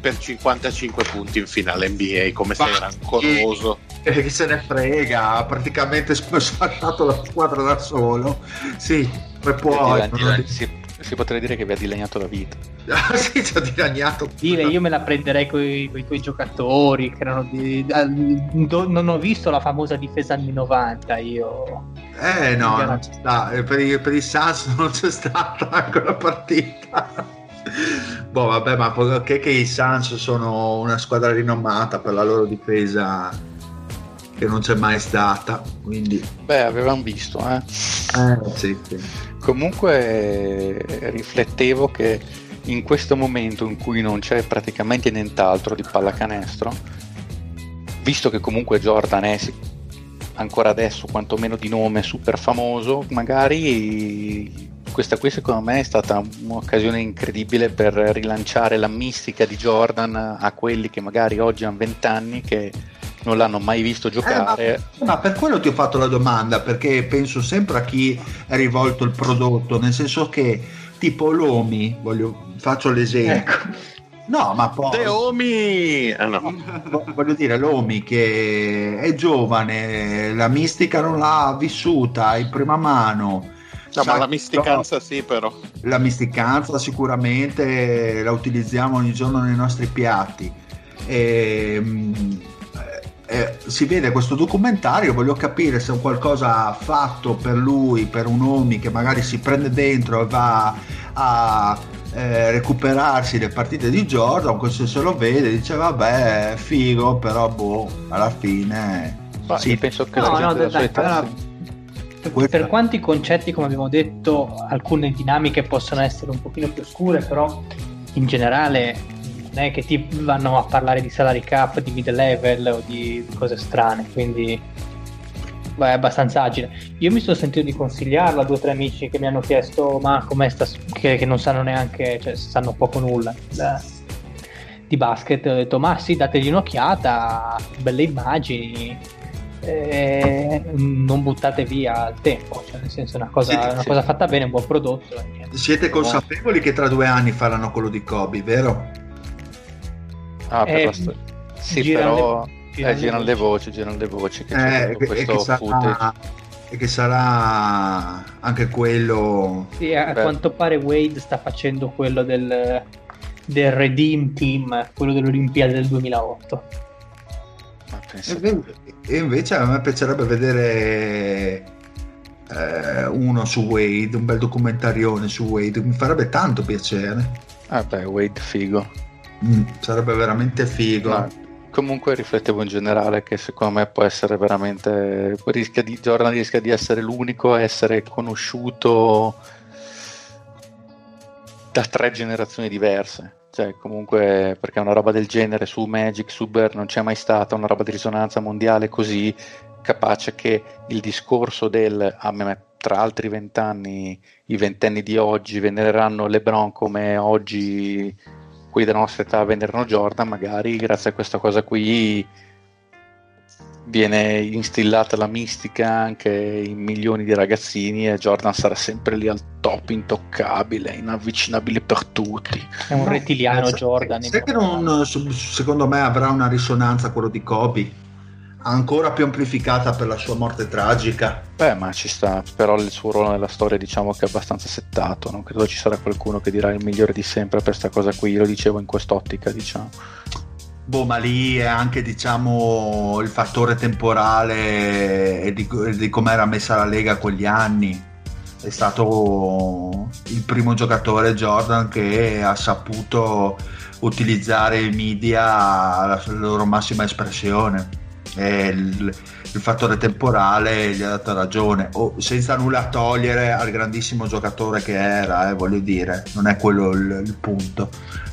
per 55 punti in finale NBA, come sei rancoroso. Che, che se ne frega, ha praticamente spaccato la squadra da solo. Sì, poi puoi. Si, si potrebbe dire che vi ha dilaniato la vita. Ah, sì, ci ha dilaniato. Dire, io me la prenderei con i tuoi giocatori. Che erano di, do, non ho visto la famosa difesa anni 90. Io. Eh, no, non c'è sta. Eh, per, i, per i Sans non c'è stata quella partita. boh, vabbè, ma perché che i Sans sono una squadra rinomata per la loro difesa che non c'è mai stata. Quindi... Beh, avevamo visto, eh. eh sì, sì. Comunque riflettevo che in questo momento in cui non c'è praticamente nient'altro di pallacanestro, visto che comunque Jordan è ancora adesso quantomeno di nome super famoso, magari questa qui secondo me è stata un'occasione incredibile per rilanciare la mistica di Jordan a quelli che magari oggi hanno 20 anni che non l'hanno mai visto giocare. Eh, ma, ma, per quello ti ho fatto la domanda, perché penso sempre a chi è rivolto il prodotto, nel senso che tipo Lomi, voglio, faccio l'esempio. Ecco. No, ma poi. Teomi! Ah, no. Voglio dire, l'Omi che è giovane, la mistica non l'ha vissuta in prima mano. No, ma la misticanza sì, però. La misticanza sicuramente la utilizziamo ogni giorno nei nostri piatti. E, ehm, eh, si vede questo documentario, voglio capire se è un qualcosa fatto per lui, per un uomo che magari si prende dentro e va a eh, recuperarsi le partite di Jordan, questo se lo vede dice vabbè figo, però boh, alla fine... Ma sì. penso che no, no, dai, dai, allora, per, per quanti concetti, come abbiamo detto, alcune dinamiche possono essere un pochino più oscure, però in generale non è che ti vanno a parlare di salary cap, di mid level o di cose strane, quindi beh, è abbastanza agile. Io mi sono sentito di consigliarla a due o tre amici che mi hanno chiesto ma com'è sta, che, che non sanno neanche, cioè sanno poco nulla da, di basket, ho detto ma sì, dategli un'occhiata, belle immagini, eh, non buttate via il tempo, cioè nel senso è una cosa, siete, una cosa fatta bene, un buon prodotto. Siete consapevoli che tra due anni faranno quello di Kobe, vero? Ah, per eh, la storia. Sì, però le, girano, eh, girano le voci, girano le voci che eh, c'è questo che sarà, e che sarà anche quello... Sì, a Beh. quanto pare Wade sta facendo quello del, del Redeem Team, quello dell'Olimpiade del 2008. E invece a me piacerebbe vedere eh, uno su Wade, un bel documentarione su Wade, mi farebbe tanto piacere. Ah beh, Wade figo. Mm, sarebbe veramente figo. No, comunque riflettevo in generale che secondo me può essere veramente rischia di, Jordan rischia di essere l'unico a essere conosciuto da tre generazioni diverse cioè comunque perché una roba del genere su Magic, su Bear non c'è mai stata una roba di risonanza mondiale così capace che il discorso del a me tra altri vent'anni i ventenni di oggi venereranno LeBron come oggi quelli della nostra età venderanno Jordan, magari grazie a questa cosa qui viene instillata la mistica anche in milioni di ragazzini e Jordan sarà sempre lì al top, intoccabile, inavvicinabile per tutti. È un rettiliano eh, Jordan. Sai che non, secondo me avrà una risonanza quello di Kobe? Ancora più amplificata per la sua morte tragica. Beh, ma ci sta, però il suo ruolo nella storia diciamo che è abbastanza settato, non credo ci sarà qualcuno che dirà il migliore di sempre per questa cosa qui, lo dicevo in quest'ottica, diciamo. Boh, ma lì è anche diciamo il fattore temporale e di, di come era messa la Lega quegli anni. È stato il primo giocatore Jordan che ha saputo utilizzare i media alla loro massima espressione. E il, il fattore temporale gli ha dato ragione, o senza nulla togliere al grandissimo giocatore che era, eh, voglio dire, non è quello il, il punto,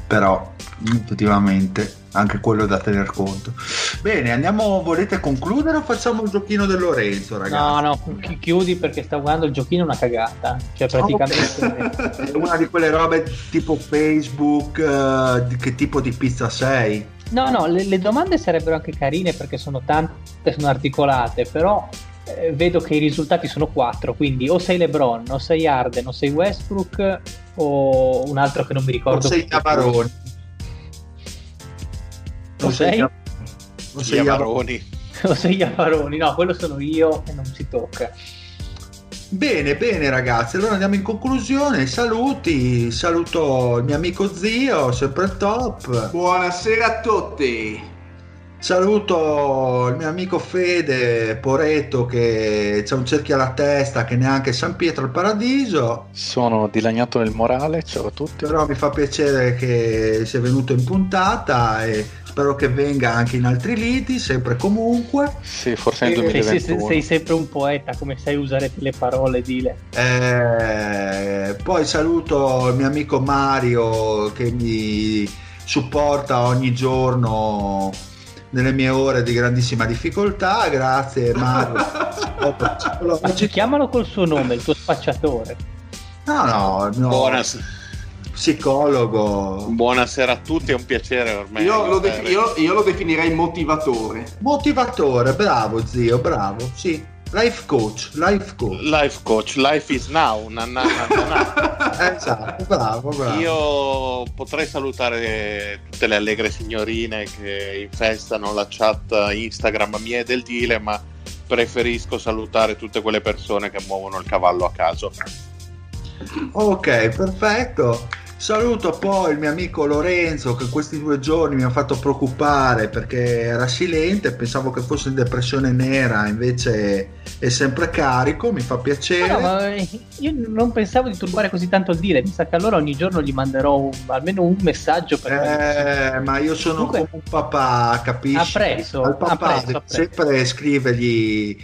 però effettivamente anche quello da tener conto. Bene, andiamo, volete concludere o facciamo il giochino del Lorenzo, ragazzi? No, no, chiudi perché sta guardando il giochino una cagata, cioè praticamente è una di quelle robe tipo Facebook, uh, di che tipo di pizza sei? No, no, le, le, domande sarebbero anche carine perché sono tante, sono articolate, però eh, vedo che i risultati sono quattro, quindi o sei LeBron, o sei Arden, o sei Westbrook, o un altro che non mi ricordo. O sei Cavaroni. Lo sei? Lo sei Iavaroni. Lo sei Iavaroni, no, quello sono io e non si tocca. Bene, bene ragazzi, allora andiamo in conclusione, saluti, saluto il mio amico zio, sempre top. Buonasera a tutti. Saluto il mio amico Fede Poreto che c'ha un cerchio alla testa che neanche San Pietro al Paradiso. Sono dilaniato nel morale, ciao a tutti. Però mi fa piacere che sia venuto in puntata e spero che venga anche in altri liti, sempre comunque. Sì, forse nel 2021. Sei, sei, sempre un poeta, come sai usare le parole, dile. Eh, poi saluto il mio amico Mario che mi supporta ogni giorno nelle mie ore di grandissima difficoltà. Grazie Mario. Chiamalo col suo nome, il tuo spacciatore. No, no, no. Buonasera psicologo. Buonasera a tutti, è un piacere ormai. Io lo, de- io, io lo definirei motivatore. Motivatore, bravo zio, bravo, sì. Life coach, life coach. Life coach, life is now. Na, na, na, esatto, bravo, bravo. Io potrei salutare tutte le allegre signorine che infestano la chat Instagram mia e del Dile, ma preferisco salutare tutte quelle persone che muovono il cavallo a caso. Ok, perfetto. Saluto poi il mio amico Lorenzo che questi due giorni mi ha fatto preoccupare perché era silente, pensavo che fosse in depressione nera, invece è sempre carico, mi fa piacere. No, ma io non pensavo di turbare così tanto il dire, mi sa che allora ogni giorno gli manderò un, almeno un messaggio per Eh, ma io sono Comunque, come un papà, capisci? Appresso, Al papà appresso, appresso. sempre scrivergli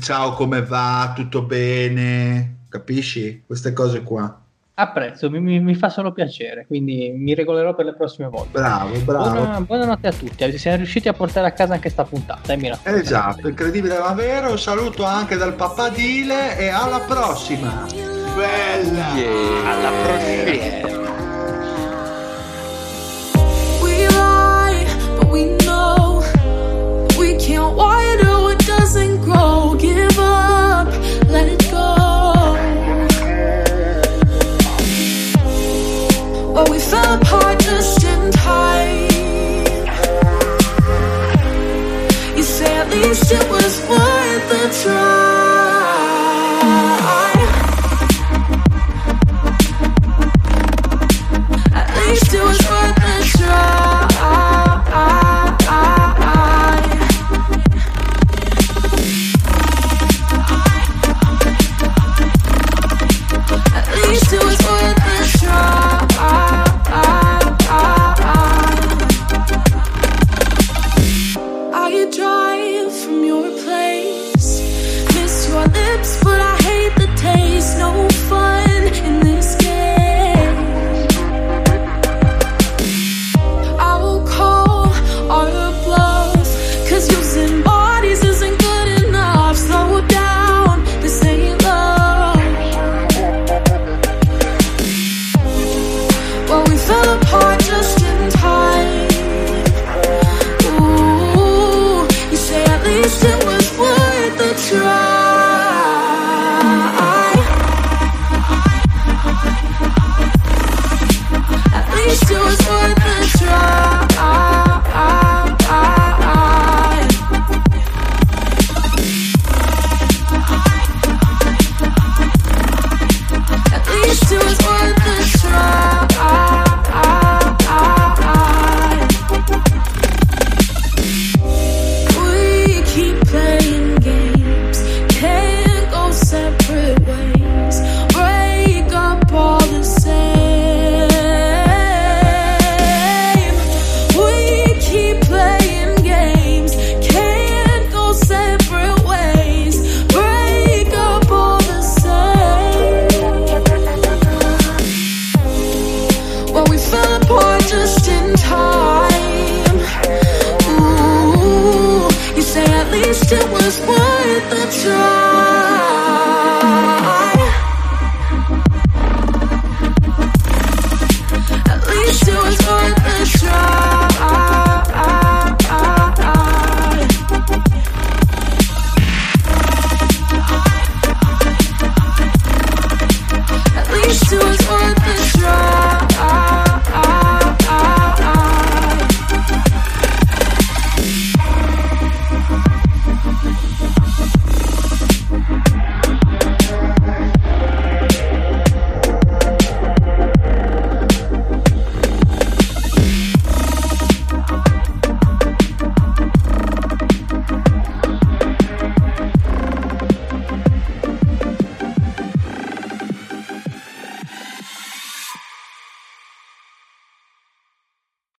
ciao come va, tutto bene, capisci? Queste cose qua apprezzo, mi, mi, mi, fa solo piacere, quindi mi regolerò per le prossime volte. Bravo, bravo. Buona, buonanotte a tutti, siamo riusciti a portare a casa anche sta puntata. Eh, esatto, incredibile ma vero. Saluto anche dal papadile e alla prossima. Bella! Yeah. Alla prossima! We lie, but we know we can't water what doesn't grow. Give up, least it was worth the try